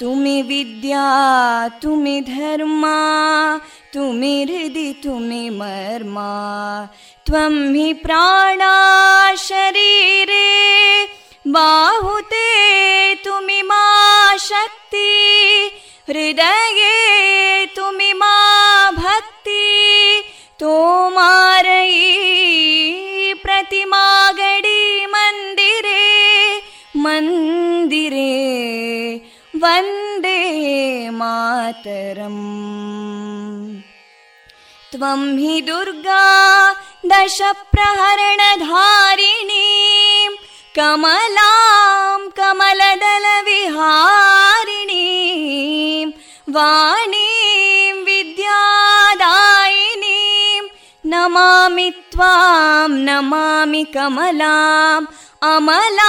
तुमि विद्या तुमि धर्मा तुमि हृदि तुमि मर्मा त्वं हि प्राणा शरीरे बाहुते तुमि मा शक्ति हृदये तुमि मा भक्ति तोमारयी प्रतिमागडी वन्दे मातरम् त्वं हि दुर्गा दशप्रहरणधारिणीं कमलां कमलदलविहारिणीं वाणीं विद्यादायिनीं नमामि त्वां नमामि कमलाम् अमलामतुलां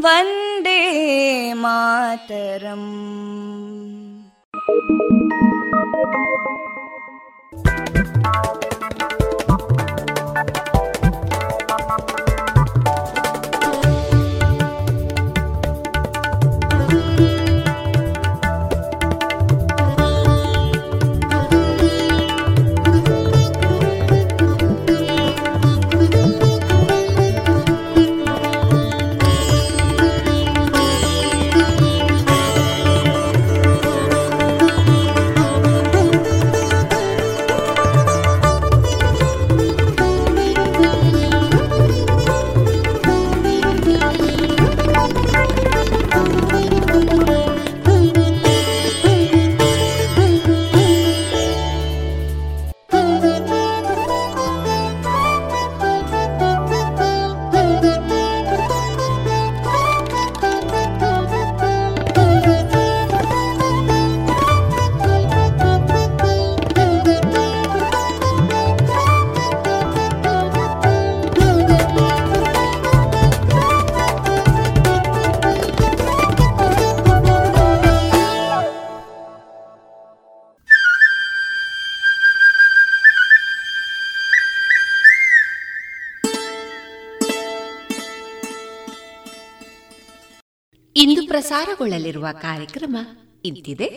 वन्दे वन्दे मातरम् ಇಂದು ಪ್ರಸಾರಗೊಳ್ಳಲಿರುವ ಕಾರ್ಯಕ್ರಮ ಇಂತಿದೆ.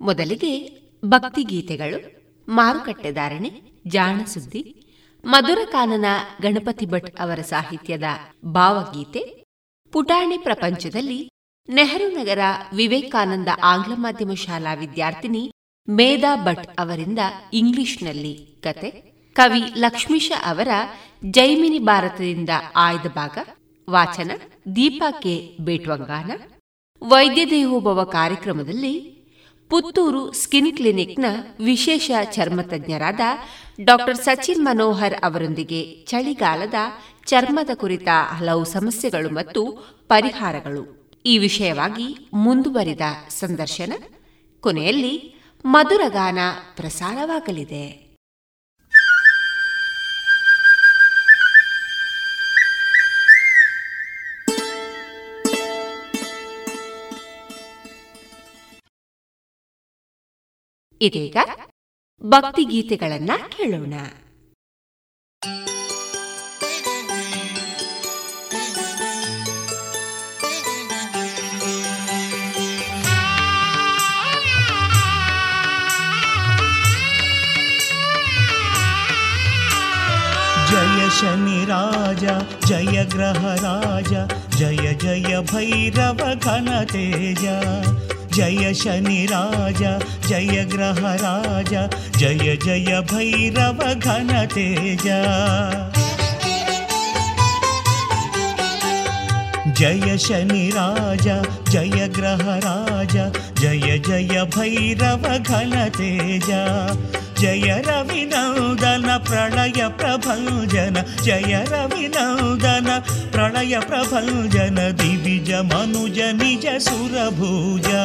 ಮೊದಲಿಗೆ ಭಕ್ತಿ ಗೀತೆಗಳು, ಮಾರುಕಟ್ಟೆ ಧಾರಣೆ, ಜಾಣ ಸುದ್ದಿ, ಮಧುರ ಕಾನನ ಗಣಪತಿ ಭಟ್ ಅವರ ಸಾಹಿತ್ಯದ ಭಾವಗೀತೆ, ಪುಟಾಣಿ ಪ್ರಪಂಚದಲ್ಲಿ ನೆಹರು ನಗರ ವಿವೇಕಾನಂದ ಆಂಗ್ಲ ಮಾಧ್ಯಮ ಶಾಲಾ ವಿದ್ಯಾರ್ಥಿನಿ ಮೇಧಾ ಭಟ್ ಅವರಿಂದ ಇಂಗ್ಲಿಷ್ನಲ್ಲಿ ಕತೆ, ಕವಿ ಲಕ್ಷ್ಮೀಶ ಅವರ ಜೈಮಿನಿ ಭಾರತದಿಂದ ಆಯ್ದ ಭಾಗ, ವಾಚನ ದೀಪಾ ಕೆ. ಬೇಟ್ವಂಗಾನ ವೈದ್ಯ ದೇವೋಭವ ಕಾರ್ಯಕ್ರಮದಲ್ಲಿ ಪುತ್ತೂರು ಸ್ಕಿನ್ ಕ್ಲಿನಿಕ್ನ ವಿಶೇಷ ಚರ್ಮ ತಜ್ಞರಾದ ಡಾಕ್ಟರ್ ಸಚಿನ್ ಮನೋಹರ್ ಅವರೊಂದಿಗೆ ಚಳಿಗಾಲದ ಚರ್ಮದ ಕುರಿತ ಹಲವು ಸಮಸ್ಯೆಗಳು ಮತ್ತು ಪರಿಹಾರಗಳು. ಈ ವಿಷಯವಾಗಿ ಮುಂದುವರಿದ ಸಂದರ್ಶನ. ಕೊನೆಯಲ್ಲಿ ಮಧುರಗಾನ ಪ್ರಸಾರವಾಗಲಿದೆ. ಇದೀಗ ಭಕ್ತಿಗೀತೆಗಳನ್ನ ಕೇಳೋಣ जय शनि राजा जय ग्रह राजा जय जय भैरव घन तेजा जय शनि राजा जय ग्रह राजा, जय जय भैरव घन तेजा। जय शनि राजा, जय ग्रह राजा, जय जय भैरव घन तेजा। जय रविनन्दन प्रलय प्रभञ्जन जय रविनन्दन प्रलय प्रभञ्जन दिविज मनुज निज सुरभुजा।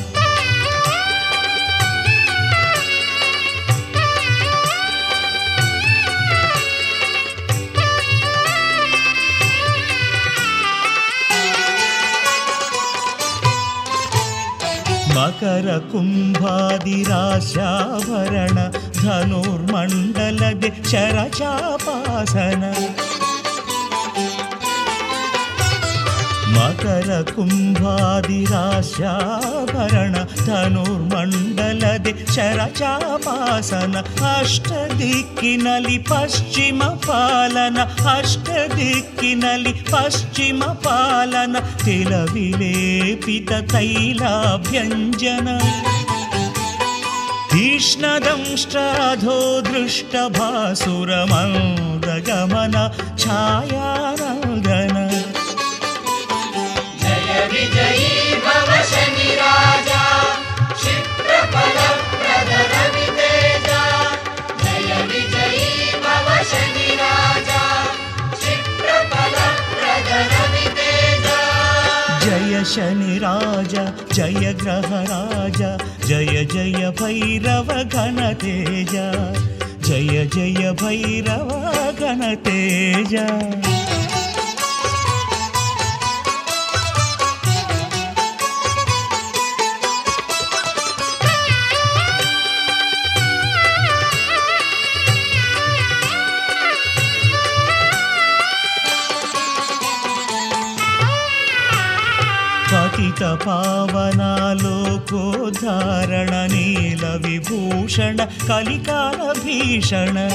मकरकुम्भादिराशाभरण धनुर्मण्डलदे शरचापासन मकर कुम्भादिराशाभरण धनुर्मण्डलदे शरचापासन अष्टदिक्किनलि पश्चिमपालन अष्टदिक्किनलि पश्चिमपालन तिलविलेपित तैलाभ्यञ्जन तीक्ष्णदंष्ट्राधो दृष्टभासुरमन्दगमन छायानन्दन राज जय ग्रह राजा जय जय भैरव घनतेज जय जय भैरव घनतेज। पावनालोकोद्धरणनीलविभूषण कलिकालभीषण।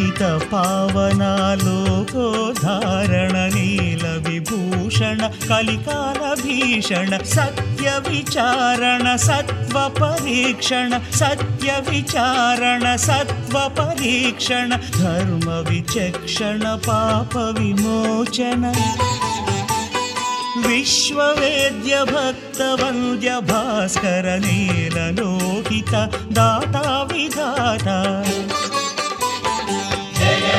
ललित पावनालोकोधारण नीलविभूषण कलिकारभीषण सत्यविचारण सत्त्वपरीक्षण सत्यविचारण सत्त्वपरीक्षण धर्मविचक्षण पाप विमोचन। विश्ववेद्य भक्तवन्द्यभास्कर नील लोकित दाता विधाता।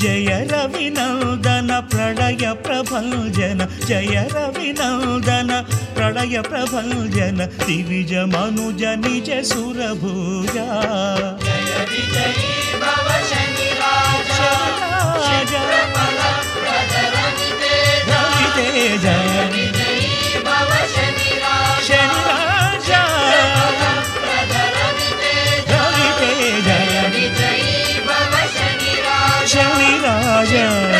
जय रविनन्दन प्रलय प्रभञ्जन जय रविनन्दन प्रलय प्रभञ्जन दिविज मनुज निज सुरभुजा। राजा じ。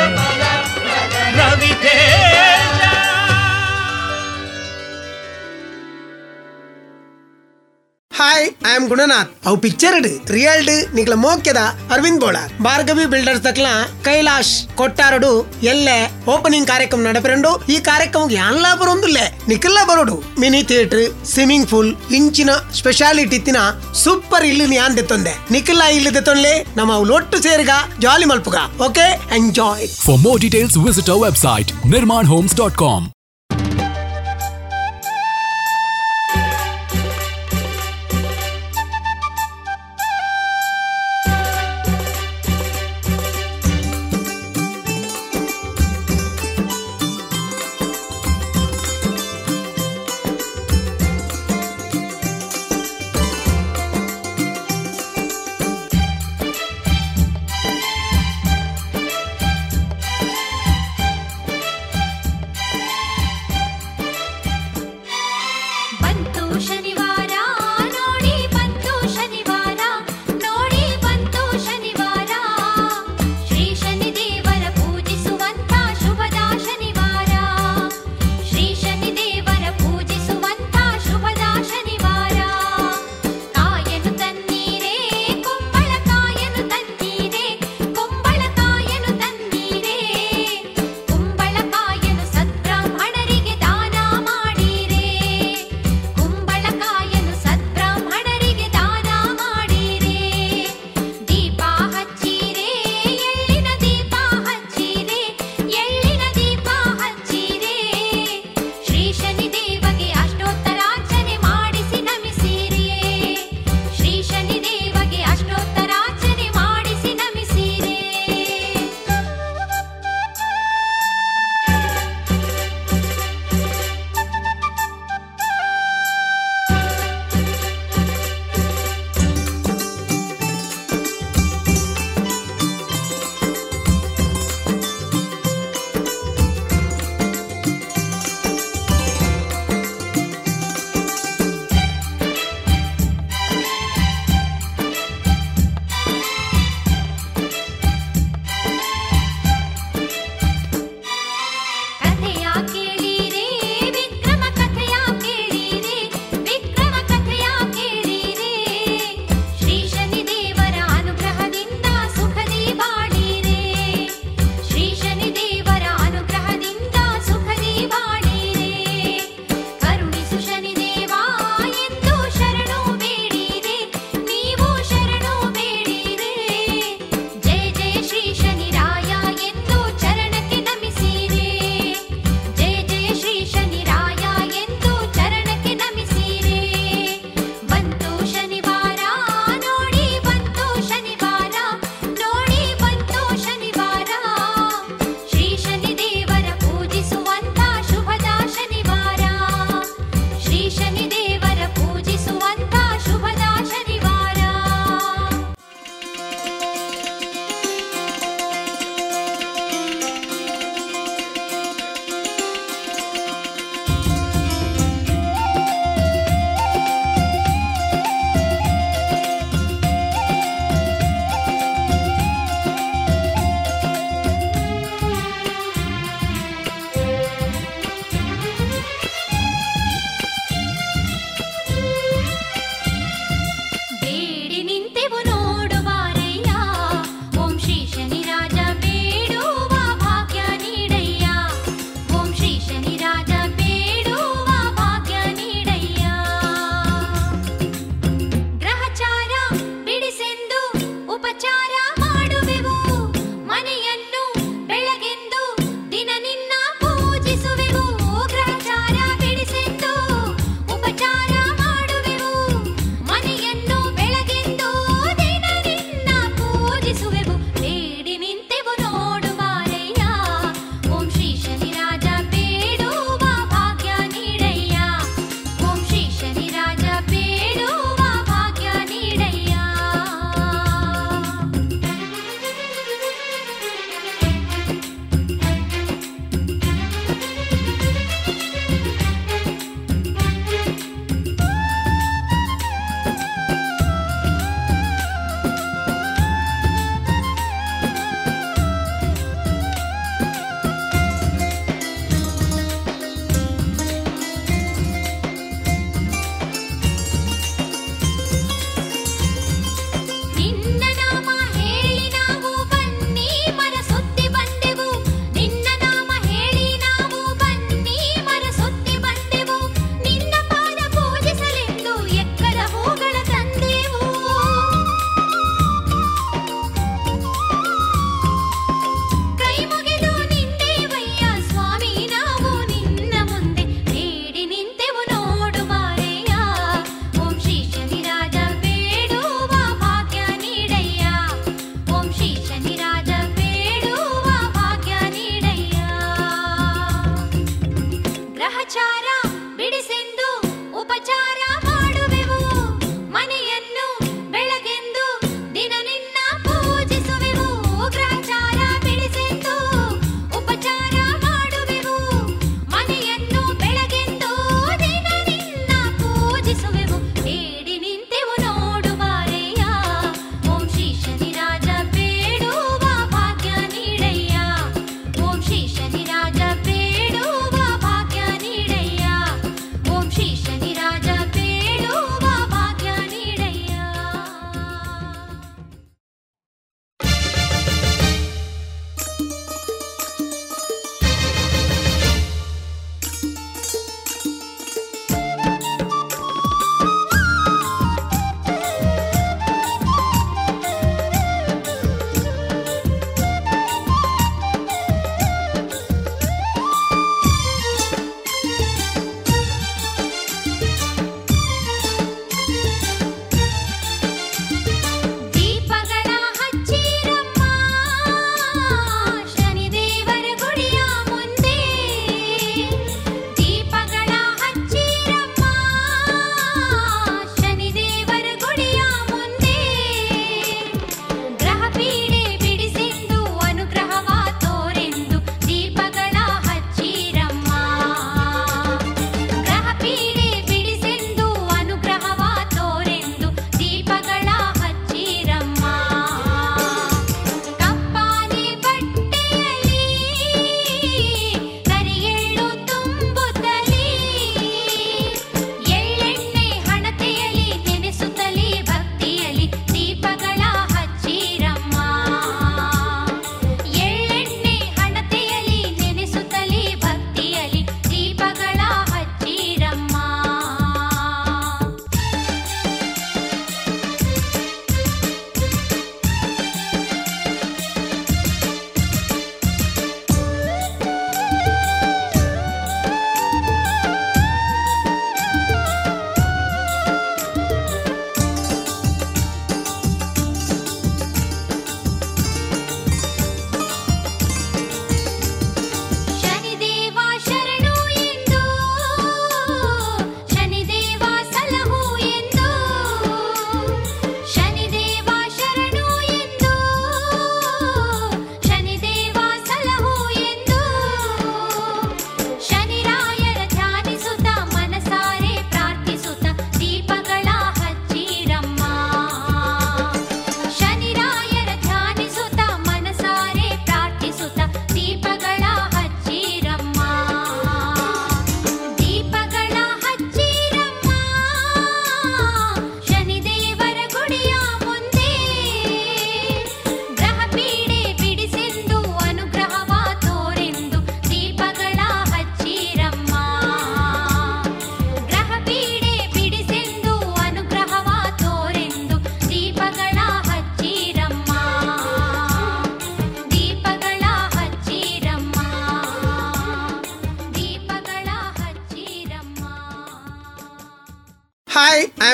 hi I am Gunanath of picture ರಿಯಲ್ಡ್ ನಿಕ್ಲ ಮೋಕ್ಯದ ಅರವಿಂದ್ ಬೋಳಾರ್ ಭಾರ್ಗವಿ ಬಿಲ್ಡರ್ಸ್ ದಕ್ಲ ಕೈಲಾಶ್ ಕೊಟ್ಟಾರಡು ಎಲ್ಲೆ ಓಪನಿಂಗ್ ಕಾರ್ಯಕ್ರಮ ನಡಪರಂಡು ಈ ಕಾರ್ಯಕ್ರಮಕ್ಕೆ ಎಲ್ಲ ಬರೊಂದುಲ್ಲೆ ನಿಖಿಲ್ಲ ಬರೋಡು ಮಿನಿ ಥಿಯೇಟರ್ ಸ್ವಿಮ್ಮಿಂಗ್ ಪೂಲ್ ಇಂಚಿನ ಸ್ಪೆಷಾಲಿಟಿ ಇತ್ತಿನ ಸೂಪರ್ ಇಲ್ಲಿ ಯಾನ್ ದೆತ್ತೊಂದೆ ನಿಖಿಲ್ಲ ಇಲ್ಲಿ ದೆತ್ತೊಂದ್ಲೆ ನಮ್ಮ ಅವ್ಲು ಒಟ್ಟು ಸೇರಿಗ ಜಾಲಿ ಮಲ್ಪುಗ okay enjoy for more details visit our website our Homes dot ಶನಿವಾರ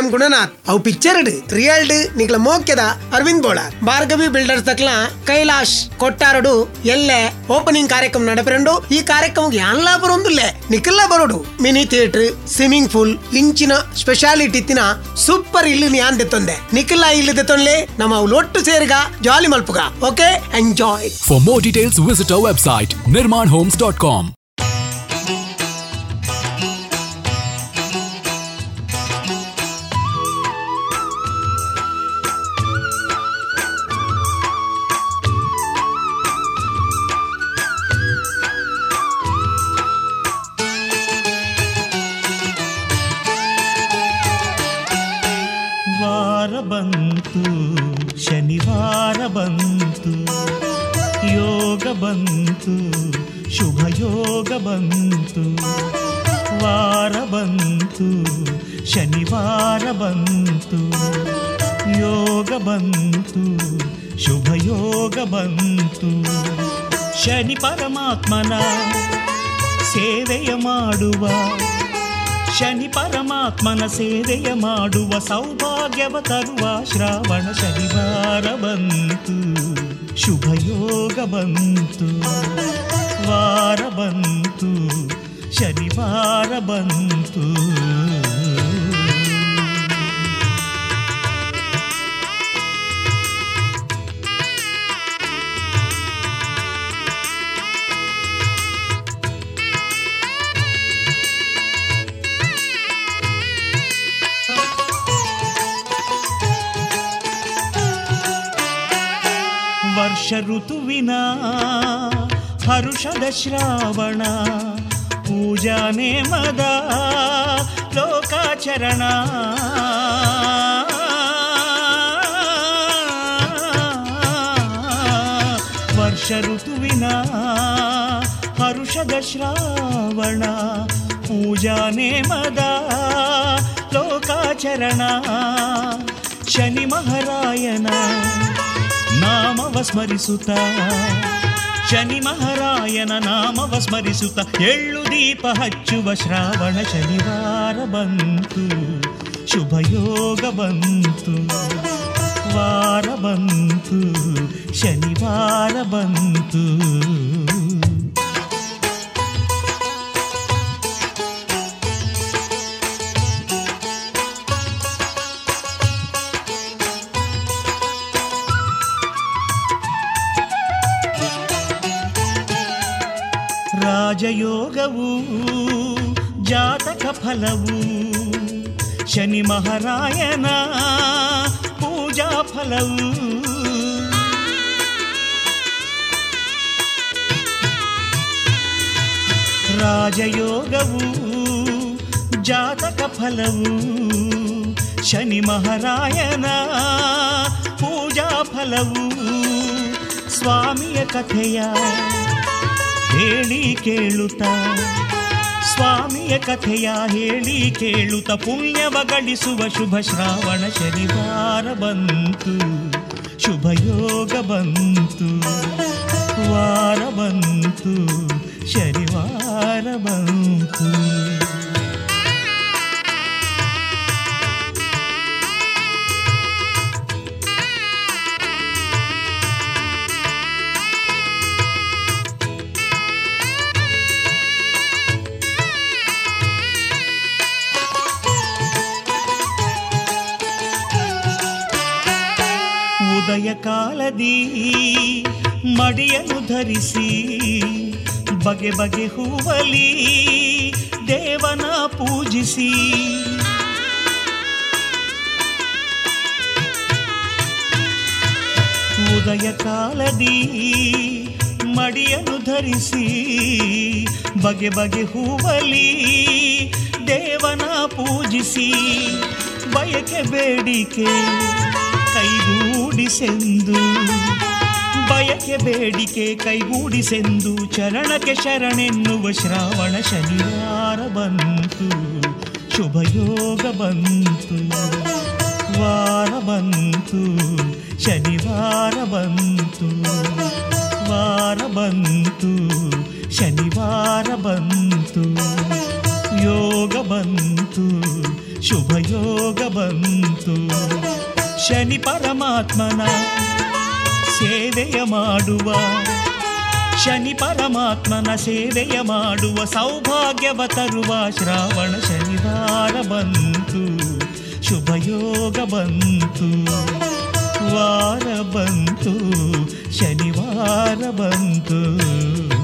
எம் குணநாத் அவ் பிக்சர்டு ரியல்டு நிக்கல மோக்கியதா ಅರವಿಂದ್ ಬೋಳಾರ್ ಭಾರ್ಗವಿ ಬಿಲ್ಡರ್ಸ್ ದಕ್ಲ ಕೈಲಾಶ್ ಕೊಟ್ಟಾರಡು, ಎಲ್ಲೆ ಓಪನಿಂಗ್ ಕಾರ್ಯಕ್ರಮ ನಡಪರೆಂಡು, ಈ ಕಾರ್ಯಕ್ರಮ ಕಾರ್ಯಕ್ರಮಕ್ಕೆ ಯಾನ್ಲಾ ಬರೊಂದುಲ್ಲೆ? ನಿಕಲ್ಲ ಬರೋಡು. ಮಿನಿ ಥಿಯೇಟರ್ ಸ್ವಿಮ್ಮಿಂಗ್ ಪೂಲ್ ಇಂಚಿನ ಸ್ಪೆಷಾಲಿಟಿ ತಿನ ಸೂಪರ್ ಇಲ್ಲಿ ಯಾನ್ ದೆತ್ತೊಂದೆ ನಿಕಲ್ಲ ಇಲ್ಲಿ ದೆತ್ತೊಂಡ್ಲೆ ನಮ್ಮ ಲೊಟ್ಟು ಸೇರಿಗ ಜಾಲಿ ಮಲ್ಪುಗ. Okay enjoy for more details visit our website Nirman Homes dot com Shravana, ಪೂಜಾ ನೇಮದ, ಲೋಕಾಚರಣ. ವರ್ಷ ಋತುವಿನ ಹರುಷದ ಶ್ರಾವಣ, ಪೂಜಾ ನೇಮದ, ಲೋಕಾಚರಣ. ಶನಿ ಮಹಾರಾಯನ ನಾಮವ ಸ್ಮರಿಸುತ್ತ ಶನಿ ಮಹಾರಾಯನ ನಾಮವ ಸ್ಮರಿಸುತ್ತ ಎಳ್ಳು ದೀಪ ಹಚ್ಚುವ ಶ್ರಾವಣ ಶನಿವಾರ ಬಂತು. ಶುಭಯೋಗ ಬಂತು. ವಾರ ಬಂತು. ಶನಿವಾರ ಬಂತು. ರಾಜಯೋಗವು ಜಾತಕ ಫಲವು. ಶನಿ ಮಹಾರಾಯನ ಪೂಜಾ ಫಲವು. ರಾಜಯೋಗವು, ಜಾತಕ ಫಲವು. ಶನಿ ಮಹಾರಾಯನ ಪೂಜಾ ಫಲವು. ಸ್ವಾಮಿಯ ಕಥೆಯ ಹೇಳಿ ಕೇಳುತ್ತ. ಸ್ವಾಮಿಯ ಕಥೆಯ ಹೇಳಿ ಕೇಳುತ್ತ. ಪುಣ್ಯವ ಗಳಿಸುವ ಶುಭ ಶ್ರಾವಣ ಶನಿವಾರ ಬಂತು. ಶುಭ ಯೋಗ ಬಂತು. ವಾರ ಬಂತು. ಶನಿವಾರ ಬಂತು. ಉದಯ ಕಾಲದಿ, ಮಡಿಯನ್ನು ಧರಿಸಿ, ಬಗೆ ಬಗೆ ಹೂವಲಿ, ದೇವನ ಪೂಜಿಸಿ. ಉದಯ ಕಾಲದಿ, ಮಡಿಯನ್ನು ಧರಿಸಿ, ಬಗೆ ಬಗೆ ಹೂವಲಿ, ದೇವನ ಪೂಜಿಸಿ. ಬಯಕೆ ಬೇಡಿಕೆ ಕೈಗೂಡಿಸೆಂದು, ಬಯಕೆ ಬೇಡಿಕೆ ಕೈಗೂಡಿಸೆಂದು, ಚರಣಕ್ಕೆ ಶರಣೆನ್ನುವ ಶ್ರಾವಣ ಶನಿವಾರ ಬಂತು, ಶುಭಯೋಗ ಬಂತು, ವಾರ ಬಂತು, ಶನಿವಾರ ಬಂತು, ವಾರ ಬಂತು, ಶನಿವಾರ ಬಂತು, ಯೋಗ ಬಂತು, ಶುಭಯೋಗ ಬಂತು. ಶನಿ ಪರಮಾತ್ಮನ ಸೇವೆಯ ಮಾಡುವ, ಶನಿ ಪರಮಾತ್ಮನ ಸೇವೆಯ ಮಾಡುವ ಸೌಭಾಗ್ಯವ ತರುವ ಶ್ರಾವಣ ಶನಿವಾರ ಬಂತು, ಶುಭಯೋಗ ಬಂತು, ವಾರ ಬಂತು, ಶನಿವಾರ ಬಂತು.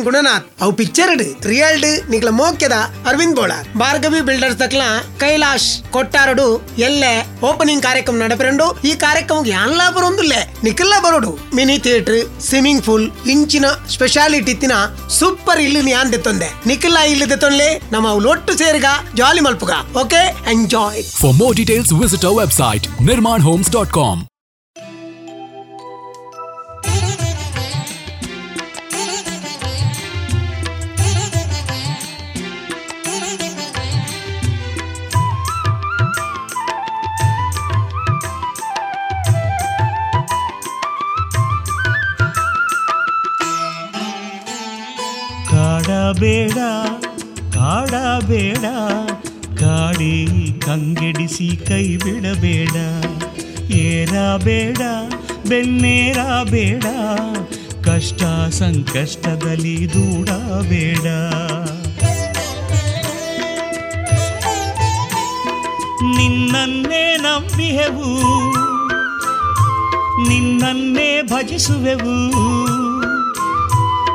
ಆಮ್ ಗುಣನಾಥ್, ಅವು ಪಿಕ್ಚರ್ ರಿಯಲ್ಡ್, ನಿಕ್ಲ ಮೋಕ್ಯದ ಅರವಿಂದ್ ಬೋಳಾರ್ ಭಾರ್ಗವಿ ಬಿಲ್ಡರ್ಸ್ ದಕ್ಲ ಕೈಲಾಶ್ ಕೊಟ್ಟಾರಡು, ಎಲ್ಲೆ ಓಪನಿಂಗ್ ಕಾರ್ಯಕ್ರಮ ನಡಪೆರಂಡು, ಈ ಕಾರ್ಯಕ್ರಮ ಯಾನ್ಲಾ ಬರೊಂದುಲ್ಲೆ? ನಿಖಿಲ್ಲ ಬರೋಡು. ಮಿನಿ ಥಿಯೇಟರ್, ಸ್ವಿಮ್ಮಿಂಗ್ ಪೂಲ್ ಇಂಚಿನ ಸ್ಪೆಷಾಲಿಟಿ ತಿನ ಸೂಪರ್ ಇಲ್ಲಿ ಯಾನ್ ದೆತ್ತೊಂದೆ ನಿಖಿಲ್ಲ ಇಲ್ಲಿ ದೆತ್ತೊಂದೆ ನಮ್ಮ ಲೊಟ್ಟು ಸೇರಿಗ ಜಾಲಿ ಮಲ್ಪುಗ. Okay, enjoy. For more details visit our website our Homes dot ಕಾಡಬೇಡ ಕಾಡಬೇಡ ಕಾಡಿ ಕಂಗೆಡಿಸಿ ಕೈ ಬಿಡಬೇಡ. ಏರ ಬೇಡ ಬೆನ್ನೇರ ಬೇಡ ಕಷ್ಟ ಸಂಕಷ್ಟದಲ್ಲಿ ದೂಡಬೇಡ. ನಿನ್ನನ್ನೇ ನಂಬಿಹೆವು, ನಿನ್ನನ್ನೇ ಭಜಿಸುವೆವು.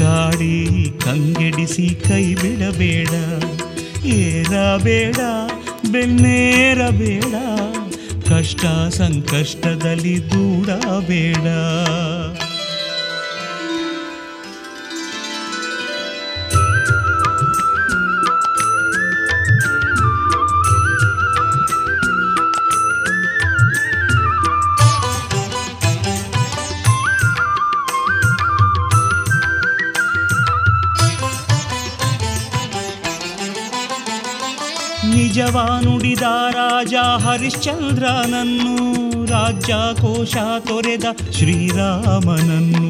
ಕಾಡಿ ಕಂಗೆಡಿಸಿ ಕೈ ಬಿಡಬೇಡ ಏರಬೇಡ ಬೆನ್ನೇರಬೇಡ ಕಷ್ಟ ಸಂಕಷ್ಟದಲ್ಲಿ ದೂಡಬೇಡ. ರಾಜ ಹರಿಶ್ಚಂದ್ರನನ್ನು ರಾಜ್ಯ ಕೋಶ ತೊರೆದ ಶ್ರೀರಾಮನನ್ನು.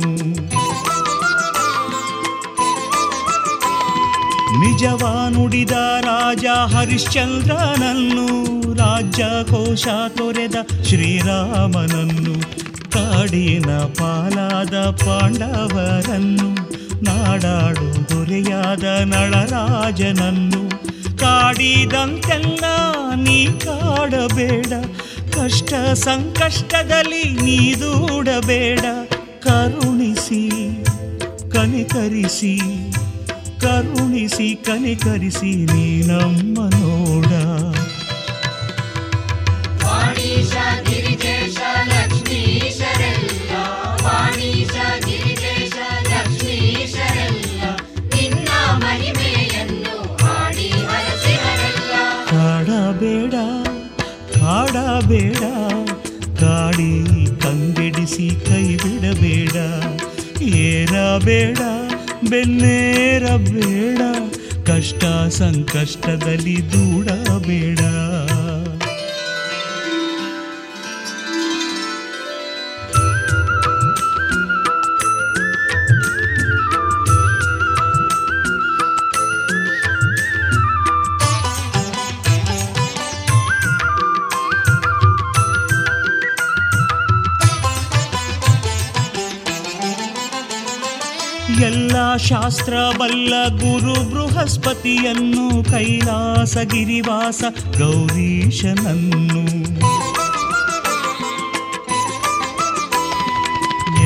ನಿಜವ ನುಡಿದ ರಾಜ ಹರಿಶ್ಚಂದ್ರನನ್ನು ರಾಜ್ಯ ಕೋಶ ತೊರೆದ ಶ್ರೀರಾಮನನ್ನು. ಕಾಡಿನ ಪಾಲಾದ ಪಾಂಡವರನ್ನು, ನಾಡಾಡು ದೊರೆಯಾದ ನಳರಾಜನನ್ನು ಕಾಡಿದಂತೆಲ್ಲ ನೀ ಕಾಡಬೇಡ. ಕಷ್ಟ ಸಂಕಷ್ಟದಲ್ಲಿ ನೀ ದೂಡಬೇಡ. ಕರುಣಿಸಿ ಕನಿಕರಿಸಿ ಕರುಣಿಸಿ ಕನಿಕರಿಸಿ ನೀ ನಮ್ಮ ನೋಡ. ಹಾಡಬೇಡ ಕಾಡಿ ಕಂಗೆಡಿಸಿ ಕೈ ಬಿಡಬೇಡ. ಏರಬೇಡ ಬೆನ್ನೇರಬೇಡ. ಕಷ್ಟ ಸಂಕಷ್ಟದಲ್ಲಿ ದೂಡಬೇಡ. ಬಲ್ಲ ಗುರು ಬೃಹಸ್ಪತಿಯನ್ನು ಕೈಲಾಸ ಗಿರಿವಾಸ ಗೌರೀಶನನ್ನು.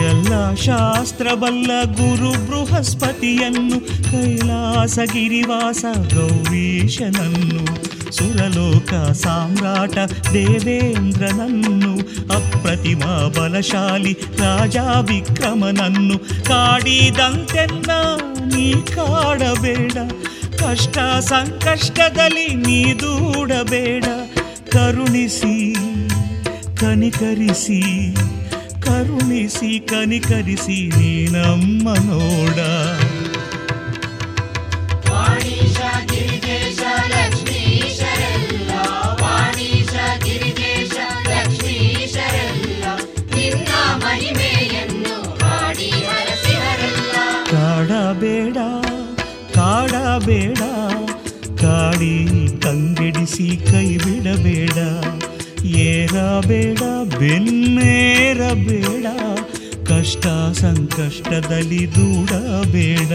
ಎಲ್ಲ ಶಾಸ್ತ್ರ ಬಲ್ಲ ಗುರು ಬೃಹಸ್ಪತಿಯನ್ನು ಕೈಲಾಸ ಗಿರಿವಾಸ ಗೌರೀಶನನ್ನು. ಸುರಲೋಕ ಸಾಮ್ರಾಟ ದೇವೇಂದ್ರನನ್ನು, ಅಪ್ರತಿಮ ಬಲಶಾಲಿ ರಾಜ ವಿಕ್ರಮನನ್ನು ಕಾಡಿದಂತೆನ್ನ ನೀ ಕಾಡಬೇಡ, ಕಷ್ಟ ಸಂಕಷ್ಟದಲ್ಲಿ ನೀ ದೂಡಬೇಡ. ಕರುಣಿಸಿ, ಕನಿಕರಿಸಿ ಕರುಣಿಸಿ, ಕನಿಕರಿಸಿ ನೀ ನಮ್ಮ ನೋಡ. ಕಂಗೆಡಿಸಿ ಕೈ ಬಿಡಬೇಡ, ಏರಬೇಡ, ಬೆನ್ನೇರಬೇಡ, ಕಷ್ಟ ಸಂಕಷ್ಟದಲ್ಲಿ ದೂಡಬೇಡ.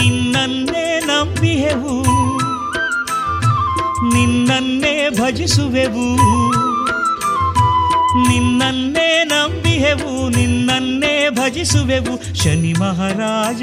ನಿನ್ನನ್ನೇ ನಂಬಿಹೆವು ನಿನ್ನನ್ನೇ ಭಜಿಸುವೆವು. ನಿನ್ನನ್ನೇ ನಂಬಿಹೆವು ನಿನ್ನನ್ನೇ ಭಜಿಸುವೆವು. ಶನಿ ಮಹಾರಾಜ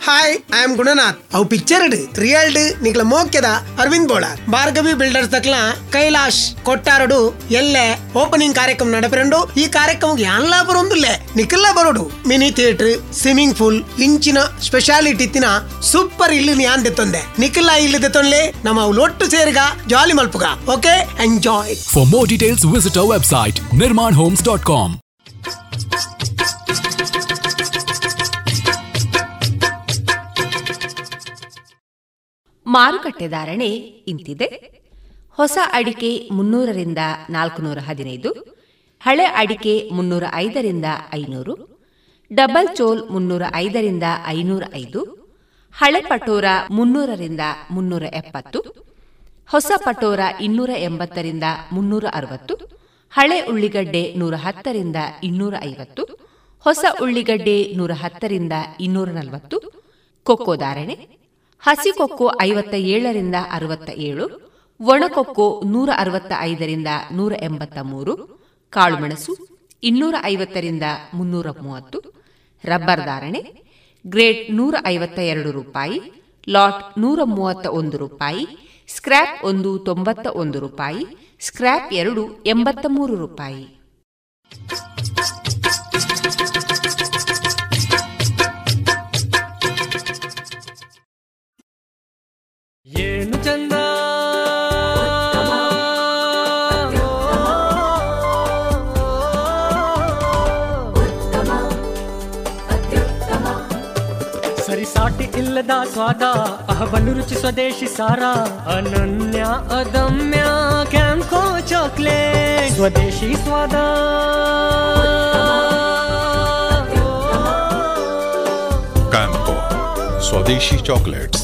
ಹಾಯ್ ಐ ಆಮ್ ಗುಣನಾಥ್ ಅವು ಪಿಕ್ಚರ್ ರಿಯಲ್ಡ್ ನಿಕ್ಲ ಮೋಕ್ಯದ ಅರವಿಂದ್ ಬೋಳಾರ್ ಭಾರ್ಗವಿ ಬಿಲ್ಡರ್ಸ್ ತಕ್ಲ ಕೈಲಾಶ್ ಕೊಟ್ಟಾರಡು ಎಲ್ಲೆ ಓಪನಿಂಗ್ ಕಾರ್ಯಕ್ರಮ ನಡಪರೆಂಡು ಈ ಕಾರ್ಯಕ್ರಮ ಎಲ್ಲ ಬರೊಂದುಲ್ಲೆ ನಿಖಿಲ್ಲ ಬರೋಡು ಮಿನಿ ಥಿಯೇಟರ್ ಸ್ವಿಮ್ಮಿಂಗ್ ಪೂಲ್ ಇಂಚಿನ ಸ್ಪೆಷಾಲಿಟಿ ತಿನ ಸೂಪರ್ ಇಲ್ಲಿ ಯಾನ್ ದೆತ್ತೊಂದೆ ನಿಖಿಲ್ಲ ಇಲ್ಲಿ ದೆತ್ತೊನ್ಲೆ ನಮ್ಮ ಒಟ್ಟು ಸೇರಿಗ ಜಾಲಿ ಮಲ್ಪುಗ okay enjoy For more details, visit Homes dot nirmanhomes.com. ಮಾರುಕಟ್ಟೆ ಧಾರಣೆ ಇಂತಿದೆ. ಹೊಸ ಅಡಿಕೆ ಮುನ್ನೂರರಿಂದ ನಾಲ್ಕುನೂರ ಹದಿನೈದು, ಹಳೆ ಅಡಿಕೆ ಮುನ್ನೂರ ಐದರಿಂದ ಐನೂರು, ಡಬಲ್ ಚೋಲ್ ಮುನ್ನೂರ ಐದರಿಂದ ಐನೂರ ಐದು, ಹಳೆ ಪಟೋರ ಮುನ್ನೂರರಿಂದ ಮುನ್ನೂರ ಎಪ್ಪತ್ತು, ಹೊಸ ಪಟೋರ ಇನ್ನೂರ ಎಂಬತ್ತರಿಂದ ಮುನ್ನೂರ ಅರವತ್ತು, ಹಳೆ ಉಳ್ಳಿಗಡ್ಡೆ ನೂರ ಹತ್ತರಿಂದ ಇನ್ನೂರ ಐವತ್ತು, ಹೊಸ ಉಳ್ಳಿಗಡ್ಡೆ ನೂರ ಹತ್ತರಿಂದ ಇನ್ನೂರ ನಲವತ್ತು, ಕೊಕ್ಕೋ ಧಾರಣೆ. ಹಸಿ ಕೊಕ್ಕೋ ಐವತ್ತ ಏಳರಿಂದ ಅರವತ್ತ ಏಳು ಒಣಕೊಕ್ಕೋ ನೂರ ಅರವತ್ತ ಐದರಿಂದ ನೂರ ಎಂಬತ್ತ ಮೂರು ಕಾಳುಮೆಣಸು ಇನ್ನೂರ ಐವತ್ತರಿಂದ ಮುನ್ನೂರ ಮೂವತ್ತು ರಬ್ಬರ್ ಧಾರಣೆ ಗ್ರೇಡ್ ನೂರ ಐವತ್ತ ಎರಡು ರೂಪಾಯಿ, ಲಾಟ್ ನೂರ ಮೂವತ್ತ ಒಂದು ರೂಪಾಯಿ, ಸ್ಕ್ರ್ಯಾಪ್ ಒಂದು ತೊಂಬತ್ತ ಒಂದು ರೂಪಾಯಿ, ಸ್ಕ್ರ್ಯಾಪ್ ಎರಡು ಎಂಬತ್ತ ಮೂರು ರೂಪಾಯಿ. ಏನು ಚಂದ ಸರಿಸಾಟಿ ಇಲ್ಲದ ಸ್ವಾದ ಅಹಬಲು ರುಚಿ ಸ್ವದೇಶಿ ಸಾರ ಅನನ್ಯ ಅದಮ್ಯ ಕ್ಯಾಂಕೋ ಚಾಕ್ಲೇಟ್ ಸ್ವದೇಶಿ ಸ್ವಾದ Campo Swadeshi Chocolates.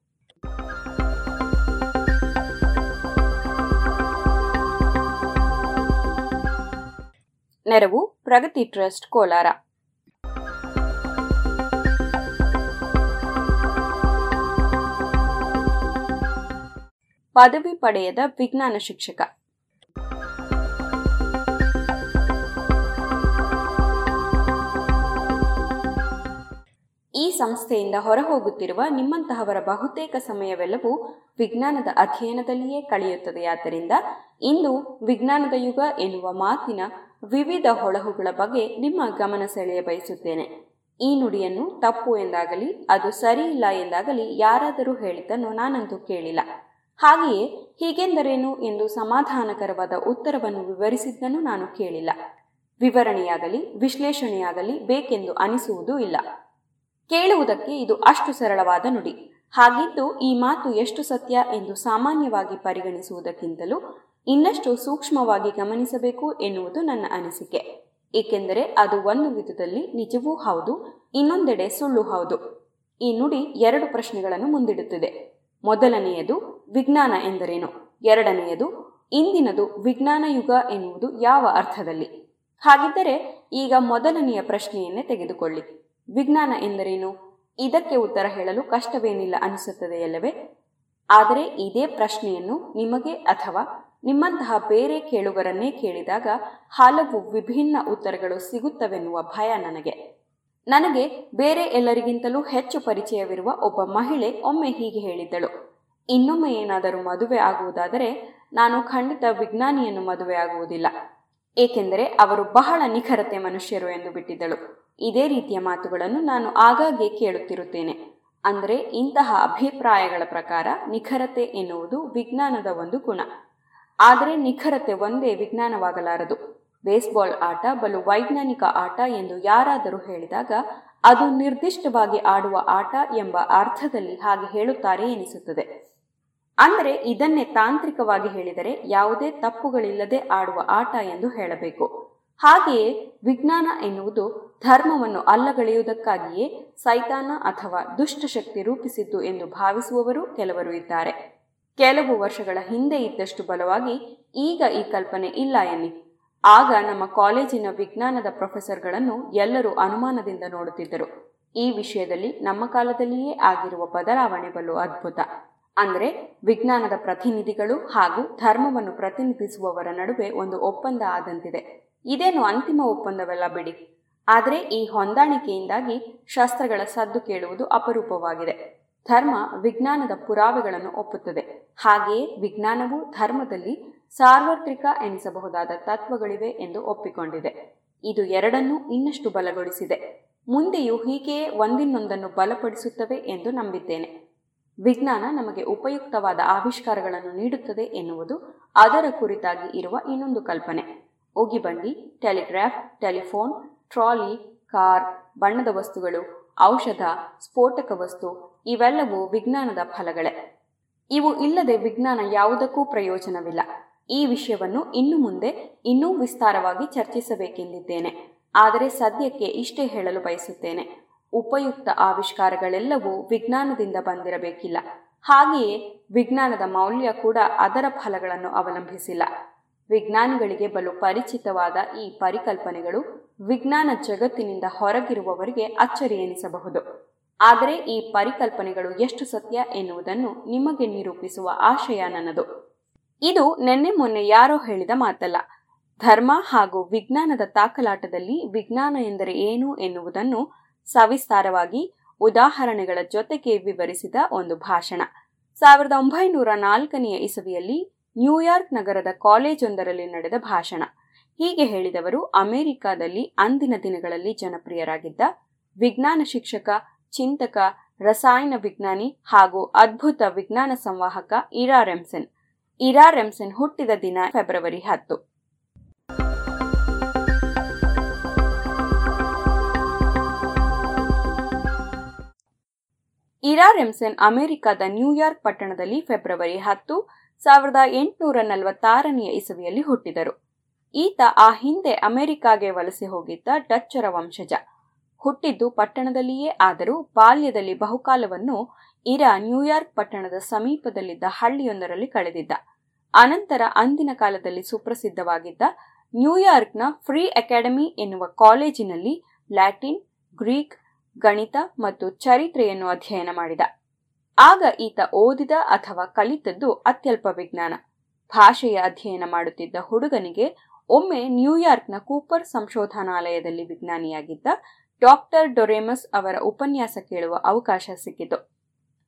ನೆರವು ಪ್ರಗತಿ ಟ್ರಸ್ಟ್ ಕೋಲಾರ. ಪದವಿ ಪಡೆಯದ ವಿಜ್ಞಾನ ಶಿಕ್ಷಕ. ಈ ಸಂಸ್ಥೆಯಿಂದ ಹೊರಹೋಗುತ್ತಿರುವ ನಿಮ್ಮಂತಹವರ ಬಹುತೇಕ ಸಮಯವೆಲ್ಲವೂ ವಿಜ್ಞಾನದ ಅಧ್ಯಯನದಲ್ಲಿಯೇ ಕಳೆಯುತ್ತದೆಯಾದ್ದರಿಂದ ಇಂದು ವಿಜ್ಞಾನದ ಯುಗ ಎನ್ನುವ ಮಾತಿನ ವಿವಿಧ ಹೊಳಹುಗಳ ಬಗ್ಗೆ ನಿಮ್ಮ ಗಮನ ಸೆಳೆಯ ಬಯಸುತ್ತೇನೆ. ಈ ನುಡಿಯನ್ನು ತಪ್ಪು ಎಂದಾಗಲಿ, ಅದು ಸರಿ ಇಲ್ಲ ಎಂದಾಗಲಿ ಯಾರಾದರೂ ಹೇಳಿದ್ದನ್ನು ನಾನಂತೂ ಕೇಳಿಲ್ಲ. ಹಾಗೆಯೇ ಹೀಗೆಂದರೇನು ಎಂದು ಸಮಾಧಾನಕರವಾದ ಉತ್ತರವನ್ನು ವಿವರಿಸಿದ್ದನ್ನು ನಾನು ಕೇಳಿಲ್ಲ. ವಿವರಣೆಯಾಗಲಿ, ವಿಶ್ಲೇಷಣೆಯಾಗಲಿ ಬೇಕೆಂದು ಅನಿಸುವುದೂ ಇಲ್ಲ. ಕೇಳುವುದಕ್ಕೆ ಇದು ಅಷ್ಟು ಸರಳವಾದ ನುಡಿ. ಹಾಗಿದ್ದು ಈ ಮಾತು ಎಷ್ಟು ಸತ್ಯ ಎಂದು ಸಾಮಾನ್ಯವಾಗಿ ಪರಿಗಣಿಸುವುದಕ್ಕಿಂತಲೂ ಇನ್ನಷ್ಟು ಸೂಕ್ಷ್ಮವಾಗಿ ಗಮನಿಸಬೇಕು ಎನ್ನುವುದು ನನ್ನ ಅನಿಸಿಕೆ. ಏಕೆಂದರೆ ಅದು ಒಂದು ವಿಧದಲ್ಲಿ ನಿಜವೂ ಹೌದು, ಇನ್ನೊಂದೆಡೆ ಸುಳ್ಳು ಹೌದು. ಈ ನುಡಿ ಎರಡು ಪ್ರಶ್ನೆಗಳನ್ನು ಮುಂದಿಡುತ್ತಿದೆ. ಮೊದಲನೆಯದು ವಿಜ್ಞಾನ ಎಂದರೇನು? ಎರಡನೆಯದು ಇಂದಿನದು ವಿಜ್ಞಾನ ಯುಗ ಎನ್ನುವುದು ಯಾವ ಅರ್ಥದಲ್ಲಿ? ಹಾಗಿದ್ದರೆ ಈಗ ಮೊದಲನೆಯ ಪ್ರಶ್ನೆಯನ್ನೇ ತೆಗೆದುಕೊಳ್ಳಿ. ವಿಜ್ಞಾನ ಎಂದರೇನು? ಇದಕ್ಕೆ ಉತ್ತರ ಹೇಳಲು ಕಷ್ಟವೇನಿಲ್ಲ ಅನಿಸುತ್ತದೆಯಲ್ಲವೇ? ಆದರೆ ಇದೇ ಪ್ರಶ್ನೆಯನ್ನು ನಿಮಗೆ ಅಥವಾ ನಿಮ್ಮಂತಹ ಬೇರೆ ಕೇಳುಗರನ್ನೇ ಕೇಳಿದಾಗ ಹಲವು ವಿಭಿನ್ನ ಉತ್ತರಗಳು ಸಿಗುತ್ತವೆನ್ನುವ ಭಯ ನನಗೆ. ನನಗೆ ಬೇರೆ ಎಲ್ಲರಿಗಿಂತಲೂ ಹೆಚ್ಚು ಪರಿಚಯವಿರುವ ಒಬ್ಬ ಮಹಿಳೆ ಒಮ್ಮೆ ಹೀಗೆ ಹೇಳಿದ್ದಳು. ಇನ್ನೊಮ್ಮೆ ಏನಾದರೂ ಮದುವೆ ಆಗುವುದಾದರೆ ನಾನು ಖಂಡಿತ ವಿಜ್ಞಾನಿಯನ್ನು ಮದುವೆ ಆಗುವುದಿಲ್ಲ. ಏಕೆಂದರೆ ಅವರು ಬಹಳ ನಿಖರತೆ ಮನುಷ್ಯರು ಎಂದು ಬಿಟ್ಟಿದ್ದಳು. ಇದೇ ರೀತಿಯ ಮಾತುಗಳನ್ನು ನಾನು ಆಗಾಗ್ಗೆ ಕೇಳುತ್ತಿರುತ್ತೇನೆ. ಅಂದರೆ ಇಂತಹ ಅಭಿಪ್ರಾಯಗಳ ಪ್ರಕಾರ ನಿಖರತೆ ಎನ್ನುವುದು ವಿಜ್ಞಾನದ ಒಂದು ಗುಣ. ಆದರೆ ನಿಖರತೆ ಒಂದೇ ವಿಜ್ಞಾನವಾಗಲಾರದು. ಬೇಸ್ಬಾಲ್ ಆಟ ಬಲು ವೈಜ್ಞಾನಿಕ ಆಟ ಎಂದು ಯಾರಾದರೂ ಹೇಳಿದಾಗ ಅದು ನಿರ್ದಿಷ್ಟವಾಗಿ ಆಡುವ ಆಟ ಎಂಬ ಅರ್ಥದಲ್ಲಿ ಹಾಗೆ ಹೇಳುತ್ತಾರೆ ಎನಿಸುತ್ತದೆ. ಅಂದರೆ ಇದನ್ನೇ ತಾಂತ್ರಿಕವಾಗಿ ಹೇಳಿದರೆ ಯಾವುದೇ ತಪ್ಪುಗಳಿಲ್ಲದೆ ಆಡುವ ಆಟ ಎಂದು ಹೇಳಬೇಕು. ಹಾಗೆಯೇ ವಿಜ್ಞಾನ ಎನ್ನುವುದು ಧರ್ಮವನ್ನು ಅಲ್ಲಗಳೆಯುವುದಕ್ಕಾಗಿಯೇ ಸೈತಾನ ಅಥವಾ ದುಷ್ಟಶಕ್ತಿ ರೂಪಿಸಿದ್ದು ಎಂದು ಭಾವಿಸುವವರು ಕೆಲವರು ಇದ್ದಾರೆ. ಕೆಲವು ವರ್ಷಗಳ ಹಿಂದೆ ಇದ್ದಷ್ಟು ಬಲವಾಗಿ ಈಗ ಈ ಕಲ್ಪನೆ ಇಲ್ಲ ಎನ್ನಿ. ಆಗ ನಮ್ಮ ಕಾಲೇಜಿನ ವಿಜ್ಞಾನದ ಪ್ರೊಫೆಸರ್ಗಳನ್ನು ಎಲ್ಲರೂ ಅನುಮಾನದಿಂದ ನೋಡುತ್ತಿದ್ದರು. ಈ ವಿಷಯದಲ್ಲಿ ನಮ್ಮ ಕಾಲದಲ್ಲಿಯೇ ಆಗಿರುವ ಬದಲಾವಣೆ ಬಲು ಅದ್ಭುತ. ಅಂದರೆ ವಿಜ್ಞಾನದ ಪ್ರತಿನಿಧಿಗಳು ಹಾಗೂ ಧರ್ಮವನ್ನು ಪ್ರತಿನಿಧಿಸುವವರ ನಡುವೆ ಒಂದು ಒಪ್ಪಂದ ಆದಂತಿದೆ. ಇದೇನು ಅಂತಿಮ ಒಪ್ಪಂದವೆಲ್ಲ ಬಿಡಿ. ಆದರೆ ಈ ಹೊಂದಾಣಿಕೆಯಿಂದಾಗಿ ಶಸ್ತ್ರಗಳ ಸದ್ದು ಕೇಳುವುದು ಅಪರೂಪವಾಗಿದೆ. ಧರ್ಮ ವಿಜ್ಞಾನದ ಪುರಾವೆಗಳನ್ನು ಒಪ್ಪುತ್ತದೆ. ಹಾಗೆಯೇ ವಿಜ್ಞಾನವು ಧರ್ಮದಲ್ಲಿ ಸಾರ್ವತ್ರಿಕ ಎನಿಸಬಹುದಾದ ತತ್ವಗಳಿವೆ ಎಂದು ಒಪ್ಪಿಕೊಂಡಿದೆ. ಇದು ಎರಡನ್ನೂ ಇನ್ನಷ್ಟು ಬಲಗೊಳಿಸಿದೆ. ಮುಂದೆಯೂ ಹೀಗೆಯೇ ಒಂದಿನ್ನೊಂದನ್ನು ಬಲಪಡಿಸುತ್ತವೆ ಎಂದು ನಂಬಿದ್ದೇನೆ. ವಿಜ್ಞಾನ ನಮಗೆ ಉಪಯುಕ್ತವಾದ ಆವಿಷ್ಕಾರಗಳನ್ನು ನೀಡುತ್ತದೆ ಎನ್ನುವುದು ಅದರ ಕುರಿತಾಗಿ ಇರುವ ಇನ್ನೊಂದು ಕಲ್ಪನೆ. ಉಗಿಬಂಡಿ ಟೆಲಿಗ್ರಾಫ್, ಟೆಲಿಫೋನ್, ಟ್ರಾಲಿ, ಕಾರ್, ಬಣ್ಣದ ವಸ್ತುಗಳು ಔಷಧ, ಸ್ಫೋಟಕ ವಸ್ತು, ಇವೆಲ್ಲವೂ ವಿಜ್ಞಾನದ ಫಲಗಳೇ. ಇವು ಇಲ್ಲದೆ ವಿಜ್ಞಾನ ಯಾವುದಕ್ಕೂ ಪ್ರಯೋಜನವಿಲ್ಲ. ಈ ವಿಷಯವನ್ನು ಇನ್ನು ಮುಂದೆ ಇನ್ನೂ ವಿಸ್ತಾರವಾಗಿ ಚರ್ಚಿಸಬೇಕೆಂದಿದ್ದೇನೆ. ಆದರೆ ಸದ್ಯಕ್ಕೆ ಇಷ್ಟೇ ಹೇಳಲು ಬಯಸುತ್ತೇನೆ. ಉಪಯುಕ್ತ ಆವಿಷ್ಕಾರಗಳೆಲ್ಲವೂ ವಿಜ್ಞಾನದಿಂದ ಬಂದಿರಬೇಕಿಲ್ಲ. ಹಾಗೆಯೇ ವಿಜ್ಞಾನದ ಮೌಲ್ಯ ಕೂಡ ಅದರ ಫಲಗಳನ್ನು ಅವಲಂಬಿಸಿಲ್ಲ. ವಿಜ್ಞಾನಿಗಳಿಗೆ ಬಲು ಪರಿಚಿತವಾದ ಈ ಪರಿಕಲ್ಪನೆಗಳು ವಿಜ್ಞಾನ ಜಗತ್ತಿನಿಂದ ಹೊರಗಿರುವವರಿಗೆ ಅಚ್ಚರಿ ಎನಿಸಬಹುದು. ಆದರೆ ಈ ಪರಿಕಲ್ಪನೆಗಳು ಎಷ್ಟು ಸತ್ಯ ಎನ್ನುವುದನ್ನು ನಿಮಗೆ ನಿರೂಪಿಸುವ ಆಶಯ ನನ್ನದು. ಇದು ನಿನ್ನೆ ಮೊನ್ನೆ ಯಾರೋ ಹೇಳಿದ ಮಾತಲ್ಲ, ಧರ್ಮ ಹಾಗೂ ವಿಜ್ಞಾನದ ತಾಕಲಾಟದಲ್ಲಿ ವಿಜ್ಞಾನ ಎಂದರೆ ಏನು ಎನ್ನುವುದನ್ನು ಸವಿಸ್ತಾರವಾಗಿ ಉದಾಹರಣೆಗಳ ಜೊತೆಗೆ ವಿವರಿಸಿದ ಒಂದು ಭಾಷಣ. ಸಾವಿರದ ಒಂಬೈನೂರ ನಾಲ್ಕನೆಯ ಇಸವಿಯಲ್ಲಿ ನ್ಯೂಯಾರ್ಕ್ ನಗರದ ಕಾಲೇಜೊಂದರಲ್ಲಿ ನಡೆದ ಭಾಷಣ. ಹೀಗೆ ಹೇಳಿದವರು ಅಮೆರಿಕಾದಲ್ಲಿ ಅಂದಿನ ದಿನಗಳಲ್ಲಿ ಜನಪ್ರಿಯರಾಗಿದ್ದ ವಿಜ್ಞಾನ ಶಿಕ್ಷಕ, ಚಿಂತಕ, ರಸಾಯನ ವಿಜ್ಞಾನಿ ಹಾಗೂ ಅದ್ಭುತ ವಿಜ್ಞಾನ ಸಂವಾಹಕ ಇರಾ ರೆಮ್ಸೆನ್. ಇರಾ ರೆಮ್ಸೆನ್ ಹುಟ್ಟಿದ ದಿನ ಫೆಬ್ರವರಿ ಹತ್ತು. ಇರಾ ರೆಮ್ಸೆನ್ ಅಮೆರಿಕದ ನ್ಯೂಯಾರ್ಕ್ ಪಟ್ಟಣದಲ್ಲಿ ಫೆಬ್ರವರಿ ಹತ್ತು ಸಾವಿರದ ಎಂಟುನೂರ ನಲವತ್ತಾರನೆಯ ಇಸವಿಯಲ್ಲಿ ಹುಟ್ಟಿದರು. ಈತ ಆ ಹಿಂದೆ ಅಮೆರಿಕಾಗೆ ವಲಸೆ ಹೋಗಿದ್ದ ಡಚ್ಚರ ವಂಶಜ. ಹುಟ್ಟಿದ್ದು ಪಟ್ಟಣದಲ್ಲಿಯೇ ಆದರೂ ಬಾಲ್ಯದಲ್ಲಿ ಬಹುಕಾಲವನ್ನು ಇರಾ ನ್ಯೂಯಾರ್ಕ್ ಪಟ್ಟಣದ ಸಮೀಪದಲ್ಲಿದ್ದ ಹಳ್ಳಿಯೊಂದರಲ್ಲಿ ಕಳೆದಿದ್ದ. ಅನಂತರ ಅಂದಿನ ಕಾಲದಲ್ಲಿ ಸುಪ್ರಸಿದ್ಧವಾಗಿದ್ದ ನ್ಯೂಯಾರ್ಕ್ನ ಫ್ರೀ ಅಕಾಡೆಮಿ ಎನ್ನುವ ಕಾಲೇಜಿನಲ್ಲಿ ಲ್ಯಾಟಿನ್, ಗ್ರೀಕ್, ಗಣಿತ ಮತ್ತು ಚರಿತ್ರೆಯನ್ನು ಅಧ್ಯಯನ ಮಾಡಿದ. ಆಗ ಈತ ಓದಿದ ಅಥವಾ ಕಲಿತದ್ದು ಅತ್ಯಲ್ಪ ವಿಜ್ಞಾನ ಭಾಷೆಯ ಅಧ್ಯಯನ ಮಾಡುತ್ತಿದ್ದ ಹುಡುಗನಿಗೆ ಒಮ್ಮೆ ನ್ಯೂಯಾರ್ಕ್ನ ಕೂಪರ್ ಸಂಶೋಧನಾಲಯದಲ್ಲಿ ವಿಜ್ಞಾನಿಯಾಗಿದ್ದ ಡಾಕ್ಟರ್ ಡೊರೆಮಸ್ ಅವರ ಉಪನ್ಯಾಸ ಕೇಳುವ ಅವಕಾಶ ಸಿಕ್ಕಿತು.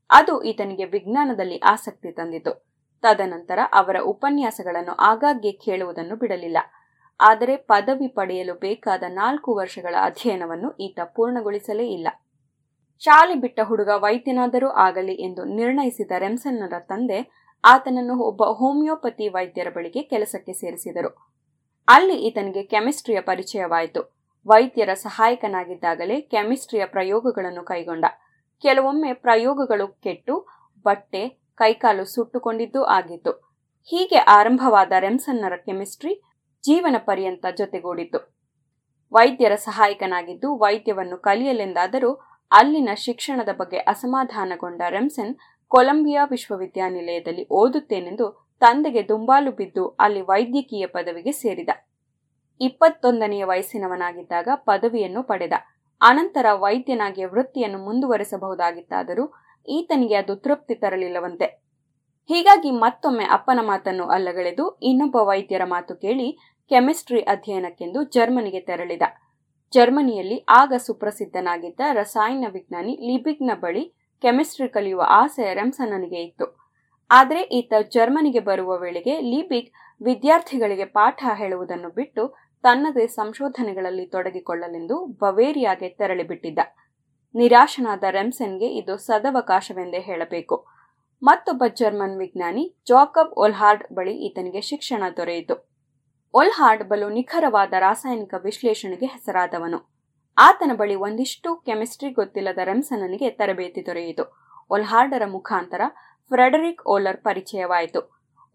ಅದು ಈತನಿಗೆ ವಿಜ್ಞಾನದಲ್ಲಿ ಆಸಕ್ತಿ ತಂದಿತು. ತದನಂತರ ಅವರ ಉಪನ್ಯಾಸಗಳನ್ನು ಆಗಾಗ್ಗೆ ಕೇಳುವುದನ್ನು ಬಿಡಲಿಲ್ಲ. ಆದರೆ ಪದವಿ ಪಡೆಯಲು ಬೇಕಾದ ನಾಲ್ಕು ವರ್ಷಗಳ ಅಧ್ಯಯನವನ್ನು ಈತ ಪೂರ್ಣಗೊಳಿಸಲೇ ಇಲ್ಲ. ಶಾಲೆ ಬಿಟ್ಟ ಹುಡುಗ ವೈದ್ಯನಾದರೂ ಆಗಲಿ ಎಂದು ನಿರ್ಣಯಿಸಿದ ರೆಮ್ಸನ್ನರ ತಂದೆ ಆತನನ್ನು ಒಬ್ಬ ಹೋಮಿಯೋಪತಿ ವೈದ್ಯರ ಬಳಿಗೆ ಕೆಲಸಕ್ಕೆ ಸೇರಿಸಿದರು. ಅಲ್ಲಿ ಈತನಿಗೆ ಕೆಮಿಸ್ಟ್ರಿಯ ಪರಿಚಯವಾಯಿತು. ವೈದ್ಯರ ಸಹಾಯಕನಾಗಿದ್ದಾಗಲೇ ಕೆಮಿಸ್ಟ್ರಿಯ ಪ್ರಯೋಗಗಳನ್ನು ಕೈಗೊಂಡ. ಕೆಲವೊಮ್ಮೆ ಪ್ರಯೋಗಗಳು ಕೆಟ್ಟು, ಬಟ್ಟೆ, ಕೈಕಾಲು ಸುಟ್ಟುಕೊಂಡಿದ್ದೂ ಆಗಿತ್ತು. ಹೀಗೆ ಆರಂಭವಾದ ರೆಮ್ಸನ್ನರ ಕೆಮಿಸ್ಟ್ರಿ ಜೀವನ ಪರ್ಯಂತ ಜೊತೆಗೂಡಿತು ವೈದ್ಯರ ಸಹಾಯಕನಾಗಿದ್ದು ವೈದ್ಯವನ್ನು ಕಲಿಯಲೆಂದಾದರೂ ಅಲ್ಲಿನ ಶಿಕ್ಷಣದ ಬಗ್ಗೆ ಅಸಮಾಧಾನಗೊಂಡ ರೆಮ್ಸನ್ ಕೊಲಂಬಿಯಾ ವಿಶ್ವವಿದ್ಯಾನಿಲಯದಲ್ಲಿ ಓದುತ್ತೇನೆಂದು ತಂದೆಗೆ ದುಂಬಾಲು ಬಿದ್ದು ಅಲ್ಲಿ ವೈದ್ಯಕೀಯ ಪದವಿಗೆ ಸೇರಿದ. ಇಪ್ಪತ್ತೊಂದನೆಯ ವಯಸ್ಸಿನವನಾಗಿದ್ದಾಗ ಪದವಿಯನ್ನು ಪಡೆದ. ಅನಂತರ ವೈದ್ಯನಾಗಿ ವೃತ್ತಿಯನ್ನು ಮುಂದುವರೆಸಬಹುದಾಗಿತ್ತಾದರೂ ಈತನಿಗೆ ಅದು ತೃಪ್ತಿ ತರಲಿಲ್ಲವಂತೆ. ಹೀಗಾಗಿ ಮತ್ತೊಮ್ಮೆ ಅಪ್ಪನ ಮಾತನ್ನು ಅಲ್ಲಗಳೆದು ಇನ್ನೊಬ್ಬ ವೈದ್ಯರ ಮಾತು ಕೇಳಿ ಕೆಮಿಸ್ಟ್ರಿ ಅಧ್ಯಯನಕ್ಕೆಂದು ಜರ್ಮನಿಗೆ ತೆರಳಿದ. ಜರ್ಮನಿಯಲ್ಲಿ ಆಗ ಸುಪ್ರಸಿದ್ಧನಾಗಿದ್ದ ರಸಾಯನ ವಿಜ್ಞಾನಿ ಲಿಬಿಗ್ನ ಬಳಿ ಕೆಮಿಸ್ಟ್ರಿ ಕಲಿಯುವ ಆಸೆ ರೆಮ್ಸನನಿಗೆ ಇತ್ತು. ಆದರೆ ಈತ ಜರ್ಮನಿಗೆ ಬರುವ ವೇಳೆಗೆ ಲಿಬಿಗ್ ವಿದ್ಯಾರ್ಥಿಗಳಿಗೆ ಪಾಠ ಹೇಳುವುದನ್ನು ಬಿಟ್ಟು ತನ್ನದೇ ಸಂಶೋಧನೆಗಳಲ್ಲಿ ತೊಡಗಿಕೊಳ್ಳಲೆಂದು ಬವೇರಿಯಾಗೆ ತೆರಳಿಬಿಟ್ಟಿದ್ದ. ನಿರಾಶನಾದ ರೆಮ್ಸನ್ಗೆ ಇದು ಸದವಕಾಶವೆಂದೇ ಹೇಳಬೇಕು. ಮತ್ತೊಬ್ಬ ಜರ್ಮನ್ ವಿಜ್ಞಾನಿ ಜಾಕಬ್ ಒಲ್ಹಾರ್ಡ್ ಬಳಿ ಈತನಿಗೆ ಶಿಕ್ಷಣ ದೊರೆಯಿತು. ಒಲ್ಹಾರ್ಡ್ ಬಲು ನಿಖರವಾದ ರಾಸಾಯನಿಕ ವಿಶ್ಲೇಷಣೆಗೆ ಹೆಸರಾದವನು. ಆತನ ಬಳಿ ಒಂದಿಷ್ಟು ಕೆಮಿಸ್ಟ್ರಿ ಗೊತ್ತಿಲ್ಲದ ರೆಮ್ಸನನಿಗೆ ತರಬೇತಿ ದೊರೆಯಿತು. ಒಲ್ಹಾರ್ಡರ ಮುಖಾಂತರ ಫ್ರೆಡರಿಕ್ ಓಲರ್ ಪರಿಚಯವಾಯಿತು.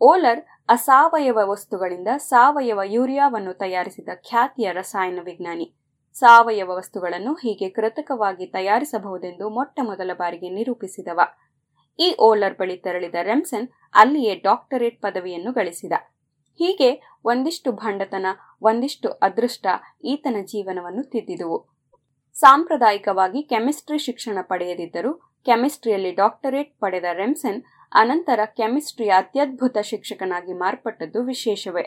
ಓಲರ್ ಅಸಾವಯವ ವಸ್ತುಗಳಿಂದ ಸಾವಯವ ಯೂರಿಯಾವನ್ನು ತಯಾರಿಸಿದ ಖ್ಯಾತಿಯ ರಸಾಯನ ವಿಜ್ಞಾನಿ. ಸಾವಯವ ವಸ್ತುಗಳನ್ನು ಹೀಗೆ ಕೃತಕವಾಗಿ ತಯಾರಿಸಬಹುದೆಂದು ಮೊಟ್ಟ ಮೊದಲ ಬಾರಿಗೆ ನಿರೂಪಿಸಿದವ. ಈ ಓಲರ್ ಬಳಿ ತೆರಳಿದ ರೆಮ್ಸನ್ ಅಲ್ಲಿಯೇ ಡಾಕ್ಟರೇಟ್ ಪದವಿಯನ್ನು ಗಳಿಸಿದ. ಹೀಗೆ ಒಂದಿಷ್ಟು ಭಂಡತನ, ಒಂದಿಷ್ಟು ಅದೃಷ್ಟ ಈತನ ಜೀವನವನ್ನು ತಿದ್ದಿದುವು. ಸಾಂಪ್ರದಾಯಿಕವಾಗಿ ಕೆಮಿಸ್ಟ್ರಿ ಶಿಕ್ಷಣ ಪಡೆಯದಿದ್ದರೂ, ಕೆಮಿಸ್ಟ್ರಿಯಲ್ಲಿ ಡಾಕ್ಟರೇಟ್ ಪಡೆದ ರೆಮ್ಸನ್ ಅನಂತರ ಕೆಮಿಸ್ಟ್ರಿಯ ಅತ್ಯದ್ಭುತ ಶಿಕ್ಷಕನಾಗಿ ಮಾರ್ಪಟ್ಟದ್ದು ವಿಶೇಷವೇ.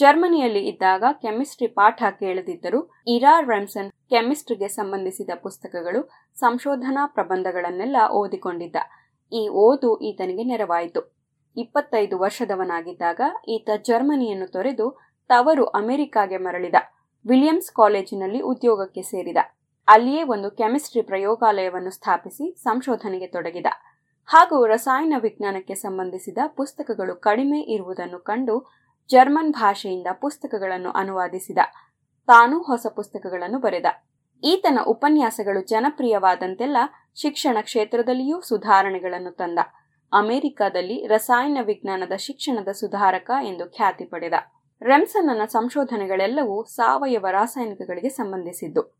ಜರ್ಮನಿಯಲ್ಲಿ ಇದ್ದಾಗ ಕೆಮಿಸ್ಟ್ರಿ ಪಾಠ ಕೇಳದಿದ್ದರೂ ಇರಾ ರೆಮ್ಸನ್ ಕೆಮಿಸ್ಟ್ರಿಗೆ ಸಂಬಂಧಿಸಿದ ಪುಸ್ತಕಗಳು ಸಂಶೋಧನಾ ಪ್ರಬಂಧಗಳನ್ನೆಲ್ಲ ಓದಿಕೊಂಡಿದ್ದ. ಈ ಓದು ಈತನಿಗೆ ನೆರವಾಯಿತು. ಇಪ್ಪತ್ತೈದು ವರ್ಷದವನಾಗಿದ್ದಾಗ ಈತ ಜರ್ಮನಿಯನ್ನು ತೊರೆದು ತವರು ಅಮೆರಿಕಾಗೆ ಮರಳಿದ. ವಿಲಿಯಮ್ಸ್ ಕಾಲೇಜಿನಲ್ಲಿ ಉದ್ಯೋಗಕ್ಕೆ ಸೇರಿದ. ಅಲ್ಲಿಯೇ ಒಂದು ಕೆಮಿಸ್ಟ್ರಿ ಪ್ರಯೋಗಾಲಯವನ್ನು ಸ್ಥಾಪಿಸಿ ಸಂಶೋಧನೆಗೆ ತೊಡಗಿದ. ಹಾಗೂ ರಸಾಯನ ವಿಜ್ಞಾನಕ್ಕೆ ಸಂಬಂಧಿಸಿದ ಪುಸ್ತಕಗಳು ಕಡಿಮೆ ಇರುವುದನ್ನು ಕಂಡು ಜರ್ಮನ್ ಭಾಷೆಯಿಂದ ಪುಸ್ತಕಗಳನ್ನು ಅನುವಾದಿಸಿದ. ತಾನೂ ಹೊಸ ಪುಸ್ತಕಗಳನ್ನು ಬರೆದ. ಈತನ ಉಪನ್ಯಾಸಗಳು ಜನಪ್ರಿಯವಾದಂತೆಲ್ಲ ಶಿಕ್ಷಣ ಕ್ಷೇತ್ರದಲ್ಲಿಯೂ ಸುಧಾರಣೆಗಳನ್ನು ತಂದ. ಅಮೆರಿಕದಲ್ಲಿ ರಸಾಯನ ವಿಜ್ಞಾನದ ಶಿಕ್ಷಣದ ಸುಧಾರಕ ಎಂದು ಖ್ಯಾತಿ ಪಡೆದ. ರೆಮ್ಸನ್ನ ಸಂಶೋಧನೆಗಳೆಲ್ಲವೂ ಸಾವಯವ ರಾಸಾಯನಿಕಗಳಿಗೆ ಸಂಬಂಧಿಸಿದ್ದು.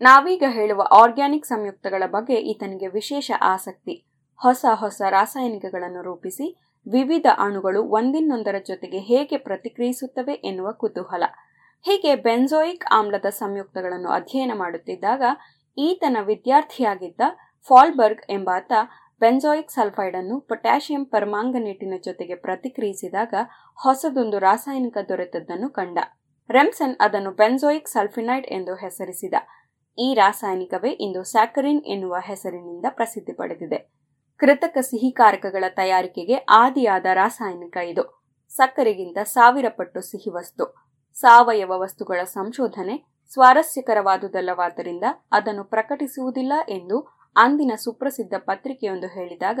ನಾವೀಗ ಹೇಳುವ ಆರ್ಗ್ಯಾನಿಕ್ ಸಂಯುಕ್ತಗಳ ಬಗ್ಗೆ ಈತನಿಗೆ ವಿಶೇಷ ಆಸಕ್ತಿ. ಹೊಸ ಹೊಸ ರಾಸಾಯನಿಕಗಳನ್ನು ರೂಪಿಸಿ ವಿವಿಧ ಅಣುಗಳು ಒಂದಿನ್ನೊಂದರ ಜೊತೆಗೆ ಹೇಗೆ ಪ್ರತಿಕ್ರಿಯಿಸುತ್ತವೆ ಎನ್ನುವ ಕುತೂಹಲ. ಹೀಗೆ ಬೆನ್ಜೋಯಿಕ್ ಆಮ್ಲದ ಸಂಯುಕ್ತಗಳನ್ನು ಅಧ್ಯಯನ ಮಾಡುತ್ತಿದ್ದಾಗ ಈತನ ವಿದ್ಯಾರ್ಥಿಯಾಗಿದ್ದ ಫಾಲ್ಬರ್ಗ್ ಎಂಬಾತ ಬೆನ್ಸೋಯಿಕ್ ಸಲ್ಫೈಡ್ ಅನ್ನು ಪೊಟ್ಯಾಷಿಯಂ ಪರ್ಮಾಂಗನೇಟಿನ ಜೊತೆಗೆ ಪ್ರತಿಕ್ರಿಯಿಸಿದಾಗ ಹೊಸದೊಂದು ರಾಸಾಯನಿಕ ದೊರೆತದ್ದನ್ನು ಕಂಡ. ರೆಮ್ಸನ್ ಅದನ್ನು ಬೆಂಜೋಯಿಕ್ ಸಲ್ಫಿನೈಡ್ ಎಂದು ಹೆಸರಿಸಿದ. ಈ ರಾಸಾಯನಿಕವೇ ಇಂದು ಸ್ಯಾಕರಿನ್ ಎನ್ನುವ ಹೆಸರಿನಿಂದ ಪ್ರಸಿದ್ಧಿ ಪಡೆದಿದೆ. ಕೃತಕ ಸಿಹಿಕಾರಕಗಳ ತಯಾರಿಕೆಗೆ ಆದಿಯಾದ ರಾಸಾಯನಿಕ ಇದು. ಸಕ್ಕರೆಗಿಂತ ಸಾವಿರ ಪಟ್ಟು ಸಿಹಿ ವಸ್ತು. ಸಾವಯವ ವಸ್ತುಗಳ ಸಂಶೋಧನೆ ಸ್ವಾರಸ್ಯಕರವಾದುದಲ್ಲವಾದ್ದರಿಂದ ಅದನ್ನು ಪ್ರಕಟಿಸುವುದಿಲ್ಲ ಎಂದು ಅಂದಿನ ಸುಪ್ರಸಿದ್ಧ ಪತ್ರಿಕೆಯೊಂದು ಹೇಳಿದಾಗ,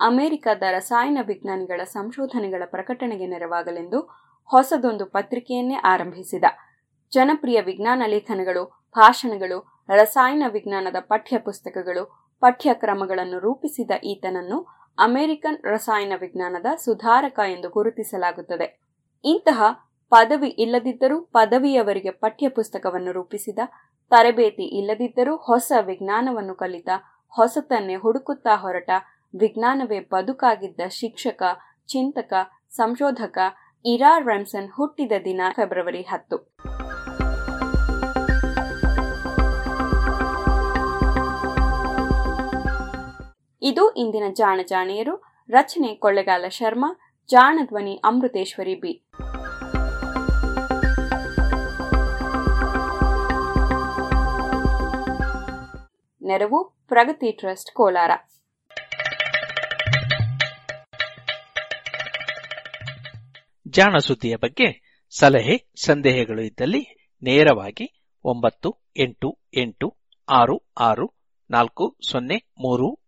ಅಮೆರಿಕದ ರಸಾಯನ ವಿಜ್ಞಾನಿಗಳ ಸಂಶೋಧನೆಗಳ ಪ್ರಕಟಣೆಗೆ ನೆರವಾಗಲೆಂದು ಹೊಸದೊಂದು ಪತ್ರಿಕೆಯನ್ನೇ ಆರಂಭಿಸಿದ. ಜನಪ್ರಿಯ ವಿಜ್ಞಾನ ಲೇಖನಗಳು, ಭಾಷಣಗಳು, ರಸಾಯನ ವಿಜ್ಞಾನದ ಪಠ್ಯ ಪುಸ್ತಕಗಳು ಪಠ್ಯಕ್ರಮಗಳನ್ನು ರೂಪಿಸಿದ ಈತನನ್ನು ಅಮೆರಿಕನ್ ರಸಾಯನ ವಿಜ್ಞಾನದ ಸುಧಾರಕ ಎಂದು ಗುರುತಿಸಲಾಗುತ್ತದೆ. ಇಂತಹ ಪದವಿ ಇಲ್ಲದಿದ್ದರೂ ಪದವಿಯವರಿಗೆ ಪಠ್ಯಪುಸ್ತಕವನ್ನು ರೂಪಿಸಿದ, ತರಬೇತಿ ಇಲ್ಲದಿದ್ದರೂ ಹೊಸ ವಿಜ್ಞಾನವನ್ನು ಕಲಿತ, ಹೊಸತನ್ನೇ ಹುಡುಕುತ್ತಾ ಹೊರಟ, ವಿಜ್ಞಾನವೇ ಬದುಕಾಗಿದ್ದ ಶಿಕ್ಷಕ, ಚಿಂತಕ, ಸಂಶೋಧಕ ಇರಾ ರೆಮ್ಸನ್ ಹುಟ್ಟಿದ ದಿನ ಫೆಬ್ರವರಿ ಹತ್ತು. ಇದು ಇಂದಿನ ಜಾಣ ಜಾಣಿಯರು, ರಚನೆ ಕೊಳ್ಳೆಗಾಲ ಶರ್ಮಾ, ಜಾಣ ಧ್ವನಿ ಅಮೃತೇಶ್ವರಿ ಬಿ. ನೆರವು ಪ್ರಗತಿ ಟ್ರಸ್ಟ್ ಕೋಲಾರ. ಜಾಣ ಸುದ್ದಿಯ ಬಗ್ಗೆ ಸಲಹೆ, ಸಂದೇಹಗಳು ಇದ್ದಲ್ಲಿ ನೇರವಾಗಿ ಒಂಬತ್ತು ಎಂಟು ಎಂಟು ಆರು ಆರು ನಾಲ್ಕು ಸೊನ್ನೆ ಮೂರು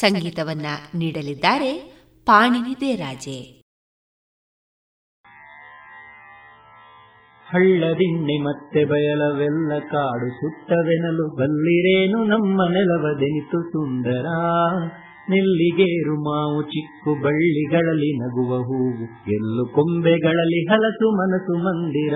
ಸಂಗೀತವನ್ನ ನೀಡಲಿದ್ದಾರೆ ಪಾಣಿನಿ ದೇರಾಜೆ. ಹಳ್ಳದಿಣ್ಣೆ ಮತ್ತೆ ಬಯಲವೆಲ್ಲ ಕಾಡು ಸುತ್ತವೆನಲು ಬಲ್ಲಿರೇನು ನಮ್ಮ ನೆಲವದೆನಿತು ಸುಂದರ. ನೆಲ್ಲಿಗೇರು ಮಾವು ಚಿಕ್ಕು ಬಳ್ಳಿಗಳಲ್ಲಿ ನಗುವ ಹೂವು, ಎಲ್ಲು ಕೊಂಬೆಗಳಲ್ಲಿ ಹಲಸು ಮನಸು ಮಂದಿರ.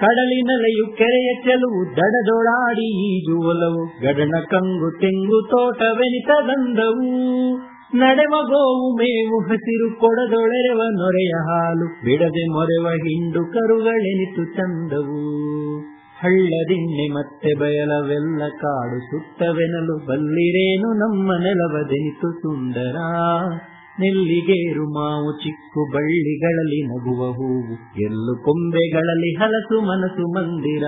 ಕಡಲಿನಲೆಯು ಕೆರೆಯ ಚೆಲುವು ದಡದೊಳಾಡಿ ಈಜು ಒಲವು. ಗಡನ ಕಂಗು ತೆಂಗು ತೋಟವೆನಿತ ಬಂದವು ನಡೆವ ಗೋವು ಮೇವು ಹಸಿರು ಕೊಡದೊಳೆರೆವ ನೊರೆಯ ಹಾಲು. ಬಿಡದೆ ಮೊರೆವ ಹಿಂಡು ಕರುಗಳೆನಿತು ಚಂದವು. ಹಳ್ಳದಿಣ್ಣೆ ಮತ್ತೆ ಬಯಲವೆಲ್ಲ ಕಾಡು ಸುತ್ತವೆನಲು ಬಲ್ಲಿರೇನು ನಮ್ಮ ನೆಲವದೆನಿತು ಸುಂದರ. ನೆಲ್ಲಿಗೇರು ಮಾವು ಚಿಕ್ಕು ಬಳ್ಳಿಗಳಲ್ಲಿ ನಗುವ ಹೂವು. ಎಲ್ಲು ಕೊಂಬೆಗಳಲ್ಲಿ ಹಲಸು ಮನಸು ಮಂದಿರ.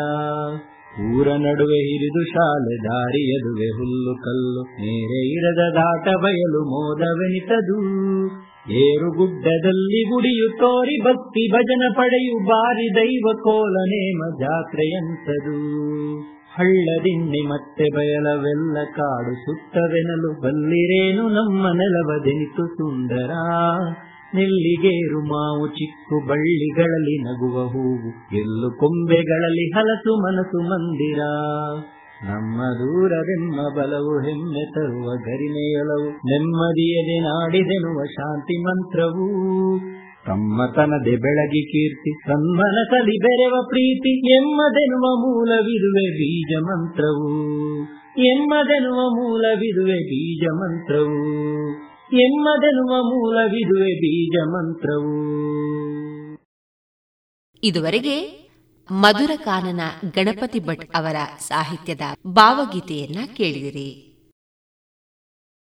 ಊರ ನಡುವೆ ಹಿರಿದು ಶಾಲೆ ದಾರಿಯದುವೆ ಹುಲ್ಲು ಕಲ್ಲು. ಮೇರೆ ಇರದ ದಾಟ ಬಯಲು ಮೋದವೆನಿತದು. ಏರು ಗುಡ್ಡದಲ್ಲಿ ಗುಡಿಯು ತೋರಿ ಭಕ್ತಿ ಭಜನ ಪಡೆಯು ಬಾರಿ ದೈವ ಕೋಲ ನೇಮ ಜಾತ್ರೆಯಂತದು. ಹಳ್ಳದಿಣ್ಣೆ ಮತ್ತೆ ಬಯಲವೆಲ್ಲ ಕಾಡು ಸುತ್ತವೆನಲು ಬಲ್ಲಿರೇನು ನಮ್ಮ ನೆಲವದೆನಿತು ಸುಂದರ. ನೆಲ್ಲಿಗೇರು ಮಾವು ಚಿಕ್ಕು ಬಳ್ಳಿಗಳಲ್ಲಿ ನಗುವ ಹೂವು, ಎಲ್ಲು ಕೊಂಬೆಗಳಲ್ಲಿ ಹಲಸು ಮನಸು ಮಂದಿರ. ನಮ್ಮ ದೂರವೆಮ್ಮ ಬಲವು ಹೆಮ್ಮೆ ತರುವ ಗರಿಮೆಯೊಲವು, ನೆಮ್ಮದಿಯದೆ ನಾಡಿದೆನುವ ಶಾಂತಿ ಮಂತ್ರವು. ತಮ್ಮತನದೆ ಬೆಳಗಿ ಕೀರ್ತಿ ಸನ್ಮನಸಲಿ ಬೆರೆವ ಪ್ರೀತಿ, ಎಮ್ಮದೆನ್ನುವ ಮೂಲವಿರುವೆ ಬೀಜ ಮಂತ್ರವು ಎಮ್ಮದೆನ್ನುವ ಮೂಲವಿರುವೆ ಬೀಜ ಮಂತ್ರವು ಎಮ್ಮದೆನ್ನುವ ಮೂಲವಿರುವೆ ಬೀಜ ಮಂತ್ರವು ಇದುವರೆಗೆ ಮಧುರಕಾನನ ಗಣಪತಿ ಭಟ್ ಅವರ ಸಾಹಿತ್ಯದ ಭಾವಗೀತೆಯನ್ನ ಕೇಳಿದಿರಿ.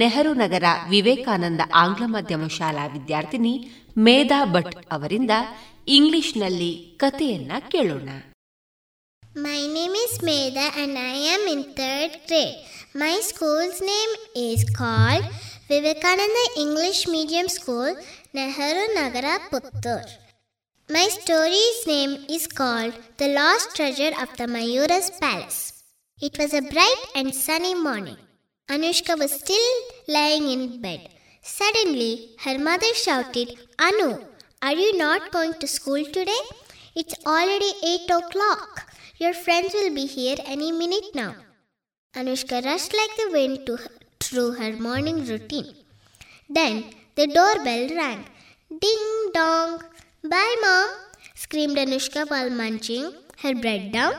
ನೆಹರು ನಗರ ವಿವೇಕಾನಂದ ಆಂಗ್ಲ ಮಾಧ್ಯಮ ಶಾಲಾ ವಿದ್ಯಾರ್ಥಿನಿ ಮೇಧಾ ಭಟ್ ಅವರಿಂದ ಇಂಗ್ಲಿಷ್ನಲ್ಲಿ ಕಥೆಯನ್ನ ಕೇಳೋಣ My name is Medha and I am in third grade. My school's name is called Vivekananda English Medium School, Nehru Nagara, Puttur. My story's name is called The Lost Treasure of the Mayura's Palace. It was a bright and sunny morning. Anushka was still lying in bed. Suddenly, her mother shouted, Anu, are you not going to school today? It's already 8 o'clock. Your friends will be here any minute now. Anushka rushed like the wind to, through her morning routine. Then the doorbell rang. Ding dong. Bye, mom, screamed Anushka while munching her bread down.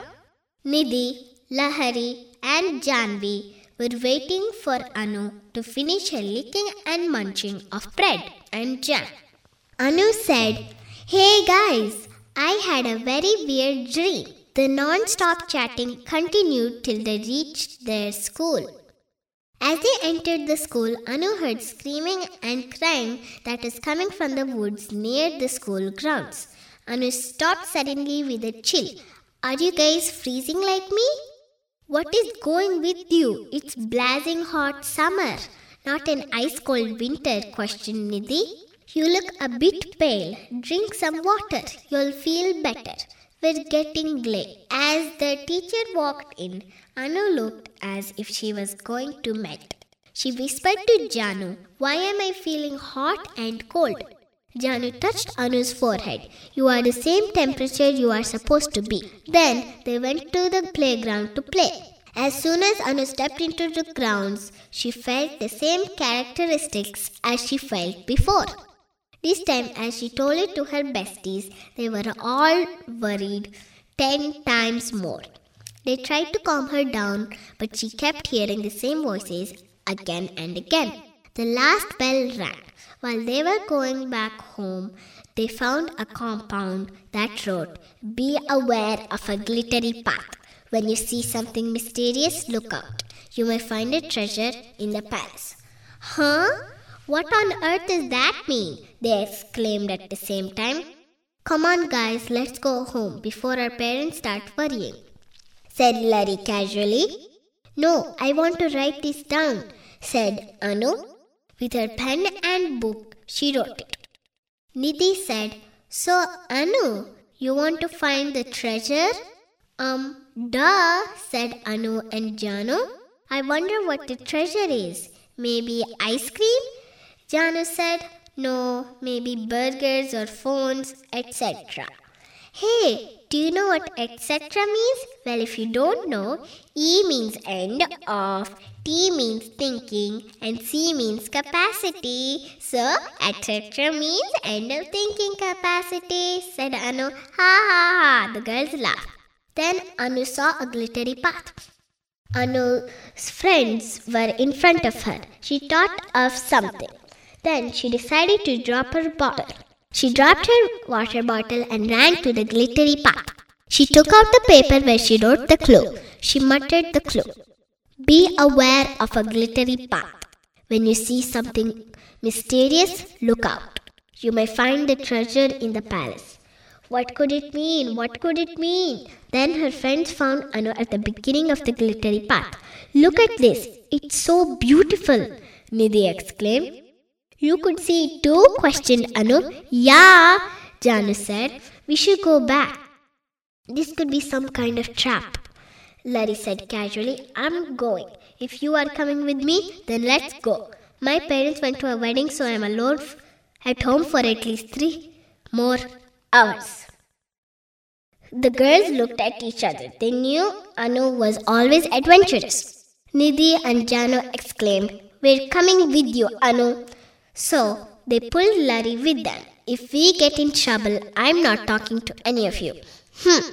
Nidhi, Lahari, and Janvi were waiting for Anu to finish her licking and munching of bread and jam. Anu said, Hey guys, I had a very weird dream. The non stop chatting continued till they reached their school. As they entered the school, Anu heard screaming and crying that was coming from the woods near the school grounds. Anu stopped suddenly with a chill. Are you guys freezing like me? What is going with you? It's blazing hot summer, not an ice cold winter, questioned Nidhi. You look a bit pale. Drink some water. You'll feel better. We're getting late. As the teacher walked in, Anu looked as if she was going to melt. She whispered to Janu, Why am I feeling hot and cold? Janu touched Anu's forehead. You are the same temperature you are supposed to be. Then they went to the playground to play. As soon as Anu stepped into the grounds, she felt the same characteristics as she felt before. This time, as she told it to her besties, they were all worried ten times more. They tried to calm her down, but she kept hearing the same voices again and again. The last bell rang. While they were going back home, they found a compound that wrote, Be aware of a glittery path. When you see something mysterious, look out. You may find a treasure in the palace. Huh? What on earth does that mean? They exclaimed at the same time. Come on, guys, let's go home before our parents start worrying, said Larry casually. No, I want to write this down, said Anu. With her pen and book, she wrote it. Nidhi said, So, Anu, you want to find the treasure? Um, duh, said Anu and Janu. I wonder what the treasure is. Maybe ice cream? Janu said, No, maybe burgers or phones, etc. Hey, do you know what etc means? Well, if you don't know, E means end of, T means thinking, and C means capacity. So, etc means end of thinking capacity, said Anu. Ha ha ha, the girls laughed. Then Anu saw a glittery path. Anu's friends were in front of her. She thought of something. Then she decided to drop her bottle. She dropped her water bottle and ran to the glittery path. She took out the paper where she wrote the clue. She muttered the clue. Be aware of a glittery path. When you see something mysterious, look out. You may find the treasure in the palace. What could it mean? What could it mean? Then her friends found Anu at the beginning of the glittery path. Look at this. It's so beautiful, Nidhi exclaimed. You could see it too? questioned Anu. Yeah, Janu said. We should go back. This could be some kind of trap. Larry said casually. I'm going. If you are coming with me, then let's go. My parents went to a wedding, so I'm alone f- at home for at least three more hours. The girls looked at each other. They knew Anu was always adventurous. Nidhi and Janu exclaimed, We're coming with you, Anu. So they pulled Larry with them. if we get in trouble, I'm not talking to any of you. Hmm,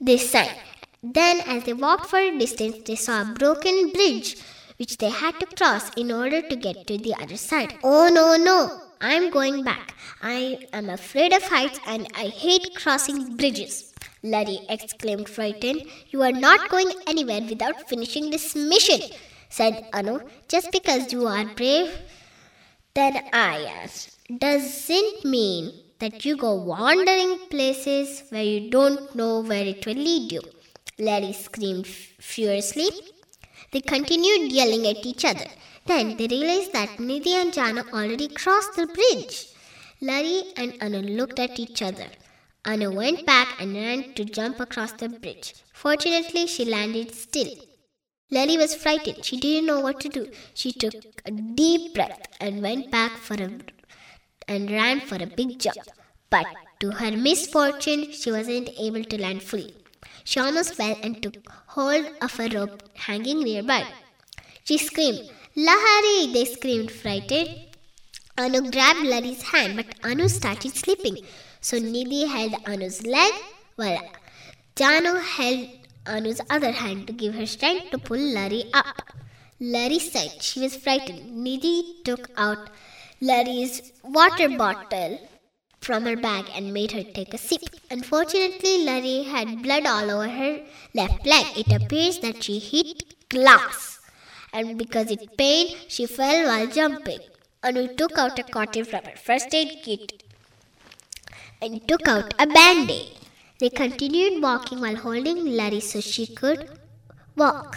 they sighed. Then, as they walked for a distance, they saw a broken bridge which they had to cross in order to get to the other side. Oh no, no, I'm going back. I am afraid of heights and I hate crossing bridges. Larry exclaimed, frightened. You are not going anywhere without finishing this mission, said Anu. Just because you are brave, then I asked, doesn't mean that you go wandering places where you don't know where it will lead you. Larry screamed furiously. They continued yelling at each other. Then they realized that Nidhi and Jana already crossed the bridge. Larry and Anu looked at each other. Anu went back and ran to jump across the bridge. Fortunately, she landed still. Larry was frightened. She didn't know what to do. She took a deep breath and went back for a and ran for a big jump. But to her misfortune, she wasn't able to land fully. She almost fell and took hold of a rope hanging nearby. She screamed, Lahari! They screamed, frightened. Anu grabbed Larry's hand, but Anu started slipping. So Nidhi held Anu's leg while Janu held Anu's other hand to give her strength to pull Larry up. Larry said She was frightened. Nidhi took out Larry's water bottle from her bag and made her take a sip. Unfortunately, Larry had blood all over her left leg. It appears that she hit glass, and because it pained, she fell while jumping. Anu took out a cotton from her first aid kit and took out a band-aid. They continued walking while holding Larry so she could walk.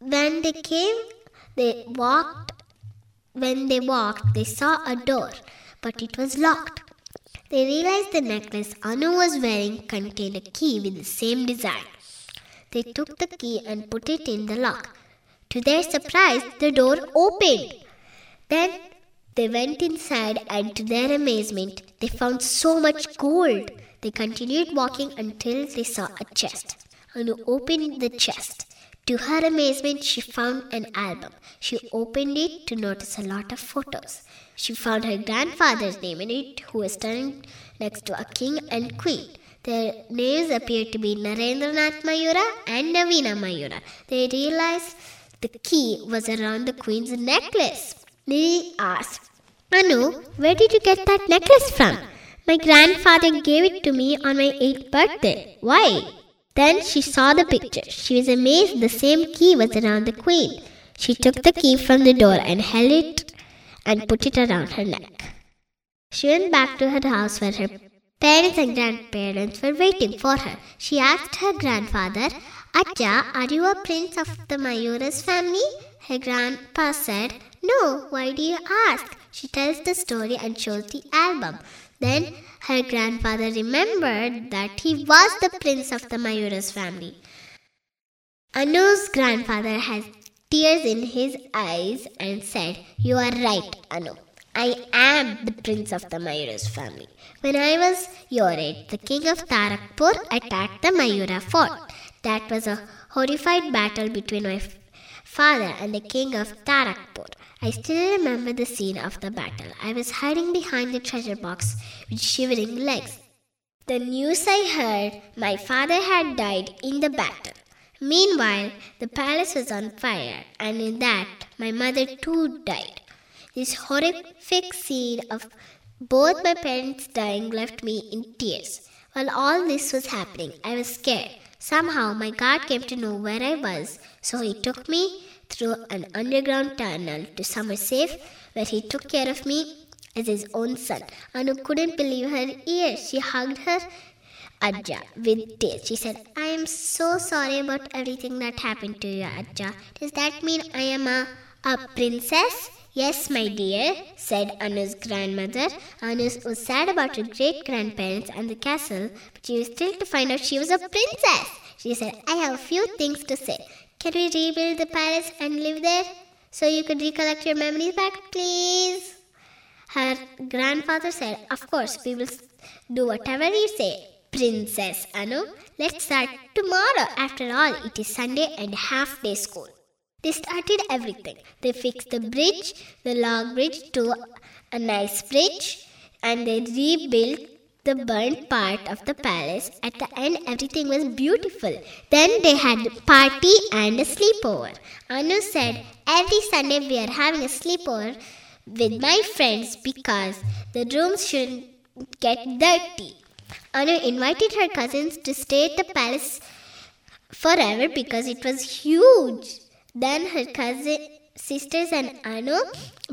When they came, they walked. When they walked, they saw a door, but it was locked. They realized the necklace Anu was wearing contained a key with the same design. They took the key and put it in the lock. To their surprise, the door opened. Then they went inside, and to their amazement, they found so much gold. They continued walking until they saw a chest. Anu opened the chest. To her amazement, she found an album. She opened it to notice a lot of photos. She found her grandfather's name in it, who was standing next to a king and queen. Their names appeared to be Narendranath Mayura and Navina Mayura. They realized the key was around the queen's necklace. Nidhi asked, Anu, where did you get that necklace from? My grandfather gave it to me on my eighth birthday. Why? Then she saw the picture. She was amazed the same key was around the queen. She took the key from the door and held it and put it around her neck. She went back to her house where her parents and grandparents were waiting for her. She asked her grandfather, Acha, are you a prince of the Mayura's family? Her grandpa said, No, why do you ask? She tells the story and shows the album. Then her grandfather remembered that he was the prince of the Mayura's family. Anu's grandfather had tears in his eyes and said, You are right, Anu. I am the prince of the Mayura's family. When I was your age, the king of Tarakpur attacked the Mayura fort. That was a horrified battle between my father and the king of Tarakpur. I still remember the scene of the battle. I was hiding behind the treasure box with shivering legs. The news I heard my father had died in the battle. Meanwhile, the palace was on fire, and in that, my mother too died. This horrific scene of both my parents dying left me in tears. While all this was happening, I was scared. Somehow, my guard came to know where I was, so he took me through an underground tunnel to safe where he took care of me as his own son. Anu couldn't believe her ears. She hugged her Ajja with tears. She said, I am so sorry about everything that happened to you, Ajja. Does that mean I am a, a princess? Yes, my dear, said Anu's grandmother. Anu was sad about her great grandparents and the castle, but she was thrilled to find out she was a princess. She said, I have a few things to say. Can we rebuild the palace and live there? So you could recollect your memories back, please? Her grandfather said, Of course, we will do whatever you say, Princess Anu. Let's start tomorrow. After all, it is Sunday and half day school. They started everything. They fixed the bridge, the log bridge, to a nice bridge. and they rebuilt the burnt part of the palace. At the end, everything was beautiful. Then they had a party and a sleepover. Anu said, Every Sunday we are having a sleepover with my friends because the rooms shouldn't get dirty. Anu invited her cousins to stay at the palace forever because it was huge. Then her cousin sisters and Anu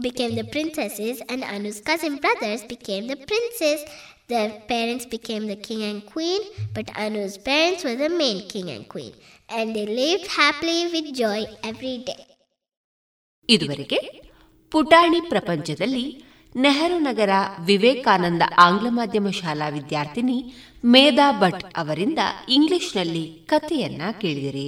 became the princesses, and Anu's cousin brothers became the princes. Their parents became the king and queen, but Anu's parents were the main king and queen, and they lived happily with joy every day. ಇದುವರೆಗೆ ಪುಟಾಣಿ ಪ್ರಪಂಚದಲ್ಲಿ ನೆಹರು ನಗರ ವಿವೇಕಾನಂದ ಆಂಗ್ಲ ಮಾಧ್ಯಮ ಶಾಲಾ ವಿದ್ಯಾರ್ಥಿನಿ ಮೇಧಾ ಭಟ್ ಅವರಿಂದ ಇಂಗ್ಲಿಷ್ನಲ್ಲಿ ಕಥೆಯನ್ನ ಕೇಳಿದಿರಿ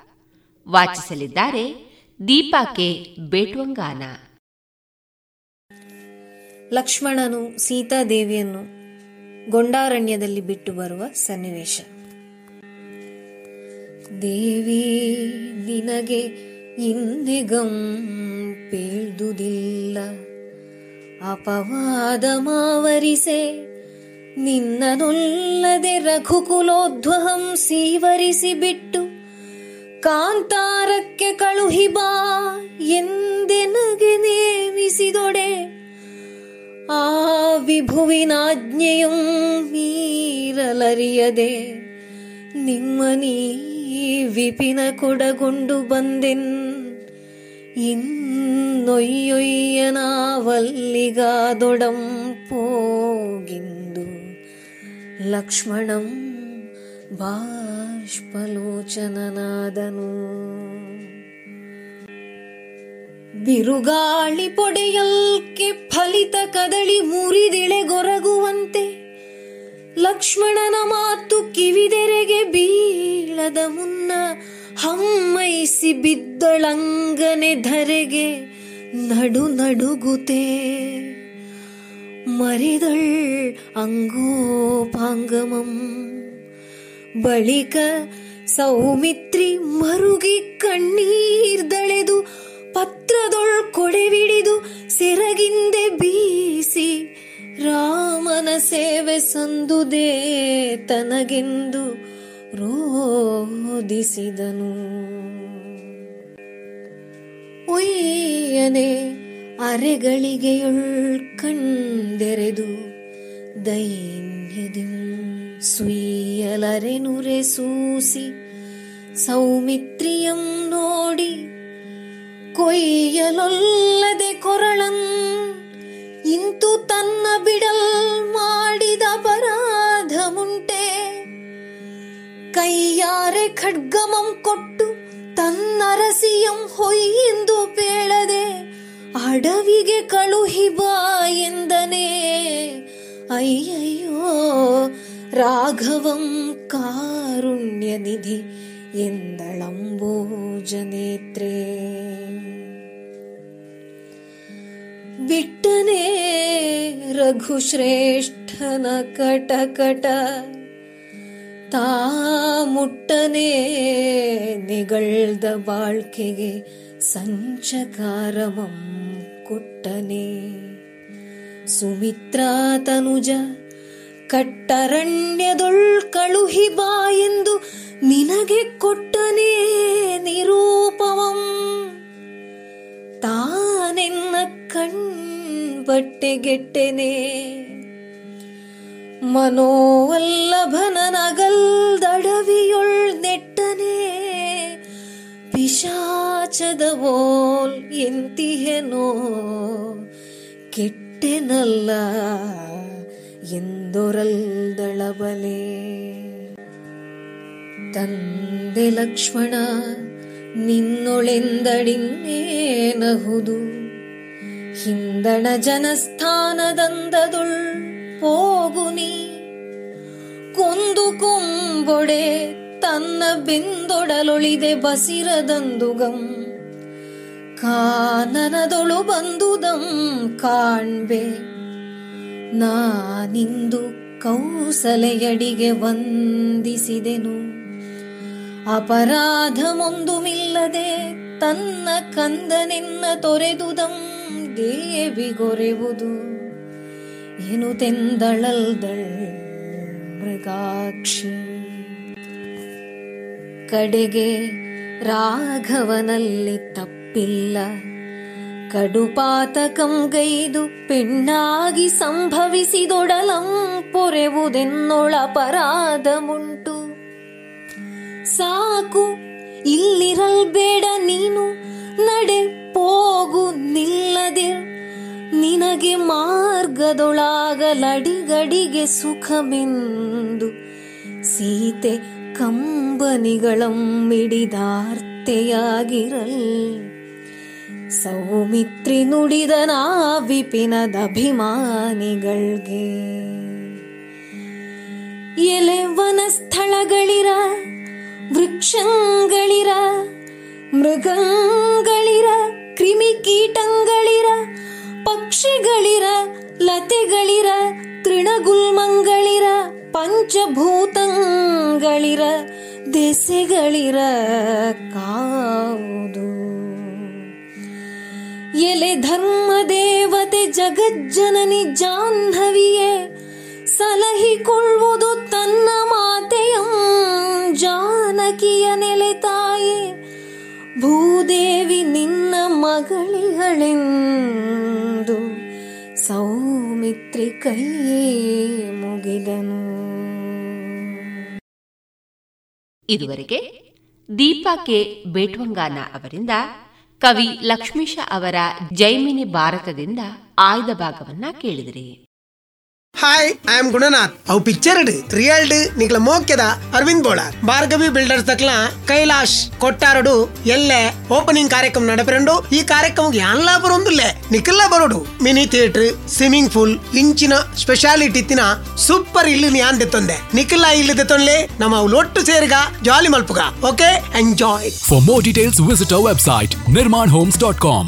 ವಾಚಿಸಲಿದ್ದಾರೆ. ದೀಪಾಕೆ ಬೇಟ್ವಂಗಾನ. ಲಕ್ಷ್ಮಣನು ಸೀತಾದೇವಿಯನ್ನು ಗೊಂಡಾರಣ್ಯದಲ್ಲಿ ಬಿಟ್ಟು ಬರುವ ಸನ್ನಿವೇಶ. ದೇವಿ, ನಿನಗೆ ಇಂದಿಗಂ ಪೇಳ್ದುದಿಲ್ಲ. ಅಪವಾದ ಮಾವರಿಸೆ, ನಿನ್ನನೊಲ್ಲದೆ ರಘುಕುಲೋಧ್ವಹಂ ಸೀವರಿಸಿ ಬಿಟ್ಟು ಕಾಂತಾರಕ್ಕೆ ಕಳುಹಿ ಬಾ, ಎಂದೆನಗೆ ನೇಮಿಸಿದೊಡೆ. ಆ ವಿಭುವಿನಾಜ್ಞೆಯು ಮೀರಲರಿಯದೆ. ನಿಮ್ಮನೀ ವಿಪಿನ ಕೊಡಗೊಂಡು ಬಂದೆನ್. ಇನ್ನೊಯ್ಯೊಯ್ಯನಾವಲ್ಲಿಗಾದೊಡಂ ಪೋಗಿಂದು. ಲಕ್ಷ್ಮಣಂ ಬಾಷ್ಪಲೋಚನನಾದನು. ಬಿರುಗಾಳಿ ಪೊಡೆಯಲ್ಕೆ ಫಲಿತ ಕದಳಿ ಮುರಿದಿಳೆಗೊರಗುವಂತೆ ಲಕ್ಷ್ಮಣನ ಮಾತು ಕಿವಿದೆರೆಗೆ ಬೀಳದ ಮುನ್ನ ಹಮ್ಮೈಸಿ ಬಿದ್ದಳಂಗನೆ ಧರೆಗೆ ನಡು ನಡುಗುತೆ. ಮರಿದಳ್ ಅಂಗೋಪಾಂಗಮಂ. ಬಳಿಕ ಸೌಮಿತ್ರಿ ಮರುಗಿ ಕಣ್ಣೀರ್ದಳೆದು ಪತ್ರದೊಳ್ ಕೊಡೆವಿಡಿದು ಸೆರಗಿಂದೆ ಬೀಸಿ, ರಾಮನ ಸೇವೆ ಸಂದುದೇ ತನಗೆಂದು ರೋದಿಸಿದನು ಒಯ್ಯನೆ ಅರೆಗಳಿಗೆಯೊಳ್ ಕಂಡೆರೆದು ದೈನ್ಯದಿಂ ಸುಯ್ಯಲರೆನುರೆ ಸೂಸಿ ಸೌಮಿತ್ರಿಯಂ ನೋಡಿ ಕೊಯ್ಯಲೊಲ್ಲದೆ ಕೊರಳಂ ಇಂತು ತನ್ನ ಬಿಡಲ್ ಮಾಡಿದ ಅಪರಾಧ ಮುಂಟೆ ಕೈಯಾರೆ ಖಡ್ಗಮಂ ಕೊಟ್ಟು ತನ್ನರಸಿಯಂ ಹೊಯ್ಯೆಂದು ಪೇಳದೆ ಅಡವಿಗೆ ಕಳುಹಿಬಾ ಎಂದನೇ ಅಯ್ಯಯ್ಯೋ ರಾಘವಂ ಕಾರುಣ್ಯನಿಧಿ ಎಂದಳಂಬೋಜನೇತ್ರೇ ಬಿಟ್ಟನೆ ರಘುಶ್ರೇಷ್ಠನ ಕಟಕಟ ತಾ ಮುಟ್ಟನೆ ನಿಗಳ್ದ ಬಾಳ್ಕೆಗೆ ಸಂಚಕಾರಮಂ ಕೊಟ್ಟನೆ ಸುಮಿತ್ರಾ ತನುಜ ಕಟ್ಟರಣ್ಯದೊಳ್ ಕಳುಹಿ ಬಾ ಎಂದು ನಿನಗೆ ಕೊಟ್ಟನೇ ನಿರೂಪವಂ. ತಾನೆನ್ನ ಕಣ್ ಬಟ್ಟೆಗೆಟ್ಟೆನೆ ಮನೋವಲ್ಲಭನ ನಗಲ್ದಡವಿಯೊಳ್ ನೆಟ್ಟನೆ. ಪಿಶಾಚದ ಓಲ್ ಎಂತಿಹೆನೋ ಕೆಟ್ಟೆನಲ್ಲ ಎಂದೊರಲ್ದಳಬಲೆ. ತಂದೆ ಲಕ್ಷ್ಮಣ ನಿನ್ನೊಳೆಂದಡಿನ್ನೇನಹುದು? ಹಿಂದಣ ಜನಸ್ಥಾನದಂದದುಳ್ ಹೋಗುನಿ ಕುಂದು ಕುಂಬೊಡೆ ತನ್ನ ಬೆಂದೊಡಲೊಳಿದೆ ಬಸಿರದಂದುಗಂ. ಕಾನನದೊಳು ಬಂದುದಂ ಕಾಣ್ಬೆ. ನಾನಿಂದು ಕೌಸಲೆಯಡಿಗೆ ವಂದಿಸಿದೆನು. ಅಪರಾಧಮೊಂದುಮಿಲ್ಲದೆ ತನ್ನ ಕಂದನೆನ್ನ ತೊರೆದುದಂ ದೇವಿಗೊರೆವುದು ಏನು ತೆಂದಳಲ್ದಳ್ ಮೃಗಾಕ್ಷಿ. ಕಡೆಗೆ ರಾಘವನಲ್ಲಿ ತಪ್ಪಿಲ್ಲ ಕಡುಪಾತಕಂ ಗೈದು ಪೆಣ್ಣಾಗಿ ಸಂಭವಿಸಿದೊಡಲಂ ಪೊರೆವುದೆನ್ನೊಳಪರಾಧ ಮುಂಟು ಸಾಕು, ಇಲ್ಲಿರಲ್ಬೇಡ ನೀನು, ನಡೆ ಹೋಗು ನಿಲ್ಲದೆ. ನಿನಗೆ ಮಾರ್ಗದೊಳಾಗಲಡಿಗಡಿಗೆ ಸುಖವೆಂದು ಸೀತೆ ಕಂಬನಿಗಳಂ ಮಿಡಿದಾರ್ತೆಯಾಗಿರಲ್. ಸೌಮಿತ್ರಿ ನುಡಿದ ನಾ ವಿಪಿನದ ಅಭಿಮಾನಿಗಳ್ಗೆ. ಎಲೆ ವನಸ್ಥಳಗಳಿರ, ವೃಕ್ಷಗಳಿರ, ಮೃಗಗಳಿರ, ಕ್ರಿಮಿಕೀಟಗಳಿರ, ಪಕ್ಷಿಗಳಿರ, ಲತೆಗಳಿರ, ತೃಣಗುಲ್ಮಂಗಳಿರ, ಪಂಚಭೂತಗಳಿರ, ದೆಸೆಗಳಿರ ಕಾವುದು. ಎಲೆ ಧರ್ಮ ದೇವತೆ ಜಗಜ್ಜನನಿ ಜಾಹ್ನವಿಯೇ, ಸಲಹಿಕೊಳ್ಳುವುದು ತನ್ನ ಮಾತೆಯಂ ಜಾನಕಿಯ ನೆಲೆ ತಾಯಿ. ಭೂದೇವಿ ನಿನ್ನ ಮಗಳಿಗಳೆಂದು ಸೌಮಿತ್ರಿ ಕೈಯೇ ಮುಗಿದನು. ಇದುವರೆಗೆ ದೀಪಾ ಕೆ. ಬೇಟ್ವಂಗಾನ ಅವರಿಂದ ಕವಿ ಲಕ್ಷ್ಮೀಶ ಅವರ ಜೈಮಿನಿ ಭಾರತದಿಂದ ಆಯ್ದ ಭಾಗವನ್ನ ಕೇಳಿದಿರಿ. ಹಾಯ್ ಐ ಆಮ್ ಗುಣನಾಥ್ ಅವು ಪಿಕ್ಚರ್ ರಿಯಲ್ಡ್ ನಿಕ್ಲ ಮೋಕ್ಯದ ಅರವಿಂದ್ ಬೋಳಾರ್ ಭಾರ್ಗವಿ ಬಿಲ್ಡರ್ಸ್ ತಕ್ಲ ಕೈಲಾಶ್ ಕೊಟ್ಟಾರಡು ಎಲ್ಲೆ ಓಪನಿಂಗ್ ಕಾರ್ಯಕ್ರಮ ನಡಪರೆಂಡು ಈ ಕಾರ್ಯಕ್ರಮ ಯಾನ್ಲಾ ಬರೊಂದುಲ್ಲೆ ನಿಖಲ್ಲ ಬರೋಡು ಮಿನಿ ಥಿಯೇಟರ್ ಸ್ವಿಮ್ಮಿಂಗ್ ಪೂಲ್ ಇಂಚಿನ ಸ್ಪೆಷಾಲಿಟಿ ಇತ್ತಿನ ಸೂಪರ್ ಇಲ್ಲಿ ಯಾನ್ ದೆತ್ತೊಂದೆ ನಿಖಲ್ಲ ಇಲ್ಲಿ ದೆತ್ತೊನ್ಲೆ ನಮ್ಮ ಅವು ಒಟ್ಟು ಸೇರ್ಗ ಜಾಲಿ ಮಲ್ಪುಗ okay enjoy for more details visit our website visit Homes dot nirmanhomes.com.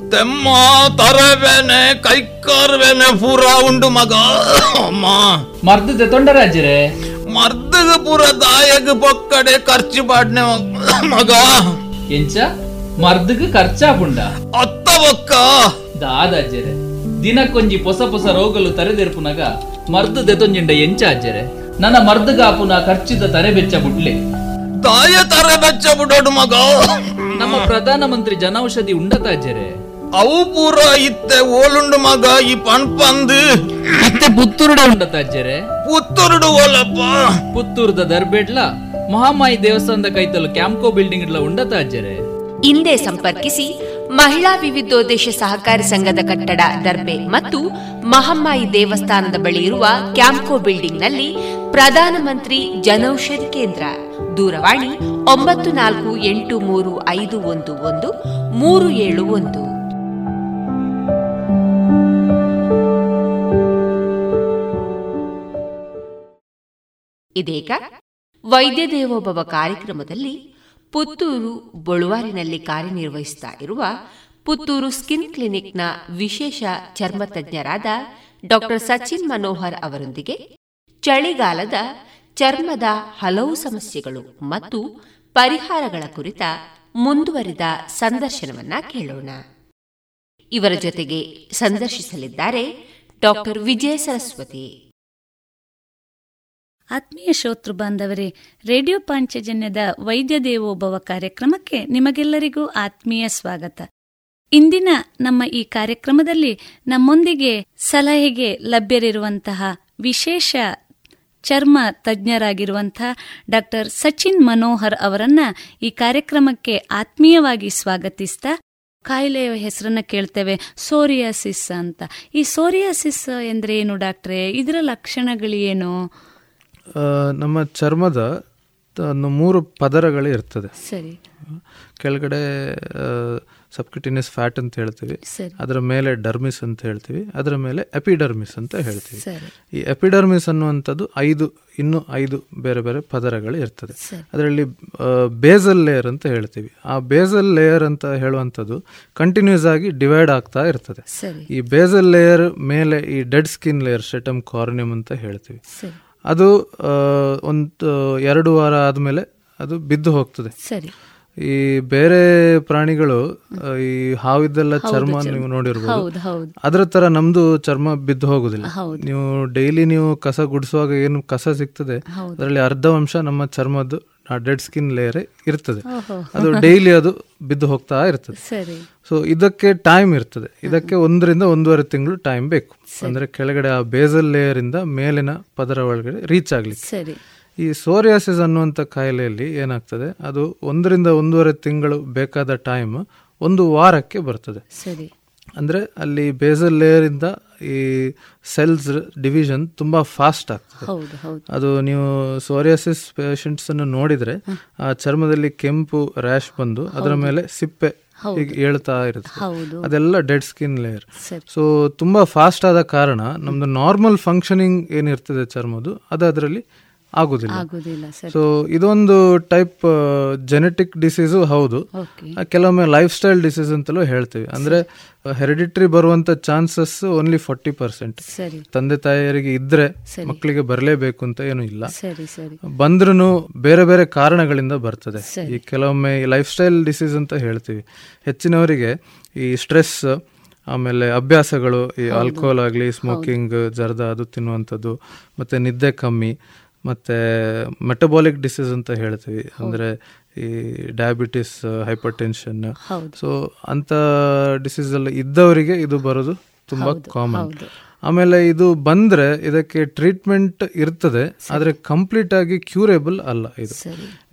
ತೆಮ್ಮ ತರವೇನೆ ಕೈಕಾರ್ವೇನೆ ಪೂರ ಉಂಡು ಮಗ. ಅಮ್ಮ. ಮರ್ದದ ತೊಂಡರಾಜ್ಜರೆ ಮರ್ದಗ ಪೂರ ದಾಯಗ ಪೊಕ್ಕಡೆ ಖರ್ಚು ಪಾಡ್ನೆ ಮಗ. ಎಂಚ? ಮರ್ದಗ್ ಖರ್ಚಾಪುಂಡ ಅತ್ತ ಒಕ್ಕ ದಾದಾಜರೆ ದಿನಕ್ಕೊಂಜಿ ಹೊಸ ಹೊಸ ರೋಗಲು ತರೆದೆರ್ಪುನಗ ಮರ್ದು ದೆತೊಂಜಿಂಡ ಎಂಚ ಅಜ್ಜರೆ ನನ್ನ ಮರ್ದಗಾಪುನ ಖರ್ಚಿದ ತರೆ ಬೆಚ್ಚ ಬುಡ್ಲೆ. ತಾಯ ತರ ಬೆಚ್ಚ ಬಿಡೋಡು ಮಗ. ನಮ್ಮ ಪ್ರಧಾನಮಂತ್ರಿ ಜನೌಷಧಿ ಉಂಡತ ಪೂರ ಇತ್ತೆ ಓಲುಂಡು ಮಗ ಈ ಪಣ್ಪಂದು ಮತ್ತೆ ಪುತ್ತೂರುಡ ಉಂಡ ಪುತ್ತೂರುಡು ಓಲಪ್ಪ. ಪುತ್ತೂರುದ ದರ್ಬೇಡ್ಲ? ಮಹಾಮಾಯಿ ದೇವಸ್ಥಾನದ ಕೈತಲು ಕ್ಯಾಂಪ್ಕೋ ಬಿಲ್ಡಿಂಗ್ ಇಡ್ಲ ಉಂಡ ಅಜ್ಜರೆ ಹಿಂದೆ ಸಂಪರ್ಕಿಸಿ ಮಹಿಳಾ ವಿವಿಧೋದ್ದೇಶ ಸಹಕಾರಿ ಸಂಘದ ಕಟ್ಟಡ ದರ್ಬೆ ಮತ್ತು ಮಹಮ್ಮಾಯಿ ದೇವಸ್ಥಾನದ ಬಳಿ ಇರುವ ಕ್ಯಾಂಪ್ಕೋ ಬಿಲ್ಡಿಂಗ್ನಲ್ಲಿ ಪ್ರಧಾನಮಂತ್ರಿ ಜನೌಷಧಿ ಕೇಂದ್ರ. ದೂರವಾಣಿ ಒಂಬತ್ತು ನಾಲ್ಕು ಎಂಟು ಮೂರು ಐದು ಒಂದು ಒಂದು ಮೂರು ಏಳು ಒಂದು. ಇದೀಗ ವೈದ್ಯ ದೇವೋಭವ ಕಾರ್ಯಕ್ರಮದಲ್ಲಿ ಪುತ್ತೂರು ಬೊಳುವಾರಿನಲ್ಲಿ ಕಾರ್ಯನಿರ್ವಹಿಸುತ್ತಾ ಇರುವ ಪುತ್ತೂರು ಸ್ಕಿನ್ ಕ್ಲಿನಿಕ್ನ ವಿಶೇಷ ಚರ್ಮ ತಜ್ಞರಾದ ಡಾಕ್ಟರ್ ಸಚಿನ್ ಮನೋಹರ್ ಅವರೊಂದಿಗೆ ಚಳಿಗಾಲದ ಚರ್ಮದ ಹಲವು ಸಮಸ್ಯೆಗಳು ಮತ್ತು ಪರಿಹಾರಗಳ ಕುರಿತ ಮುಂದುವರಿದ ಸಂದರ್ಶನವನ್ನ ಕೇಳೋಣ. ಇವರ ಜೊತೆಗೆ ಸಂದರ್ಶಿಸಲಿದ್ದಾರೆ ಡಾಕ್ಟರ್ ವಿಜಯ ಸರಸ್ವತಿ. ಆತ್ಮೀಯ ಶ್ರೋತೃ ಬಾಂಧವರೇ, ರೇಡಿಯೋ ಪಾಂಚಜನ್ಯದ ವೈದ್ಯ ದೇವೋಭವ ಕಾರ್ಯಕ್ರಮಕ್ಕೆ ನಿಮಗೆಲ್ಲರಿಗೂ ಆತ್ಮೀಯ ಸ್ವಾಗತ. ಇಂದಿನ ನಮ್ಮ ಈ ಕಾರ್ಯಕ್ರಮದಲ್ಲಿ ನಮ್ಮೊಂದಿಗೆ ಸಲಹೆಗೆ ಲಭ್ಯರಿರುವಂತಹ ವಿಶೇಷ ಚರ್ಮ ತಜ್ಞರಾಗಿರುವಂತಹ ಡಾಕ್ಟರ್ ಸಚಿನ್ ಮನೋಹರ್ ಅವರನ್ನ ಈ ಕಾರ್ಯಕ್ರಮಕ್ಕೆ ಆತ್ಮೀಯವಾಗಿ ಸ್ವಾಗತಿಸ್ತಾ ಕಾಯಿಲೆಯ ಹೆಸರನ್ನ ಕೇಳ್ತೇವೆ, ಸೋರಿಯಾಸಿಸ್ ಅಂತ. ಈ ಸೋರಿಯಾಸಿಸ್ ಎಂದ್ರೆ ಏನು ಡಾಕ್ಟ್ರೆ? ಇದರ ಲಕ್ಷಣಗಳೇನು? ನಮ್ಮ ಚರ್ಮದ ಮೂರು ಪದರಗಳು ಇರ್ತದೆ. ಸರಿ. ಕೆಳಗಡೆ ಸಬ್ಕಿಟಿನಿಯಸ್ ಫ್ಯಾಟ್ ಅಂತ ಹೇಳ್ತೀವಿ. ಅದರ ಮೇಲೆ ಡರ್ಮಿಸ್ ಅಂತ ಹೇಳ್ತೀವಿ. ಅದರ ಮೇಲೆ ಎಪಿಡರ್ಮಿಸ್ ಅಂತ ಹೇಳ್ತೀವಿ. ಈ ಎಪಿಡರ್ಮಿಸ್ ಅನ್ನುವಂಥದ್ದು ಐದು ಇನ್ನು ಐದು ಬೇರೆ ಬೇರೆ ಪದರಗಳು ಇರ್ತದೆ. ಅದರಲ್ಲಿ ಬೇಸಲ್ ಲೇಯರ್ ಅಂತ ಹೇಳ್ತೀವಿ. ಆ ಬೇಸಲ್ ಲೇಯರ್ ಅಂತ ಹೇಳುವಂಥದ್ದು ಕಂಟಿನ್ಯೂಸ್ ಆಗಿ ಡಿವೈಡ್ ಆಗ್ತಾ ಇರ್ತದೆ. ಈ ಬೇಸಲ್ ಲೇಯರ್ ಮೇಲೆ ಈ dead skin layer stratum corneum ಅಂತ ಹೇಳ್ತೀವಿ. ಅದು ಒಂದು ಎರಡು ವಾರ ಆದಮೇಲೆ ಅದು ಬಿದ್ದು ಹೋಗ್ತದೆ ಸರಿ ಈ ಬೇರೆ ಪ್ರಾಣಿಗಳು ಈ ಹಾವಿದ್ದೆಲ್ಲ ಚರ್ಮ. ನೀವು ನೋಡಿರ್ಬೋದು. ಅದರ ತರ ನಮ್ದು ಚರ್ಮ ಬಿದ್ದು ಹೋಗುದಿಲ್ಲ ನೀವು ಡೈಲಿ ನೀವು ಕಸ ಗುಡಿಸುವಾಗ ಏನು ಕಸ ಸಿಗ್ತದೆ. ಅದರಲ್ಲಿ ಅರ್ಧ ಅಂಶ ನಮ್ಮ ಚರ್ಮದ್ದು ಡೆಡ್ ಸ್ಕಿನ್ ಲೇಯರ್ ಇರ್ತದೆ. ಅದು ಡೈಲಿ ಅದು ಬಿದ್ದು ಹೋಗ್ತಾ ಇರ್ತದೆ. ಸೊ ಇದಕ್ಕೆ ಟೈಮ್ ಇರ್ತದೆ. ಇದಕ್ಕೆ ಒಂದರಿಂದ ಒಂದೂವರೆ ತಿಂಗಳು ಟೈಮ್ ಬೇಕು. ಅಂದ್ರೆ ಕೆಳಗಡೆ ಆ ಬೇಸಲ್ ಲೇಯರ್ ಇಂದ ಮೇಲಿನ ಪದರ ಒಳಗಡೆ ರೀಚ್ ಆಗ್ಲಿಕ್ಕೆ. ಈ ಸೋರಿಯಾಸಿಸ್ ಅನ್ನುವಂಥ ಕಾಯಿಲೆಯಲ್ಲಿ ಏನಾಗ್ತದೆ? ಅದು ಒಂದರಿಂದ ಒಂದೂವರೆ ತಿಂಗಳು ಬೇಕಾದ ಟೈಮ್ ಒಂದು ವಾರಕ್ಕೆ ಬರ್ತದೆ. ಅಂದರೆ ಅಂದ್ರೆ ಅಲ್ಲಿ ಬೇಸಲ್ ಲೇಯರ್ ಇಂದ ಈ ಸೆಲ್ಸ್ ಡಿವಿಷನ್ ತುಂಬಾ ಫಾಸ್ಟ್ ಆಗ್ತದೆ. ಅದು ನೀವು ಸೋರಿಯಾಸಿಸ್ ಪೇಷಂಟ್ಸ್ ಅನ್ನು ನೋಡಿದ್ರೆ ಆ ಚರ್ಮದಲ್ಲಿ ಕೆಂಪು ರ್ಯಾಶ್ ಬಂದು ಅದರ ಮೇಲೆ ಸಿಪ್ಪೆ ಹೇಳ್ತಾ ಇರುತ್ತೆ. ಅದೆಲ್ಲ ಡೆಡ್ ಸ್ಕಿನ್ ಲೇಯರ್. ಸೊ ತುಂಬಾ ಫಾಸ್ಟ್ ಆದ ಕಾರಣ ನಮ್ದು ನಾರ್ಮಲ್ ಫಂಕ್ಷನಿಂಗ್ ಏನಿರ್ತದೆ ಚರ್ಮದು ಅದು ಅದರಲ್ಲಿ ಆಗುದಿಲ್ಲ. ಸೊ ಇದೊಂದು ಟೈಪ್ ಜೆನೆಟಿಕ್ ಡಿಸೀಸು ಹೌದು. ಕೆಲವೊಮ್ಮೆ ಲೈಫ್ ಸ್ಟೈಲ್ ಡಿಸೀಸ್ ಅಂತಲೂ ಹೇಳ್ತೀವಿ. ಅಂದ್ರೆ ಹೆರಿಡಿಟ್ರಿ ಬರುವಂತ ಚಾನ್ಸಸ್ ಓನ್ಲಿ ಫಾರ್ಟಿ ಪರ್ಸೆಂಟ್ ತಂದೆ ತಾಯಿಯರಿಗೆ ಇದ್ರೆ ಮಕ್ಕಳಿಗೆ ಬರಲೇಬೇಕು ಅಂತ ಏನು ಇಲ್ಲ. ಬಂದ್ರೂ ಬೇರೆ ಬೇರೆ ಕಾರಣಗಳಿಂದ ಬರ್ತದೆ. ಈ ಕೆಲವೊಮ್ಮೆ ಲೈಫ್ ಸ್ಟೈಲ್ ಡಿಸೀಸ್ ಅಂತ ಹೇಳ್ತೀವಿ. ಹೆಚ್ಚಿನವರಿಗೆ ಈ ಸ್ಟ್ರೆಸ್ ಆಮೇಲೆ ಅಭ್ಯಾಸಗಳು ಈ. ಆಲ್ಕೋಹಾಲ್ ಆಗಲಿ ಸ್ಮೋಕಿಂಗ್ ಜರ್ದ ಅದು ತಿನ್ನುವಂಥದ್ದು ಮತ್ತು ನಿದ್ದೆ ಕಮ್ಮಿ ಮತ್ತೆ ಮೆಟಬಾಲಿಕ್ ಡಿಸೀಸ್ ಅಂತ ಹೇಳ್ತೀವಿ. ಅಂದರೆ ಈ ಡಯಾಬಿಟಿಸ್ ಹೈಪರ್ ಟೆನ್ಷನ್ ಸೊ ಅಂಥ ಡಿಸೀಸಲ್ಲಿ ಎಲ್ಲ ಇದ್ದವರಿಗೆ ಇದು ಬರೋದು ತುಂಬ ಕಾಮನ್. ಆಮೇಲೆ ಇದು ಬಂದ್ರೆ ಇದಕ್ಕೆ ಟ್ರೀಟ್ಮೆಂಟ್ ಇರ್ತದೆ ಆದ್ರೆ ಕಂಪ್ಲೀಟ್ ಆಗಿ ಕ್ಯೂರೇಬಲ್ ಅಲ್ಲ ಇದು.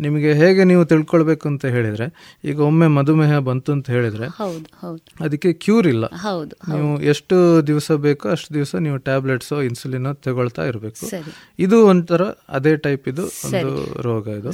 ನಿಮಗೆ ಹೇಗೆ ನೀವು ತಿಳ್ಕೊಳ್ಬೇಕು ಅಂತ ಹೇಳಿದ್ರೆ ಈಗ ಒಮ್ಮೆ ಮಧುಮೇಹ ಬಂತು ಅಂತ ಹೇಳಿದ್ರೆ ಹೌದು ಹೌದು. ಅದಕ್ಕೆ ಕ್ಯೂರ್ ಇಲ್ಲ. ಹೌದು ನೀವು ಎಷ್ಟು ದಿವಸ ಬೇಕೋ ಅಷ್ಟು ದಿವಸ ನೀವು ಟ್ಯಾಬ್ಲೆಟ್ಸ್ ಇನ್ಸುಲಿನ್ ತಗೊಳ್ತಾ ಇರಬೇಕು. ಇದು ಒಂಥರ ಅದೇ ಟೈಪ್ ಇದು ಒಂದು ರೋಗ ಇದು.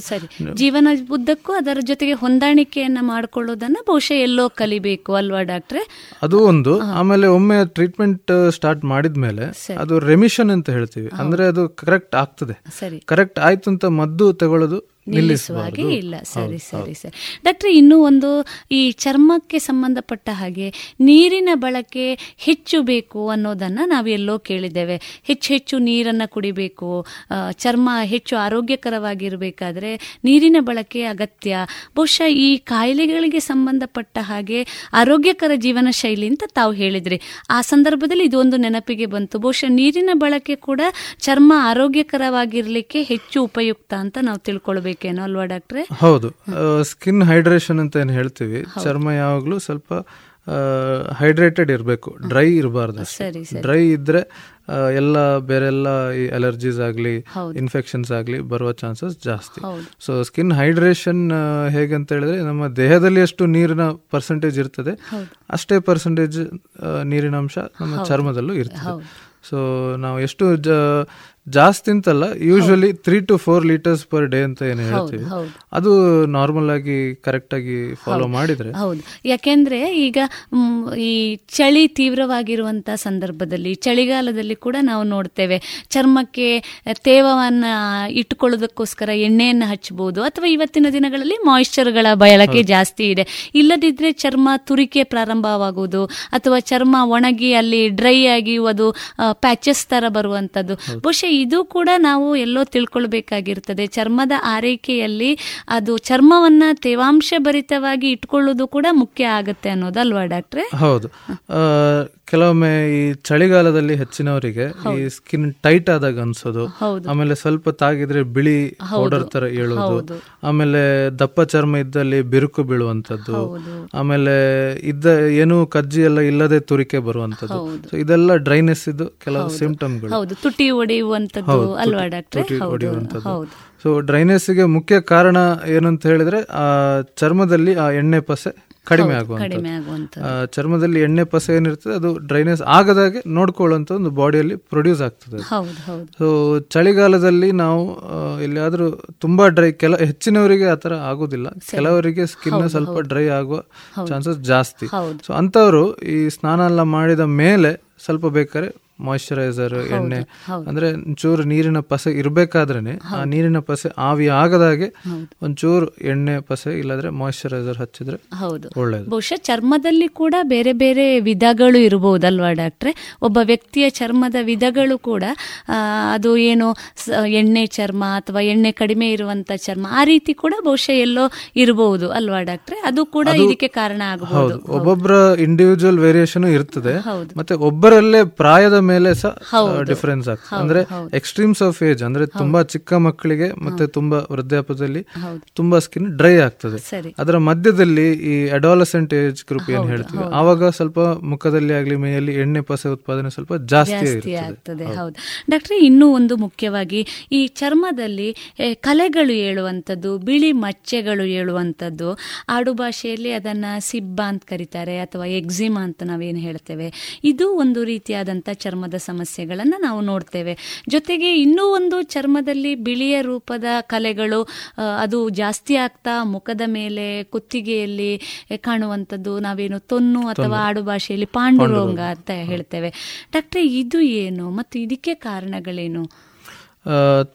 ಜೀವನ ಉದ್ದಕ್ಕೂ ಅದರ ಜೊತೆಗೆ ಹೊಂದಾಣಿಕೆಯನ್ನ ಮಾಡ್ಕೊಳ್ಳೋದನ್ನ ಬಹುಶಃ ಎಲ್ಲೋ ಕಲಿಬೇಕು ಅಲ್ವಾ ಡಾಕ್ಟ್ರೆ? ಅದು ಒಂದು. ಆಮೇಲೆ ಒಮ್ಮೆ ಟ್ರೀಟ್ಮೆಂಟ್ ಸ್ಟಾರ್ಟ್ ಮಾಡಿದ್ಮೇಲೆ ಸರಿ. ಅದು ರೆಮಿಷನ್ ಅಂತ ಹೇಳ್ತೀವಿ. ಅಂದ್ರೆ ಅದು ಕರೆಕ್ಟ್ ಆಗ್ತದೆ. ಕರೆಕ್ಟ್ ಆಯ್ತು ಅಂತ ಮದ್ದು ತಗೊಳ್ಳೋದು ನಿಲ್ಲಿಸುವ ಹಾಗೆ ಇಲ್ಲ. ಸರಿ ಸರಿ ಸರಿ. ಡಾಕ್ಟ್ರಿ ಇನ್ನೂ ಒಂದು ಈ ಚರ್ಮಕ್ಕೆ ಸಂಬಂಧಪಟ್ಟ ಹಾಗೆ ನೀರಿನ ಬಳಕೆ ಹೆಚ್ಚು ಬೇಕು ಅನ್ನೋದನ್ನ ನಾವು ಎಲ್ಲೋ ಕೇಳಿದ್ದೇವೆ. ಹೆಚ್ಚು ಹೆಚ್ಚು ನೀರನ್ನ ಕುಡಿಬೇಕು ಚರ್ಮ ಹೆಚ್ಚು ಆರೋಗ್ಯಕರವಾಗಿರಬೇಕಾದ್ರೆ ನೀರಿನ ಬಳಕೆ ಅಗತ್ಯ. ಬಹುಶಃ ಈ ಕಾಯಿಲೆಗಳಿಗೆ ಸಂಬಂಧಪಟ್ಟ ಹಾಗೆ ಆರೋಗ್ಯಕರ ಜೀವನ ಶೈಲಿ ಅಂತ ತಾವು ಹೇಳಿದ್ರಿ. ಆ ಸಂದರ್ಭದಲ್ಲಿ ಇದೊಂದು ನೆನಪಿಗೆ ಬಂತು. ಬಹುಶಃ ನೀರಿನ ಬಳಕೆ ಕೂಡ ಚರ್ಮ ಆರೋಗ್ಯಕರವಾಗಿರ್ಲಿಕ್ಕೆ ಹೆಚ್ಚು ಉಪಯುಕ್ತ ಅಂತ ನಾವು ತಿಳ್ಕೊಳ್ಬೇಕೇನೋ ಅಲ್ವಾ ಡಾಕ್ಟ್ರೆ ಹೌದು. ಸ್ಕಿನ್ ಹೈಡ್ರೇಷನ್ ಅಂತ ಏನು ಹೇಳ್ತೀವಿ? ಚರ್ಮ ಯಾವಾಗಲೂ ಸ್ವಲ್ಪ ಹೈಡ್ರೇಟೆಡ್ ಇರಬೇಕು. ಡ್ರೈ ಇರಬಾರ್ದು. ಡ್ರೈ ಇದ್ರೆ ಎಲ್ಲ ಬೇರೆಲ್ಲ ಈ ಅಲರ್ಜೀಸ್ ಆಗಲಿ ಇನ್ಫೆಕ್ಷನ್ಸ್ ಆಗಲಿ ಬರುವ ಚಾನ್ಸಸ್ ಜಾಸ್ತಿ. ಸೊ ಸ್ಕಿನ್ ಹೈಡ್ರೇಷನ್ ಹೇಗೆ ಅಂತ ಹೇಳಿದ್ರೆ ನಮ್ಮ ದೇಹದಲ್ಲಿ ಎಷ್ಟು ನೀರಿನ ಪರ್ಸೆಂಟೇಜ್ ಇರ್ತದೆ. ಅಷ್ಟೇ ಪರ್ಸೆಂಟೇಜ್ ನೀರಿನ ಅಂಶ ನಮ್ಮ ಚರ್ಮದಲ್ಲೂ ಇರ್ತದೆ. ಸೊ ನಾವು ಎಷ್ಟು ಜ- ಜಾಸ್ತಿ ಅಂತಲ್ಲ usually three to four litres per day ಅಂತ ಏನು ಹೇಳ್ತೀವಿ. ಅದು ನಾರ್ಮಲ್ ಆಗಿ ಕರೆಕ್ಟ್ ಆಗಿ ಫಾಲೋ ಮಾಡಿದ್ರೆ. ಹೌದು. ಯಾಕೆಂದ್ರೆ ಈಗ ಈ ಚಳಿ ತೀವ್ರವಾಗಿರುವಂತ ಸಂದರ್ಭದಲ್ಲಿ ಚಳಿಗಾಲದಲ್ಲಿ ಕೂಡ ನಾವು ನೋಡ್ತೇವೆ ಚರ್ಮಕ್ಕೆ ತೇವವನ್ನ ಇಟ್ಟುಕೊಳ್ಳೋದಕ್ಕೋಸ್ಕರ ಎಣ್ಣೆಯನ್ನು ಹಚ್ಚಬಹುದು ಅಥವಾ ಇವತ್ತಿನ ದಿನಗಳಲ್ಲಿ ಮಾಯಿಶ್ಚರ್ಗಳ ಬಳಕೆ ಜಾಸ್ತಿ ಇದೆ. ಇಲ್ಲದಿದ್ರೆ ಚರ್ಮ ತುರಿಕೆ ಪ್ರಾರಂಭವಾಗುವುದು ಅಥವಾ ಚರ್ಮ ಒಣಗಿ ಅಲ್ಲಿ ಡ್ರೈ ಆಗಿ ಅದು ಪ್ಯಾಚಸ್ ತರ ಬರುವಂತದ್ದು. ಬಹುಶಃ ಇದು ಕೂಡ ನಾವು ಎಲ್ಲೋ ತಿಳ್ಕೊಳ್ಬೇಕಾಗಿರ್ತದೆ. ಚರ್ಮದ ಆರೈಕೆಯಲ್ಲಿ ಅದು ಚರ್ಮವನ್ನ ತೇವಾಂಶ ಭರಿತವಾಗಿ ಇಟ್ಕೊಳ್ಳೋದು ಕೂಡ ಮುಖ್ಯ ಆಗುತ್ತೆ ಅನ್ನೋದಲ್ವಾ ಡಾಕ್ಟ್ರೆ? ಹೌದು. ಕೆಲವೊಮ್ಮೆ ಈ ಚಳಿಗಾಲದಲ್ಲಿ ಹೆಚ್ಚಿನವರಿಗೆ ಈ ಸ್ಕಿನ್ ಟೈಟ್ ಆದಾಗ ಅನ್ಸೋದು. ಆಮೇಲೆ ಸ್ವಲ್ಪ ತಾಗಿದ್ರೆ ಬಿಳಿ. ಪೌಡರ್ ತರ ಏಳೋದು ಆಮೇಲೆ ದಪ್ಪ ಚರ್ಮ ಇದ್ದಲ್ಲಿ ಬಿರುಕು ಬೀಳುವಂತದ್ದು ಆಮೇಲೆ ಇದ್ದ ಏನು ಕಜ್ಜಿ ಎಲ್ಲ ಇಲ್ಲದೆ ತುರಿಕೆ ಬರುವಂತದ್ದು. ಇದೆಲ್ಲ ಡ್ರೈನೆಸ್ ಇದು ಕೆಲವು. ಸಿಂಪ್ಟಮ್ಗಳು ತುಟಿ ಒಡೆಯುವಂತದ್ದು ಅಲ್ವಾ ಡಾಕ್ಟ್ರೆ? ಸೊ ಡ್ರೈನೆಸ್ಗೆ ಮುಖ್ಯ ಕಾರಣ ಏನು ಅಂತ ಹೇಳಿದ್ರೆ ಆ ಚರ್ಮದಲ್ಲಿ ಆ ಎಣ್ಣೆ ಪಸೆ ಕಡಿಮೆ ಆಗುವಂತ ಚರ್ಮದಲ್ಲಿ ಎಣ್ಣೆ ಪಸೆ ಏನಿರ್ತದೆ ಅದು ಡ್ರೈನೆಸ್ ಆಗದಾಗೆ ನೋಡ್ಕೊಳ್ಳುವಂತ ಒಂದು ಬಾಡಿಯಲ್ಲಿ ಪ್ರೊಡ್ಯೂಸ್ ಆಗ್ತದೆ ಸೊ ಚಳಿಗಾಲದಲ್ಲಿ ನಾವು ಎಲ್ಲಿಯಾದ್ರೂ ತುಂಬಾ ಡ್ರೈ ಕೆಲ ಹೆಚ್ಚಿನವರಿಗೆ ಆತರ ಆಗೋದಿಲ್ಲ. ಕೆಲವರಿಗೆ ಸ್ಕಿನ್ ಸ್ವಲ್ಪ ಡ್ರೈ ಆಗುವ ಚಾನ್ಸಸ್ ಜಾಸ್ತಿ. ಸೊ ಅಂತವರು ಈ ಸ್ನಾನ ಎಲ್ಲ ಮಾಡಿದ ಮೇಲೆ ಸ್ವಲ್ಪ ಬೇಕಾದ್ರೆ ಮಾಯಿಶ್ಚರೈಸರ್ ಎಣ್ಣೆ. ಅಂದ್ರೆ ಚೂರು ನೀರಿನ ಪಸೆ ಇರಬೇಕಾದ್ರೆ ಆ ನೀರಿನ ಪಸೆ ಆವಿ ಆಗದಾಗೆ ಒಂಚೂರು ಎಣ್ಣೆ ಪಸೆ ಇಲ್ಲಾದ್ರೆ ಮಾಯಿಶ್ಚರೈಸರ್ ಹಚ್ಚಿದ್ರೆ ಹೌದು. ಒಳ್ಳೇದು. ಬಹುಶಃ ಚರ್ಮದಲ್ಲಿ ಕೂಡ ಬೇರೆ ಬೇರೆ ವಿಧಗಳು ಇರಬಹುದಲ್ವಾ ಡಾಕ್ಟ್ರೆ? ಒಬ್ಬ ವ್ಯಕ್ತಿಯ ಚರ್ಮದ ವಿಧಗಳು ಕೂಡ ಅದು ಏನು ಎಣ್ಣೆ ಚರ್ಮ ಅಥವಾ ಎಣ್ಣೆ ಕಡಿಮೆ ಇರುವಂತ ಚರ್ಮ ಆ ರೀತಿ ಕೂಡ ಬಹುಶಃ ಎಲ್ಲೋ ಇರಬಹುದು ಅಲ್ವಾ ಡಾಕ್ಟ್ರೆ? ಅದು ಕೂಡ ಇದಕ್ಕೆ ಕಾರಣ ಆಗಬಹುದು ಹೌದು. ಒಬ್ಬೊಬ್ಬರ ಇಂಡಿವಿಜುವಲ್ ವೇರಿಯೇಷನ್ ಇರ್ತದೆ. ಮತ್ತೆ ಒಬ್ಬರಲ್ಲೇ ಪ್ರಾಯದ ಮೇಲೆ ಸಹ ಡಿಫರೆನ್ಸ್ ಆಗ್ತದೆ. ಅಂದ್ರೆ. ಎಕ್ಸ್ಟ್ರೀಮ್ಸ್ ಆಫ್ ಏಜ್ ಅಂದ್ರೆ ತುಂಬಾ ಚಿಕ್ಕ ಮಕ್ಕಳಿಗೆ ಮತ್ತೆ ತುಂಬಾ ವೃದ್ಧಾಪದಲ್ಲಿ ತುಂಬಾ ಸ್ಕಿನ್ ಡ್ರೈ ಆಗ್ತದೆ. ಅದರ ಮಧ್ಯದಲ್ಲಿ ಈ ಅಡಾಲಸೆಂಟ್ ಏಜ್ ಗ್ರೂಪ್ ಏನ್ ಹೇಳ್ತೀವಿ. ಆವಾಗ ಸ್ವಲ್ಪ ಮುಖದಲ್ಲಿ ಆಗ್ಲಿ ಮೈಯಲ್ಲಿ ಎಣ್ಣೆ ಪಸೆ ಉತ್ಪಾದನೆ ಸ್ವಲ್ಪ ಜಾಸ್ತಿ ಆಗ್ತದೆ ಹೌದು. ಡಾಕ್ಟ್ರೆ ಇನ್ನೂ ಒಂದು ಮುಖ್ಯವಾಗಿ ಈ ಚರ್ಮದಲ್ಲಿ ಕಲೆಗಳು ಏಳುವಂಥದ್ದು ಬಿಳಿ ಮಚ್ಚೆಗಳು ಏಳುವಂಥದ್ದು ಆಡು ಭಾಷೆಯಲ್ಲಿ ಅದನ್ನ ಸಿಬ್ಬ ಅಂತ ಕರೀತಾರೆ ಅಥವಾ ಎಕ್ಸಿಮಾ ಅಂತ ನಾವೇನು ಹೇಳ್ತೇವೆ ಇದು ಒಂದು ರೀತಿಯಾದಂಥ ಚರ್ಮದ ಸಮಸ್ಯೆಗಳನ್ನು ನಾವು ನೋಡ್ತೇವೆ. ಜೊತೆಗೆ ಇನ್ನೂ ಒಂದು ಚರ್ಮದಲ್ಲಿ ಬಿಳಿಯ ರೂಪದ ಕಲೆಗಳು ಅದು ಜಾಸ್ತಿ ಆಗ್ತಾ ಮುಖದ ಮೇಲೆ ಕುತ್ತಿಗೆಯಲ್ಲಿ ಕಾಣುವಂಥದ್ದು ನಾವೇನು ತೊನ್ನು ಅಥವಾ ಆಡು ಭಾಷೆಯಲ್ಲಿ ಪಾಂಡುರೋಂಗ ಅಂತ ಹೇಳ್ತೇವೆ. ಡಾಕ್ಟ್ರೆ ಇದು ಏನು ಮತ್ತು ಇದಕ್ಕೆ ಕಾರಣಗಳೇನು?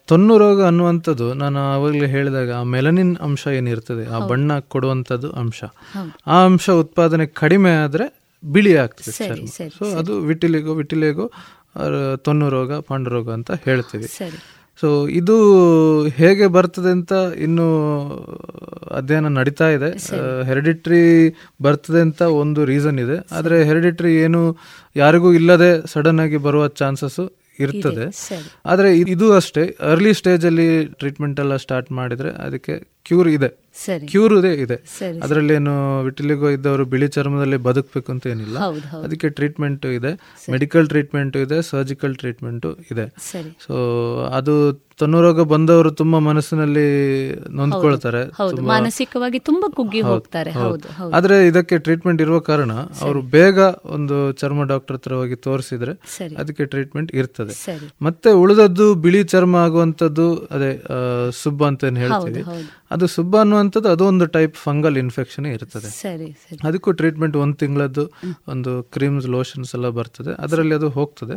ತೊನ್ನು ರೋಗ ಅನ್ನುವಂಥದ್ದು ನಾನು ಆವಾಗಲೇ ಹೇಳಿದಾಗ ಆ ಮೆಲನಿನ್ ಅಂಶ ಏನಿರ್ತದೆ ಆ ಬಣ್ಣ ಕೊಡುವಂಥದ್ದು ಅಂಶ. ಆ ಅಂಶ ಉತ್ಪಾದನೆ ಕಡಿಮೆ ಆದ್ರೆ ಬಿಳಿ ಆಗ್ತದೆ ಚರ್ಮ. ಸೊ ಅದು ವಿಟಿಲಿಗೋ ವಿಟಿಲಿಗೋ ತೊನ್ನು ರೋಗ ಪಾಂಡು ರೋಗ ಅಂತ ಹೇಳ್ತೀವಿ. ಸೊ ಇದು ಹೇಗೆ ಬರ್ತದೆ ಅಂತ ಇನ್ನು ಅಧ್ಯಯನ ನಡೀತಾ ಇದೆ. ಹೆರಿಡಿಟ್ರಿ ಬರ್ತದೆ ಅಂತ ಒಂದು ರೀಸನ್ ಇದೆ. ಆದರೆ ಹೆರಿಡಿಟ್ರಿ ಏನು ಯಾರಿಗೂ ಇಲ್ಲದೆ ಸಡನ್ ಆಗಿ ಬರುವ ಚಾನ್ಸಸ್ ಇರ್ತದೆ. ಆದರೆ ಇದು ಅಷ್ಟೇ ಅರ್ಲಿ ಸ್ಟೇಜಲ್ಲಿ ಟ್ರೀಟ್ಮೆಂಟ್ ಎಲ್ಲ ಸ್ಟಾರ್ಟ್ ಮಾಡಿದರೆ ಅದಕ್ಕೆ ಕ್ಯೂರ್ ಇದೆ. ಕ್ಯೂರ್ ಇದೆ. ಇದೆ ಏನು ವಿಟಿಲಿಗೋ ಇದ್ದವರು ಬಿಳಿ ಚರ್ಮದಲ್ಲಿ ಬದುಕಬೇಕು ಅಂತ ಏನಿಲ್ಲ. ಅದಕ್ಕೆ ಟ್ರೀಟ್ಮೆಂಟ್ ಇದೆ. ಮೆಡಿಕಲ್ ಟ್ರೀಟ್ಮೆಂಟ್ ಇದೆ ಸರ್ಜಿಕಲ್ ಟ್ರೀಟ್ಮೆಂಟ್ ಇದೆ. ಸೊ ಅದು ತನ್ನ ರೋಗ ಬಂದವರು ತುಂಬಾ ಮನಸ್ಸಿನಲ್ಲಿ ನೊಂದ್ಕೊಳ್ತಾರೆ. ಮಾನಸಿಕವಾಗಿ ತುಂಬಾ ಕುಗ್ಗಿ ಹೋಗ್ತಾರೆ. ಆದ್ರೆ ಇದಕ್ಕೆ ಟ್ರೀಟ್ಮೆಂಟ್ ಇರುವ ಕಾರಣ ಅವರು ಬೇಗ ಒಂದು ಚರ್ಮ ಡಾಕ್ಟರ್ ಹತ್ರ ಹೋಗಿ ತೋರಿಸಿದ್ರೆ ಅದಕ್ಕೆ ಟ್ರೀಟ್ಮೆಂಟ್ ಇರ್ತದೆ. ಮತ್ತೆ ಉಳಿದದ್ದು ಬಿಳಿ ಚರ್ಮ ಆಗುವಂತದ್ದು ಅದೇ ಸುಬ್ಬ ಅಂತ ಏನ್ ಹೇಳ್ತೀವಿ ಅದು ಸುಬ್ಬ ಅನ್ನುವಂಥದ್ದು ಅದೊಂದು ಟೈಪ್ ಫಂಗಲ್ ಇನ್ಫೆಕ್ಷನ್ ಇರ್ತದೆ. ಸರಿ ಅದಕ್ಕೂ ಟ್ರೀಟ್ಮೆಂಟ್ ಒಂದ್ ತಿಂಗಳದ್ದು ಒಂದು ಕ್ರೀಮ್ಸ್ ಲೋಷನ್ಸ್ ಎಲ್ಲ ಬರ್ತದೆ. ಅದರಲ್ಲಿ ಅದು ಹೋಗ್ತದೆ.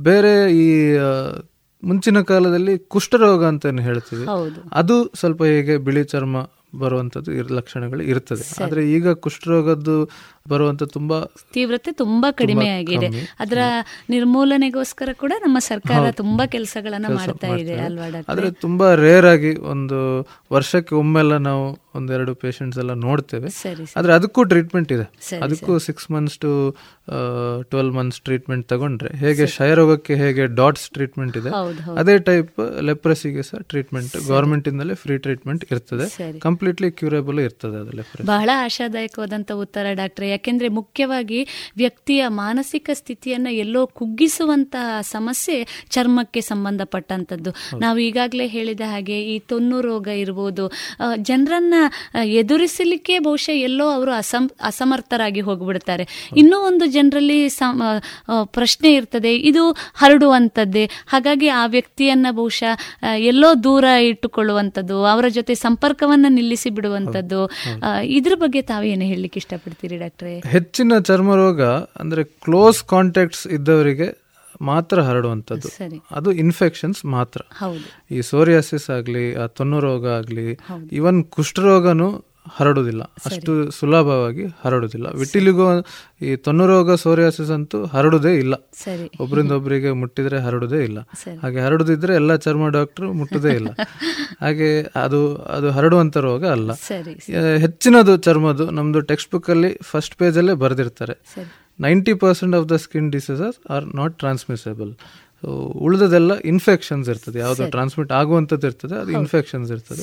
ಬೇರೆ ಈ ಮುಂಚಿನ ಕಾಲದಲ್ಲಿ ಕುಷ್ಠರೋಗ ಅಂತ ಹೇಳ್ತೀವಿ. ಅದು ಸ್ವಲ್ಪ ಹೇಗೆ ಬಿಳಿ ಚರ್ಮ ಬರುವಂತದ್ದು ಇರ್- ಲಕ್ಷಣಗಳು ಇರ್ತದೆ ಆದ್ರೆ ಈಗ ಕುಷ್ಠರೋಗದ್ದು ಬರುವಂತ ತುಂಬಾ ತೀವ್ರತೆ ತುಂಬಾ ಕಡಿಮೆ ಆಗಿದೆ. ಅದರ ನಿರ್ಮೂಲನೆಗೋಸ್ಕರ ಕೂಡ ನಮ್ಮ ಸರ್ಕಾರ. ತುಂಬಾ ಕೆಲಸಗಳನ್ನ ಕೆಲ್ಸ ಮಾಡ್ತಾ ಇದೆ ಅಲ್ವಾ? ಆದ್ರೆ ತುಂಬಾ ರೇರ್ ಆಗಿ ಒಂದು ವರ್ಷಕ್ಕೆ ಒಮ್ಮೆಲ್ಲ ನಾವು ಒಂದೆರಡು ಪೇಷಂಟ್ಸ್ ಎಲ್ಲ ನೋಡ್ತೇವೆ. ಆದ್ರೆ ಅದಕ್ಕೂ ಟ್ರೀಟ್ಮೆಂಟ್ ಇದೆ. ಅದಕ್ಕೂ six months to twelve months treatment ತಗೊಂಡ್ರೆ ಹೇಗೆ ಕ್ಷಯರೋಗಕ್ಕೆ ಹೇಗೆ ಡಾಟ್ಸ್ ಟ್ರೀಟ್ಮೆಂಟ್ ಇದೆ. ಅದೇ ಟೈಪ್ ಲೆಪ್ರಸಿಗೆ ಸಹ ಟ್ರೀಟ್ಮೆಂಟ್ ಗೌರ್ಮೆಂಟ್ ಇಂದಲೇ ಫ್ರೀ ಟ್ರೀಟ್ಮೆಂಟ್ ಇರ್ತದೆ. ಕಂಪ್ಲೀಟ್ಲಿ ಕ್ಯೂರೇಬಲ್ ಇರ್ತದೆ ಅದು ಲೆಪ್ರಸಿ ಬಹಳ ಆಶಾದಾಯಕವಾದಂಥ ಉತ್ತರ ಡಾಕ್ಟ್ರೆ. ಯಾಕೆಂದ್ರೆ ಮುಖ್ಯವಾಗಿ ವ್ಯಕ್ತಿಯ ಮಾನಸಿಕ ಸ್ಥಿತಿಯನ್ನ ಎಲ್ಲೋ ಕುಗ್ಗಿಸುವಂತಹ ಸಮಸ್ಯೆ ಚರ್ಮಕ್ಕೆ ಸಂಬಂಧಪಟ್ಟಂಥದ್ದು. ನಾವು ಈಗಾಗಲೇ ಹೇಳಿದ ಹಾಗೆ ಈ ತೊನ್ನು ರೋಗ ಇರ್ಬೋದು ಜನರನ್ನ ಎದುರಿಸಲಿಕ್ಕೆ ಬಹುಶಃ ಎಲ್ಲೋ ಅವರು ಅಸಮ್ ಅಸಮರ್ಥರಾಗಿ ಹೋಗ್ಬಿಡ್ತಾರೆ. ಇನ್ನೂ ಒಂದು ಜನರಲ್ಲಿ ಸಮ ಪ್ರಶ್ನೆ ಇರ್ತದೆ. ಇದು ಹರಡುವಂಥದ್ದೇ ಹಾಗಾಗಿ ಆ ವ್ಯಕ್ತಿಯನ್ನ ಬಹುಶಃ ಎಲ್ಲೋ ದೂರ ಇಟ್ಟುಕೊಳ್ಳುವಂಥದ್ದು ಅವರ ಜೊತೆ ಸಂಪರ್ಕವನ್ನ ನಿಲ್ಲಿಸಿ ಬಿಡುವಂಥದ್ದು ಇದ್ರ ಬಗ್ಗೆ ತಾವೇನು ಹೇಳಲಿಕ್ಕೆ ಇಷ್ಟಪಡ್ತೀರಿ ಡಾಕ್ಟ್ರೆ? ಹೆಚ್ಚಿನ ಚರ್ಮ ರೋಗ ಅಂದ್ರೆ ಕ್ಲೋಸ್ ಕಾಂಟ್ಯಾಕ್ಟ್ಸ್ ಇದ್ದವರಿಗೆ ಮಾತ್ರ ಹರಡುವಂಥದ್ದು. ಅದು ಇನ್ಫೆಕ್ಷನ್ಸ್ ಮಾತ್ರ. ಈ ಸೋರಿಯಾಸಿಸ್ ಆಗಲಿ ಆ ತೊನ್ನು ರೋಗ ಆಗಲಿ ಈವನ್ ಕುಷ್ಠರೋಗನೂ ಹರಡುವುದಿಲ್ಲ. ಅಷ್ಟು ಸುಲಭವಾಗಿ ಹರಡುವುದಿಲ್ಲ. ವಿಟಿಲಿಗೋ ಈ ತೊನ್ನು ರೋಗ ಸೋರಿಯಾಸಿಸ್ ಅಂತೂ ಹರಡುದೇ ಇಲ್ಲ. ಒಬ್ಬರಿಂದ ಒಬ್ಬರಿಗೆ ಮುಟ್ಟಿದ್ರೆ ಹರಡುದೇ ಇಲ್ಲ. ಹಾಗೆ ಹರಡುದಿದ್ರೆ ಎಲ್ಲ ಚರ್ಮ ಡಾಕ್ಟರ್ ಮುಟ್ಟುದೇ ಇಲ್ಲ. ಹಾಗೆ ಅದು ಅದು ಹರಡುವಂತ ರೋಗ ಅಲ್ಲ. ಹೆಚ್ಚಿನದು ಚರ್ಮದು ನಮ್ದು ಟೆಕ್ಸ್ಟ್ ಬುಕ್ ಅಲ್ಲಿ ಫಸ್ಟ್ ಪೇಜ್ ಅಲ್ಲೇ ಬರೆದಿರ್ತಾರೆ. ಸರಿ ninety percent of the skin diseases are not transmissible so ಉಳಿದದೆಲ್ಲ infections ಇರ್ತದೆ. ಯಾವುದೋ. ಟ್ರಾನ್ಸ್ಮಿಟ್ ಆಗುವಂಥದ್ದು ಇರ್ತದೆ ಅದು ಇನ್ಫೆಕ್ಷನ್ಸ್ ಇರ್ತದೆ.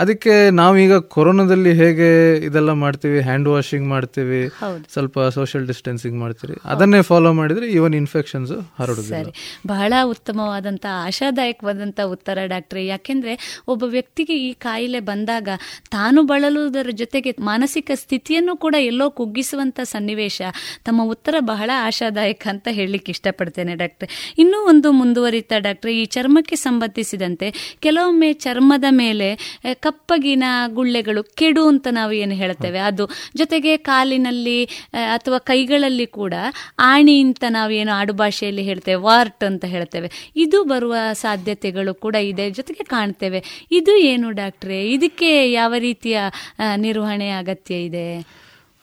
ಅದಕ್ಕೆ ನಾವೀಗ ಕೊರೋನಾದಲ್ಲಿ ಹೇಗೆ ಇದೆಲ್ಲ ಮಾಡ್ತೀವಿ ಹ್ಯಾಂಡ್ ವಾಷಿಂಗ್ ಮಾಡ್ತೀವಿ. ಸ್ವಲ್ಪ ಸೋಷಿಯಲ್ ಡಿಸ್ಟೆನ್ಸಿಂಗ್ ಮಾಡ್ತೀವಿ ಅದನ್ನೇ ಫಾಲೋ ಮಾಡಿದ್ರೆ ಈವನ್ ಇನ್ಫೆಕ್ಷನ್ಸ್ ಹರಡುತ್ತೆ ಸರಿ. ಬಹಳ ಉತ್ತಮವಾದಂಥ ಆಶಾದಾಯಕವಾದಂಥ ಉತ್ತರ ಡಾಕ್ಟ್ರೆ. ಯಾಕೆಂದ್ರೆ ಒಬ್ಬ ವ್ಯಕ್ತಿಗೆ ಈ ಕಾಯಿಲೆ ಬಂದಾಗ ತಾನು ಬಳಲುವುದರ ಜೊತೆಗೆ ಮಾನಸಿಕ ಸ್ಥಿತಿಯನ್ನು ಕೂಡ ಎಲ್ಲೋ ಕುಗ್ಗಿಸುವಂಥ ಸನ್ನಿವೇಶ ತಮ್ಮ ಉತ್ತರ ಬಹಳ ಆಶಾದಾಯಕ ಅಂತ ಹೇಳಲಿಕ್ಕೆ ಇಷ್ಟಪಡ್ತೇನೆ ಡಾಕ್ಟ್ರೆ. ಇನ್ನೂ ಒಂದು ಮುಂದುವರಿತಾ ಡಾಕ್ಟ್ರೆ ಈ ಚರ್ಮಕ್ಕೆ ಸಂಬಂಧಿಸಿದಂತೆ ಕೆಲವೊಮ್ಮೆ ಚರ್ಮದ ಮೇಲೆ ಕಪ್ಪಗಿನ ಗುಳ್ಳೆಗಳು ಕೆಡು ಅಂತ ನಾವು ಏನು ಹೇಳ್ತೇವೆ. ಅದು ಜೊತೆಗೆ ಕಾಲಿನಲ್ಲಿ ಅಥವಾ ಕೈಗಳಲ್ಲಿ ಕೂಡ ಆಣಿ ಅಂತ ನಾವು ಏನು ಆಡುಭಾಷೆಯಲ್ಲಿ ಹೇಳ್ತೇವೆ ವಾರ್ಟ್ ಅಂತ ಹೇಳ್ತೇವೆ. ಇದು ಬರುವ ಸಾಧ್ಯತೆಗಳು ಕೂಡ ಇದೆ ಜೊತೆಗೆ ಕಾಣ್ತೇವೆ. ಇದು ಏನು ಡಾಕ್ಟ್ರೆ? ಇದಕ್ಕೆ ಯಾವ ರೀತಿಯ ನಿರ್ವಹಣೆ ಅಗತ್ಯ ಇದೆ?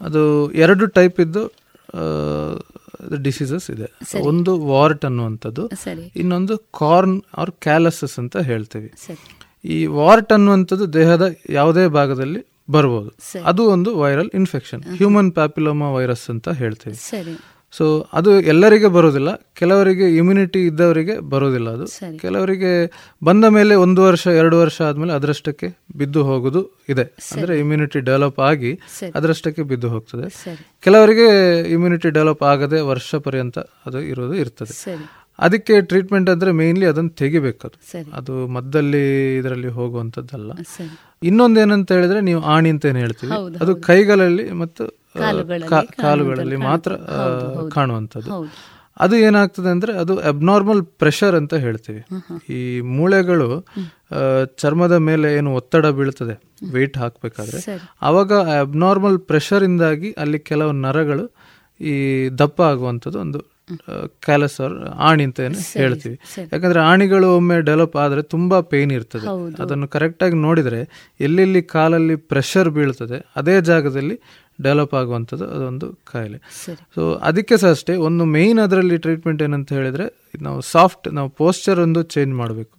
ಅದು ಎರಡು ಟೈಪ್ ಇದ್ದು ಡಿಸೀಸಸ್ ಇದೆ. ಒಂದು ವಾರ್ಟ್ ಅನ್ನುವಂಥದ್ದು ಇನ್ನೊಂದು ಕಾರ್ನ್ ಆರ್ ಕ್ಯಾಲಸಸ್ ಅಂತ ಹೇಳ್ತೀವಿ. ಸರಿ. ಈ ವಾರ್ಟ್ ಅನ್ನುವಂಥದ್ದು ದೇಹದ ಯಾವುದೇ ಭಾಗದಲ್ಲಿ ಬರ್ಬೋದು. ಅದು ಒಂದು viral infection human papilloma virus ಅಂತ ಹೇಳ್ತೇವೆ. ಸೊ ಅದು ಎಲ್ಲರಿಗೆ ಬರೋದಿಲ್ಲ ಕೆಲವರಿಗೆ ಇಮ್ಯುನಿಟಿ ಇದ್ದವರಿಗೆ ಬರೋದಿಲ್ಲ ಅದು. ಕೆಲವರಿಗೆ ಬಂದ ಮೇಲೆ ಒಂದು ವರ್ಷ ಎರಡು ವರ್ಷ ಆದ್ಮೇಲೆ ಅದರಷ್ಟಕ್ಕೆ ಬಿದ್ದು ಹೋಗುದು ಇದೆ. ಅಂದ್ರೆ ಇಮ್ಯುನಿಟಿ ಡೆವಲಪ್ ಆಗಿ. ಅದರಷ್ಟಕ್ಕೆ ಬಿದ್ದು ಹೋಗ್ತದೆ. ಕೆಲವರಿಗೆ ಇಮ್ಯುನಿಟಿ ಡೆವಲಪ್ ಆಗದೆ ವರ್ಷ ಪರ್ಯಂತ ಅದು ಇರೋದು ಇರ್ತದೆ. ಅದಕ್ಕೆ ಟ್ರೀಟ್ಮೆಂಟ್ ಅಂದ್ರೆ ಮೇನ್ಲಿ ಅದನ್ನು ತೆಗಿಬೇಕದು. ಅದು ಅದು ಮದ್ದಲ್ಲಿ ಇದರಲ್ಲಿ ಹೋಗುವಂಥದ್ದಲ್ಲ. ಇನ್ನೊಂದೇನಂತ ಹೇಳಿದ್ರೆ ನೀವು ಆಣಿ ಅಂತ ಏನು ಹೇಳ್ತೀವಿ ಅದು ಕೈಗಳಲ್ಲಿ ಮತ್ತು ಕಾಲುಗಳಲ್ಲಿ ಮಾತ್ರ. ಕಾಣುವಂಥದ್ದು. ಅದು ಏನಾಗ್ತದೆ ಅಂದ್ರೆ ಅದು ಅಬ್ನಾರ್ಮಲ್ ಪ್ರೆಷರ್ ಅಂತ ಹೇಳ್ತೀವಿ. ಈ ಮೂಳೆಗಳು ಚರ್ಮದ ಮೇಲೆ ಏನು ಒತ್ತಡ ಬೀಳ್ತದೆ ವೆಯ್ಟ್ ಹಾಕ್ಬೇಕಾದ್ರೆ. ಅವಾಗ ಅಬ್ನಾರ್ಮಲ್ ಪ್ರೆಷರ್ ಇಂದಾಗಿ ಅಲ್ಲಿ ಕೆಲವು ನರಗಳು ಈ ದಪ್ಪ ಆಗುವಂಥದ್ದು ಒಂದು ಕ್ಯಾಲಸ್ ಆರ್ ಆಣಿ ಅಂತ ಏನು ಹೇಳ್ತೀವಿ. ಯಾಕಂದ್ರೆ ಆಣಿಗಳು ಒಮ್ಮೆ ಡೆವಲಪ್ ಆದ್ರೆ ತುಂಬಾ ಪೇನ್ ಇರ್ತದೆ. ಅದನ್ನು ಕರೆಕ್ಟಾಗಿ ನೋಡಿದ್ರೆ ಎಲ್ಲೆಲ್ಲಿ ಕಾಲಲ್ಲಿ ಪ್ರೆಷರ್ ಬೀಳ್ತದೆ ಅದೇ ಜಾಗದಲ್ಲಿ ಡೆವಲಪ್ ಆಗುವಂಥದ್ದು ಅದೊಂದು ಕಾಯಿಲೆ. ಸೊ ಅದಕ್ಕೆ ಸಹ ಅಷ್ಟೇ ಒಂದು ಮೇಯ್ನ್ ಅದರಲ್ಲಿ ಟ್ರೀಟ್ಮೆಂಟ್ ಏನಂತ ಹೇಳಿದ್ರೆ ನಾವು ಸಾಫ್ಟ್ ನಾವು ಪೋಸ್ಚರ್ ಒಂದು ಚೇಂಜ್ ಮಾಡಬೇಕು.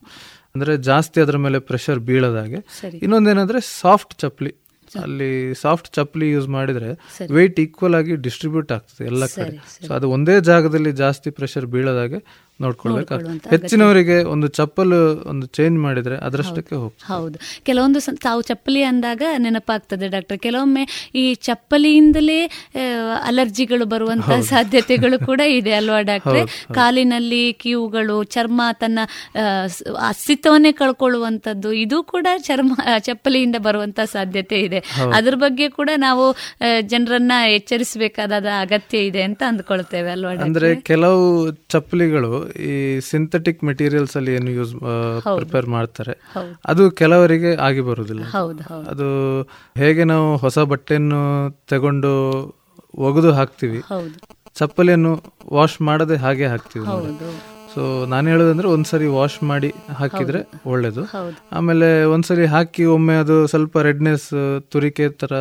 ಅಂದ್ರೆ ಜಾಸ್ತಿ ಅದರ ಮೇಲೆ ಪ್ರೆಷರ್ ಬೀಳದಾಗೆ. ಇನ್ನೊಂದೇನಂದ್ರೆ ಸಾಫ್ಟ್ ಚಪ್ಪಲಿ. ಅಲ್ಲಿ ಸಾಫ್ಟ್ ಚಪ್ಪಲಿ ಯೂಸ್ ಮಾಡಿದ್ರೆ. ವೆಯ್ಟ್ ಈಕ್ವಲ್ ಆಗಿ ಡಿಸ್ಟ್ರಿಬ್ಯೂಟ್ ಆಗ್ತದೆ ಎಲ್ಲ ಕಡೆ. ಸೊ ಅದು ಒಂದೇ ಜಾಗದಲ್ಲಿ ಜಾಸ್ತಿ ಪ್ರೆಷರ್ ಬೀಳದಾಗೆ ನೋಡ್ಕೊಳ್ಳುವಂತ ಹೆಚ್ಚಿನವರಿಗೆ ಒಂದು ಚಪ್ಪಲು ಒಂದು ಚೇಂಜ್ ಮಾಡಿದ್ರೆ ಅದರಷ್ಟಕ್ಕೆ ಹೌದು. ಕೆಲವೊಂದು ತಾವು ಚಪ್ಪಲಿ ಅಂದಾಗ ನೆನಪಾಗ್ತದೆ ಡಾಕ್ಟರ್. ಕೆಲವೊಮ್ಮೆ ಈ ಚಪ್ಪಲಿಯಿಂದಲೇ ಅಲರ್ಜಿಗಳು ಬರುವಂತಹ ಸಾಧ್ಯತೆಗಳು ಕೂಡ ಇದೆ ಅಲ್ವಾ ಡಾಕ್ಟ್ರೆ. ಕಾಲಿನಲ್ಲಿ ಕೀವುಗಳು ಚರ್ಮ ತನ್ನ ಅಸ್ತಿತ್ವವನ್ನೇ ಕಳ್ಕೊಳ್ಳುವಂಥದ್ದು ಇದು ಕೂಡ ಚರ್ಮ ಚಪ್ಪಲಿಯಿಂದ ಬರುವಂತಹ ಸಾಧ್ಯತೆ ಇದೆ. ಅದ್ರ ಬಗ್ಗೆ ಕೂಡ ನಾವು ಜನರನ್ನ ಎಚ್ಚರಿಸಬೇಕಾದ ಅಗತ್ಯ ಇದೆ ಅಂತ ಅಂದ್ಕೊಳ್ತೇವೆ ಅಲ್ವಾ ಅಂದ್ರೆ ಕೆಲವು ಚಪ್ಪಲಿಗಳು ಈ ಸಿಂಥೆಟಿಕ್ ಮೆಟೀರಿಯಲ್ಸ್ ಅಲ್ಲಿ ಏನು ಯೂಸ್ ಪ್ರಿಪೇರ್ ಮಾಡ್ತಾರೆ. ಅದು ಕೆಲವರಿಗೆ ಆಗಿ ಬರುವುದಿಲ್ಲ. ಅದು ಹೇಗೆ ನಾವು ಹೊಸ ಬಟ್ಟೆಯನ್ನು ತಗೊಂಡು ಒಗೆದು ಹಾಕ್ತಿವಿ ಚಪ್ಪಲಿಯನ್ನು ವಾಶ್ ಮಾಡದೆ ಹಾಗೆ ಹಾಕ್ತಿವಿ ಸೊ ನಾನು ಹೇಳೋದಂದ್ರೆ ಒಂದ್ಸರಿ ವಾಶ್ ಮಾಡಿ ಹಾಕಿದ್ರೆ ಒಳ್ಳೇದು. ಆಮೇಲೆ ಒಂದ್ಸರಿ ಹಾಕಿ ಒಮ್ಮೆ ಅದು ಸ್ವಲ್ಪ ರೆಡ್ನೆಸ್ ತುರಿಕೆ ತರ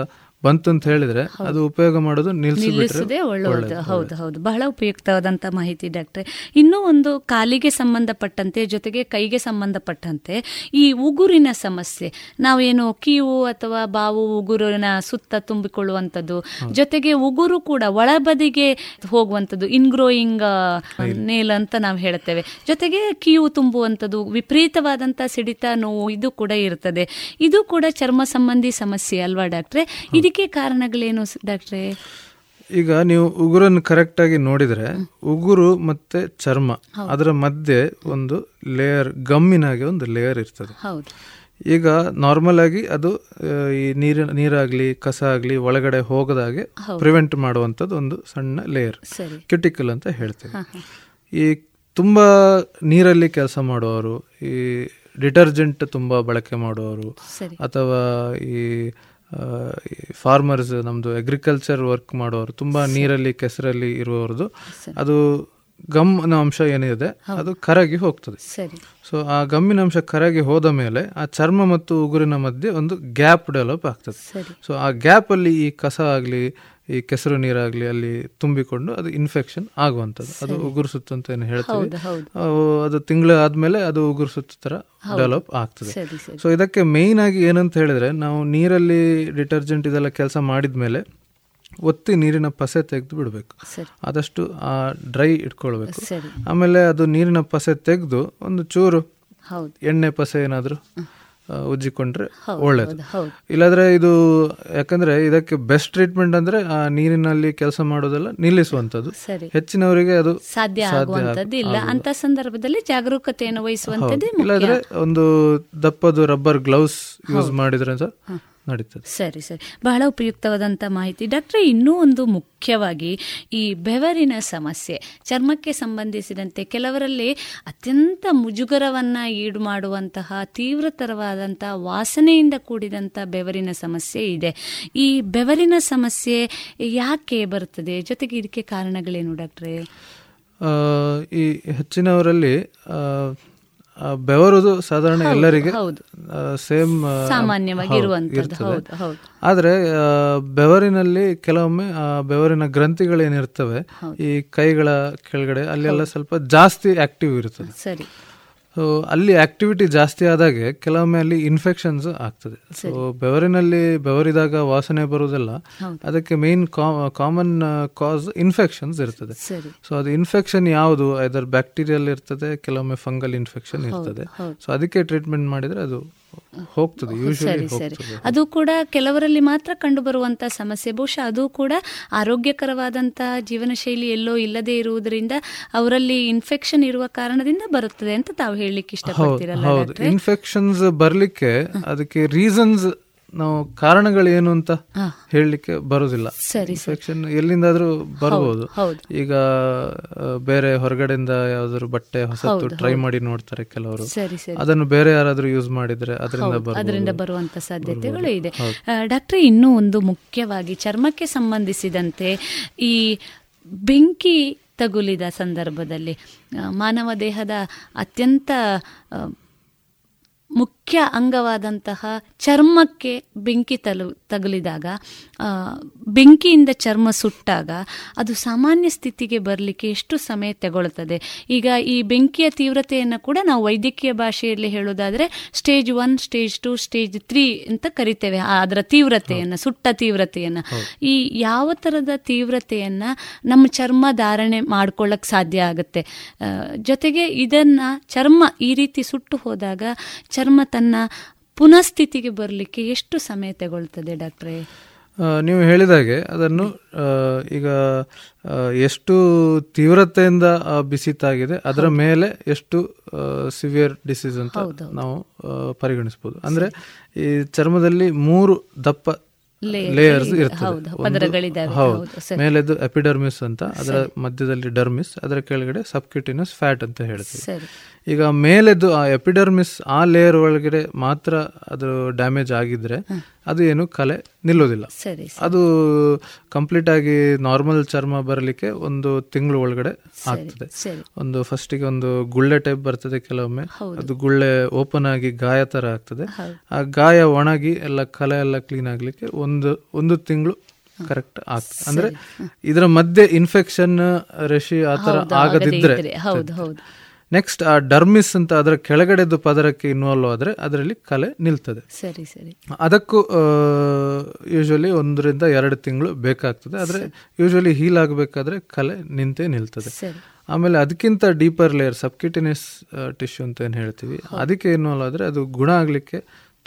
ಬಂತು ಅಂತ ಹೇಳಿದ್ರೆ ಅದು ಉಪಯೋಗ ಮಾಡೋದು ನಿಲ್ಲಿಸದೆ ಒಳ್ಳೆಯದು. ಹೌದು ಹೌದು ಬಹಳ ಉಪಯುಕ್ತವಾದಂಥ ಮಾಹಿತಿ ಡಾಕ್ಟ್ರೆ. ಇನ್ನೂ ಒಂದು ಕಾಲಿಗೆ ಸಂಬಂಧಪಟ್ಟಂತೆ ಜೊತೆಗೆ ಕೈಗೆ ಸಂಬಂಧಪಟ್ಟಂತೆ ಈ ಉಗುರಿನ ಸಮಸ್ಯೆ. ನಾವೇನು ಕೀವು ಅಥವಾ ಬಾವು ಉಗುರಿನ ಸುತ್ತ ತುಂಬಿಕೊಳ್ಳುವಂಥದ್ದು ಜೊತೆಗೆ ಉಗುರು ಕೂಡ ಒಳಬದಿಗೆ ಹೋಗುವಂಥದ್ದು ಇನ್ಗ್ರೋಯಿಂಗ್ ನೇಲ್ ಅಂತ ನಾವು ಹೇಳ್ತೇವೆ ಜೊತೆಗೆ ಕೀವು ತುಂಬುವಂಥದ್ದು ವಿಪರೀತವಾದಂಥ ಸಿಡಿತ ನೋವು ಇದು ಕೂಡ ಇರ್ತದೆ. ಇದು ಕೂಡ ಚರ್ಮ ಸಂಬಂಧಿ ಸಮಸ್ಯೆ ಅಲ್ವಾ ಡಾಕ್ಟ್ರೆ? ಇದಕ್ಕೆ ಕಾರಣಗಳೇನು ಡಾಕ್ಟ್ರೆ? ಈಗ ನೀವು ಉಗುರನ್ನು ಕರೆಕ್ಟ್ ಆಗಿ ನೋಡಿದ್ರೆ ಉಗುರು ಮತ್ತೆ ಚರ್ಮ ಅದರ ಮಧ್ಯೆ ಒಂದು ಲೇಯರ್ ಗಮ್ಮಿನಾಗೆ ಒಂದು ಲೇಯರ್ ಇರ್ತದೆ. ಈಗ ನಾರ್ಮಲ್ ಆಗಿ ಅದು ಈ ನೀರಿನ ನೀರಾಗ್ಲಿ ಕಸ ಆಗ್ಲಿ ಒಳಗಡೆ ಹೋಗದಾಗೆ. ಪ್ರಿವೆಂಟ್ ಮಾಡುವಂಥದ್ದು ಒಂದು ಸಣ್ಣ ಲೇಯರ್ ಕ್ಯುಟಿಕಲ್ ಅಂತ ಹೇಳ್ತೇವೆ. ಈ ತುಂಬಾ ನೀರಲ್ಲಿ ಕೆಲಸ ಮಾಡುವವರು ಈ ಡಿಟರ್ಜೆಂಟ್ ತುಂಬಾ ಬಳಕೆ ಮಾಡುವವರು ಅಥವಾ ಈ ಫಾರ್ಮರ್ಸ್ ನಮ್ದು ಅಗ್ರಿಕಲ್ಚರ್ ವರ್ಕ್ ಮಾಡೋರು ತುಂಬಾ ನೀರಲ್ಲಿ ಕೆಸರಲ್ಲಿ ಇರುವವ್ರದ್ದು ಅದು ಗಮ್ ಅನ್ನೋ ಅಂಶ ಏನಿದೆ ಅದು ಕರಗಿ ಹೋಗ್ತದೆ. ಸೊ ಆ ಗಮ್ಮಿನ ಅಂಶ ಕರಗಿ ಹೋದ ಮೇಲೆ ಆ ಚರ್ಮ ಮತ್ತು ಉಗುರಿನ ಮಧ್ಯೆ ಒಂದು ಗ್ಯಾಪ್ ಡೆವಲಪ್ ಆಗ್ತದೆ. ಸೊ ಆ ಗ್ಯಾಪ್ ಅಲ್ಲಿ ಈ ಕಸ ಆಗ್ಲಿ ಈ ಕೆಸರು ನೀರಾಗ್ಲಿ ಅಲ್ಲಿ ತುಂಬಿಕೊಂಡು ಅದು ಇನ್ಫೆಕ್ಷನ್ ಆಗುವಂಥದ್ದು. ಅದು ಉಗುರು ಸುತ್ತು ಅಂತ ಏನು ಹೇಳ್ತೀವಿ. ಅದು ತಿಂಗಳು ಆದಮೇಲೆ ಅದು ಉಗುರು ಸುತ್ತು ತರ ಡೆವಲಪ್ ಆಗ್ತದೆ. ಸೊ ಇದಕ್ಕೆ ಮೇಯ್ನ್ ಆಗಿ ಏನಂತ ಹೇಳಿದ್ರೆ ನಾವು ನೀರಲ್ಲಿ ಡಿಟರ್ಜೆಂಟ್ ಇದೆಲ್ಲ ಕೆಲಸ ಮಾಡಿದ್ಮೇಲೆ ಒತ್ತಿ ನೀರಿನ ಪಸೆ ತೆಗೆದು ಬಿಡಬೇಕು. ಆದಷ್ಟು ಆ ಡ್ರೈ ಇಟ್ಕೊಳ್ಬೇಕು. ಆಮೇಲೆ ಅದು ನೀರಿನ ಪಸೆ ತೆಗೆದು ಒಂದು ಚೂರು ಎಣ್ಣೆ ಪಸೆ ಏನಾದರೂ ಉಜ್ಜಿಕೊಂಡ್ರೆ ಒಳ್ಳೇದು. ಇಲ್ಲಾಂದ್ರೆ ಇದು ಯಾಕಂದ್ರೆ ಇದಕ್ಕೆ ಬೆಸ್ಟ್ ಟ್ರೀಟ್ಮೆಂಟ್ ಅಂದ್ರೆ ಆ ನೀರಿನಲ್ಲಿ ಕೆಲಸ ಮಾಡೋದೆಲ್ಲ ನಿಲ್ಲಿಸುವಂತದ್ದು ಹೆಚ್ಚಿನವರಿಗೆ ಅದು ಸಾಧ್ಯ ಇಲ್ಲ. ಅಂತ ಸಂದರ್ಭದಲ್ಲಿ ಜಾಗರೂಕತೆಯನ್ನು ವಹಿಸುವಂತದ್ದು ಇಲ್ಲಾದ್ರೆ ಒಂದು ದಪ್ಪದು ರಬ್ಬರ್ ಗ್ಲೌಸ್ ಯೂಸ್ ಮಾಡಿದ್ರೆ ನಡೀತದೆ. ಸರಿ ಸರಿ. ಬಹಳ ಉಪಯುಕ್ತವಾದಂಥ ಮಾಹಿತಿ. ಡಾಕ್ಟ್ರೆ ಇನ್ನೂ ಒಂದು ಮುಖ್ಯವಾಗಿ ಈ ಬೆವರಿನ ಸಮಸ್ಯೆ ಚರ್ಮಕ್ಕೆ ಸಂಬಂಧಿಸಿದಂತೆ ಕೆಲವರಲ್ಲಿ ಅತ್ಯಂತ ಮುಜುಗರವನ್ನ ಈಡು ಮಾಡುವಂತಹ ತೀವ್ರತರವಾದಂಥ ವಾಸನೆಯಿಂದ ಕೂಡಿದಂಥ ಬೆವರಿನ ಸಮಸ್ಯೆ ಇದೆ. ಈ ಬೆವರಿನ ಸಮಸ್ಯೆ ಯಾಕೆ ಬರುತ್ತದೆ? ಜೊತೆಗೆ ಇದಕ್ಕೆ ಕಾರಣಗಳೇನು ಡಾಕ್ಟ್ರೆ? ಈ ಹೆಚ್ಚಿನವರಲ್ಲಿ ಬೆವರುದು ಸಾಧಾರಣ ಎಲ್ಲರಿಗೆ. ಸೇಮ್ ಸಾಮಾನ್ಯವಾಗಿ. ಆದ್ರೆ ಬೆವರಿನಲ್ಲಿ ಕೆಲವೊಮ್ಮೆ ಬೆವರಿನ ಗ್ರಂಥಿಗಳೇನಿರ್ತವೆ ಈ ಕೈಗಳ ಕೆಳಗಡೆ ಅಲ್ಲೆಲ್ಲ ಸ್ವಲ್ಪ ಜಾಸ್ತಿ ಆಕ್ಟಿವ್ ಇರ್ತದೆ. ಸರಿ. ಸೊ ಅಲ್ಲಿ ಆಕ್ಟಿವಿಟಿ ಜಾಸ್ತಿ ಆದಾಗೆ ಕೆಲವೊಮ್ಮೆ ಅಲ್ಲಿ ಇನ್ಫೆಕ್ಷನ್ಸ್ ಆಗ್ತದೆ. ಸೊ ಬೆವರಿನಲ್ಲಿ ಬೆವರಿದಾಗ ವಾಸನೆ ಬರುವುದಲ್ಲ. ಅದಕ್ಕೆ ಮೇನ್ ಕಾಮನ್ ಕಾಸ್ ಇನ್ಫೆಕ್ಷನ್ಸ್ ಇರ್ತದೆ. ಸೊ ಅದು ಇನ್ಫೆಕ್ಷನ್ ಯಾವುದು? ಅದರ ಬ್ಯಾಕ್ಟೀರಿಯಲ್ ಇರ್ತದೆ ಕೆಲವೊಮ್ಮೆ ಫಂಗಲ್ ಇನ್ಫೆಕ್ಷನ್ ಇರ್ತದೆ. ಸೊ ಅದಕ್ಕೆ ಟ್ರೀಟ್ಮೆಂಟ್ ಮಾಡಿದ್ರೆ ಅದು ಹೋಗ್ತದೆ ಸರಿ ಸರಿ. ಅದು ಕೂಡ ಕೆಲವರಲ್ಲಿ ಮಾತ್ರ ಕಂಡು ಬರುವಂತಹ ಸಮಸ್ಯೆ. ಬಹುಶಃ ಅದು ಕೂಡ ಆರೋಗ್ಯಕರವಾದಂತಹ ಜೀವನ ಶೈಲಿ ಎಲ್ಲೋ ಇಲ್ಲದೆ ಇರುವುದರಿಂದ ಅವರಲ್ಲಿ ಇನ್ಫೆಕ್ಷನ್ ಇರುವ ಕಾರಣದಿಂದ ಬರುತ್ತದೆ ಅಂತ ತಾವು ಹೇಳಲಿಕ್ಕೆ ಇಷ್ಟಪಡ್ತೀರಲ್ಲ ಇನ್ಫೆಕ್ಷನ್ಸ್ ಬರ್ಲಿಕ್ಕೆ ಅದಕ್ಕೆ ರೀಸನ್ಸ್ ನಾವು ಕಾರಣಗಳು ಏನು ಅಂತ. ಹೇಳಲಿಕ್ಕೆ ಬರೋದಿಲ್ಲ. ಇನ್ಫೆಕ್ಷನ್ ಎಲ್ಲಿಂದಾದ್ರೂ ಬರಬಹುದು ಹೌದು. ಈಗ ಬೇರೆ ಹೊರಗಡೆಯಿಂದ ಯಾವ್ದಾದ್ರು ಬಟ್ಟೆ ಹೊಸತು ಟ್ರೈ ಮಾಡಿ ನೋಡ್ತಾರೆ ಕೆಲವರು. ಅದನ್ನು ಬೇರೆ ಯಾರಾದ್ರೂ ಯೂಸ್ ಮಾಡಿದ್ರೆ ಅದರಿಂದ ಬರುವಂತ ಸಾಧ್ಯತೆಗಳು ಇದೆ. ಡಾಕ್ಟರ್ ಇನ್ನೂ ಒಂದು ಮುಖ್ಯವಾಗಿ ಚರ್ಮಕ್ಕೆ ಸಂಬಂಧಿಸಿದಂತೆ ಈ ಬೆಂಕಿ ತಗುಲಿದ ಸಂದರ್ಭದಲ್ಲಿ ಮಾನವ ದೇಹದ ಅತ್ಯಂತ ಆ, ಮುಖ್ಯ ಅಂಗವಾದಂತಹ ಚರ್ಮಕ್ಕೆ ಬೆಂಕಿ ತಲು ತಗುಲಿದಾಗ ಬೆಂಕಿಯಿಂದ ಚರ್ಮ ಸುಟ್ಟಾಗ ಅದು ಸಾಮಾನ್ಯ ಸ್ಥಿತಿಗೆ ಬರಲಿಕ್ಕೆ ಎಷ್ಟು ಸಮಯ ತಗೊಳ್ತದೆ? ಈಗ ಈ ಬೆಂಕಿಯ ತೀವ್ರತೆಯನ್ನು ಕೂಡ ನಾವು ವೈದ್ಯಕೀಯ ಭಾಷೆಯಲ್ಲಿ ಹೇಳೋದಾದರೆ stage one stage two stage three ಅಂತ ಕರಿತೇವೆ. ಅದರ ತೀವ್ರತೆಯನ್ನು ಸುಟ್ಟ ತೀವ್ರತೆಯನ್ನು. ಈ ಯಾವ ಥರದ ತೀವ್ರತೆಯನ್ನು ನಮ್ಮ ಚರ್ಮ ಧಾರಣೆ ಮಾಡ್ಕೊಳ್ಳೋಕೆ ಸಾಧ್ಯ ಆಗುತ್ತೆ? ಜೊತೆಗೆ ಇದನ್ನು ಚರ್ಮ ಈ ರೀತಿ ಸುಟ್ಟು ಹೋದಾಗ ಚರ್ಮ ತನ್ನ ಪುನಃಸ್ಥಿತಿಗೆ ಬರಲಿಕ್ಕೆ ಎಷ್ಟು ಸಮಯ ತಗೊಳ್ತದೆ ಡಾಕ್ಟ್ರೆ? ನೀವು ಹೇಳಿದಾಗೆ ಅದನ್ನು ಈಗ ಎಷ್ಟು ತೀವ್ರತೆಯಿಂದ ಬಿಸಿತಾಗಿದೆ ಅದರ ಮೇಲೆ ಎಷ್ಟು ಸಿವಿಯರ್ ಡಿಸೀಸ್ ಅಂತ ನಾವು ಪರಿಗಣಿಸ್ಬೋದು ಪರಿಗಣಿಸಬಹುದು. ಅಂದ್ರೆ ಈ ಚರ್ಮದಲ್ಲಿ ಮೂರು ದಪ್ಪ ಲೇಯರ್ಸ್ ಇರ್ತದೆ. ಹೌದು, ಮೇಲೆದು ಎಪಿಡರ್ಮಿಸ್ ಅಂತ ಅದರ ಮಧ್ಯದಲ್ಲಿ ಡರ್ಮಿಸ್ ಅದರ ಕೆಳಗಡೆ ಸಬ್ಕ್ಯೂಟಿನಸ್ ಫ್ಯಾಟ್ ಅಂತ ಹೇಳ್ತೀವಿ. ಈಗ ಮೇಲೆದ್ದು ಆ ಎಪಿಡರ್ಮಿಸ್ ಆ ಲೇಯರ್ ಒಳಗಡೆ ಮಾತ್ರ ಅದು ಡ್ಯಾಮೇಜ್ ಆಗಿದ್ರೆ ಅದು ಏನು ಕಲೆ ನಿಲ್ಲೋದಿಲ್ಲ ಅದು ಕಂಪ್ಲೀಟ್ ಆಗಿ ನಾರ್ಮಲ್ ಚರ್ಮ ಬರಲಿಕ್ಕೆ ಒಂದು ತಿಂಗಳು ಒಳಗಡೆ ಆಗ್ತದೆ. ಒಂದು ಫಸ್ಟಿಗೆ ಒಂದು ಗುಳ್ಳೆ ಟೈಪ್ ಬರ್ತದೆ ಕೆಲವೊಮ್ಮೆ. ಅದು ಗುಳ್ಳೆ ಓಪನ್ ಆಗಿ ಗಾಯ ತರ ಆಗ್ತದೆ. ಆ ಗಾಯ ಒಣಗಿ ಎಲ್ಲ ಕಲೆ ಎಲ್ಲ ಕ್ಲೀನ್ ಆಗ್ಲಿಕ್ಕೆ ಒಂದು ಒಂದು ತಿಂಗಳು ಕರೆಕ್ಟ್ ಆಗ್ತದೆ. ಅಂದ್ರೆ ಇದರ ಮಧ್ಯೆ ಇನ್ಫೆಕ್ಷನ್ ರೆಶಿ ಆ ತರ ಆಗದಿದ್ರೆ ಹೌದು ಹೌದು. ನೆಕ್ಸ್ಟ್ ಆ ಡರ್ಮಿಸ್ ಅಂತ ಅದರ ಕೆಳಗಡೆದು ಪದರಕ್ಕೆ ಇನ್ವಾಲ್ವ್ ಆದರೆ ಅದರಲ್ಲಿ ಕಲೆ ನಿಲ್ತದೆ. ಸರಿ ಸರಿ. ಅದಕ್ಕೂ ಯೂಶಲಿ ಒಂದರಿಂದ ಎರಡು ತಿಂಗಳು ಬೇಕಾಗ್ತದೆ. ಆದರೆ ಯೂಶಲಿ ಹೀಲ್ ಆಗಬೇಕಾದ್ರೆ ಕಲೆ ನಿಂತೇ ನಿಲ್ತದೆ. ಆಮೇಲೆ ಅದಕ್ಕಿಂತ ಡೀಪರ್ ಲೇಯರ್ ಸಬ್ಕಿಟಿನಿಯಸ್ ಟಿಶ್ಯೂ ಅಂತ ಏನು ಹೇಳ್ತೀವಿ ಅದಕ್ಕೆ ಇನ್ವಾಲ್ವ್ ಆದರೆ ಅದು ಗುಣ ಆಗಲಿಕ್ಕೆ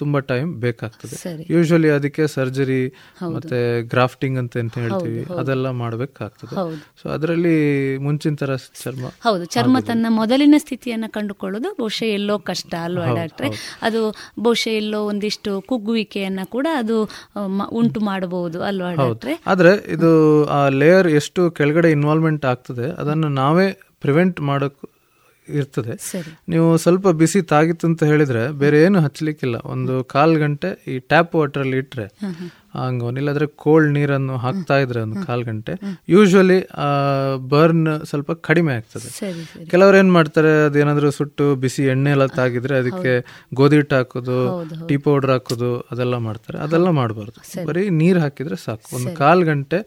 ತುಂಬಾ ಟೈಮ್ ಬೇಕಾಗ್ತದೆ. ಯೂಶಲಿ ಅದಕ್ಕೆ ಸರ್ಜರಿ ಮತ್ತೆ ಗ್ರಾಫ್ಟಿಂಗ್ ಅಂತ ಅಂತ ಹೇಳ್ತೀವಿ. ಅದೆಲ್ಲ ಮಾಡಬೇಕಾಗ್ತದೆ. ಸೊ ಅದರಲ್ಲಿ ಮುಂಚಿನ ತರ ಚರ್ಮ ಹೌದು ಚರ್ಮ ತನ್ನ ಮೊದಲಿನ ಸ್ಥಿತಿಯನ್ನ ಕಂಡುಕೊಳ್ಳೋದು ಬಹುಶಃ ಎಲ್ಲೋ ಕಷ್ಟ ಅಲ್ವಾ ಡಾಕ್ಟ್ರೆ ಅದು ಬಹುಶಃ ಎಲ್ಲೋ ಒಂದಿಷ್ಟು ಕುಗ್ಗುವಿಕೆಯನ್ನ ಕೂಡ ಅದು ಉಂಟು ಮಾಡಬಹುದು ಅಲ್ವಾ ಡಾಕ್ಟ್ರೆ ಆದ್ರೆ ಇದು ಆ ಲೇಯರ್ ಎಷ್ಟು ಕೆಳಗಡೆ ಇನ್ವಾಲ್ವ್ಮೆಂಟ್ ಆಗ್ತದೆ ಅದನ್ನು ನಾವೇ ಪ್ರಿವೆಂಟ್ ಮಾಡಕ್ ಇರ್ತದೆ. ನೀವು ಸ್ವಲ್ಪ ಬಿಸಿ ತಾಗಿತ್ತು ಅಂತ ಹೇಳಿದ್ರೆ ಬೇರೆ ಏನು ಹಚ್ಚಲಿಕ್ಕಿಲ್ಲ. ಒಂದು ಕಾಲು ಗಂಟೆ ಈ ಟ್ಯಾಪ್ ವಾಟರ್ ಅಲ್ಲಿ ಇಟ್ಟರೆ ಹಂಗ ಇಲ್ಲಾದ್ರೆ ಕೋಲ್ಡ್ ನೀರನ್ನು ಹಾಕ್ತಾ ಇದ್ರೆ ಒಂದು ಕಾಲು ಗಂಟೆ ಯೂಶ್ವಲಿ ಬರ್ನ್ ಸ್ವಲ್ಪ ಕಡಿಮೆ ಆಗ್ತದೆ. ಕೆಲವರು ಏನ್ ಮಾಡ್ತಾರೆ ಅದೇನಾದ್ರೂ ಸುಟ್ಟು ಬಿಸಿ ಎಣ್ಣೆ ಎಲ್ಲ ತಾಗಿದ್ರೆ ಅದಕ್ಕೆ ಗೋಧಿ ಹಿಟ್ಟು ಹಾಕೋದು. ಟೀ ಪೌಡರ್ ಹಾಕೋದು ಅದೆಲ್ಲ ಮಾಡ್ತಾರೆ. ಅದೆಲ್ಲ ಮಾಡಬಾರ್ದು. ಬರೀ ನೀರು ಹಾಕಿದ್ರೆ ಸಾಕು. ಒಂದು ಕಾಲು ಗಂಟೆ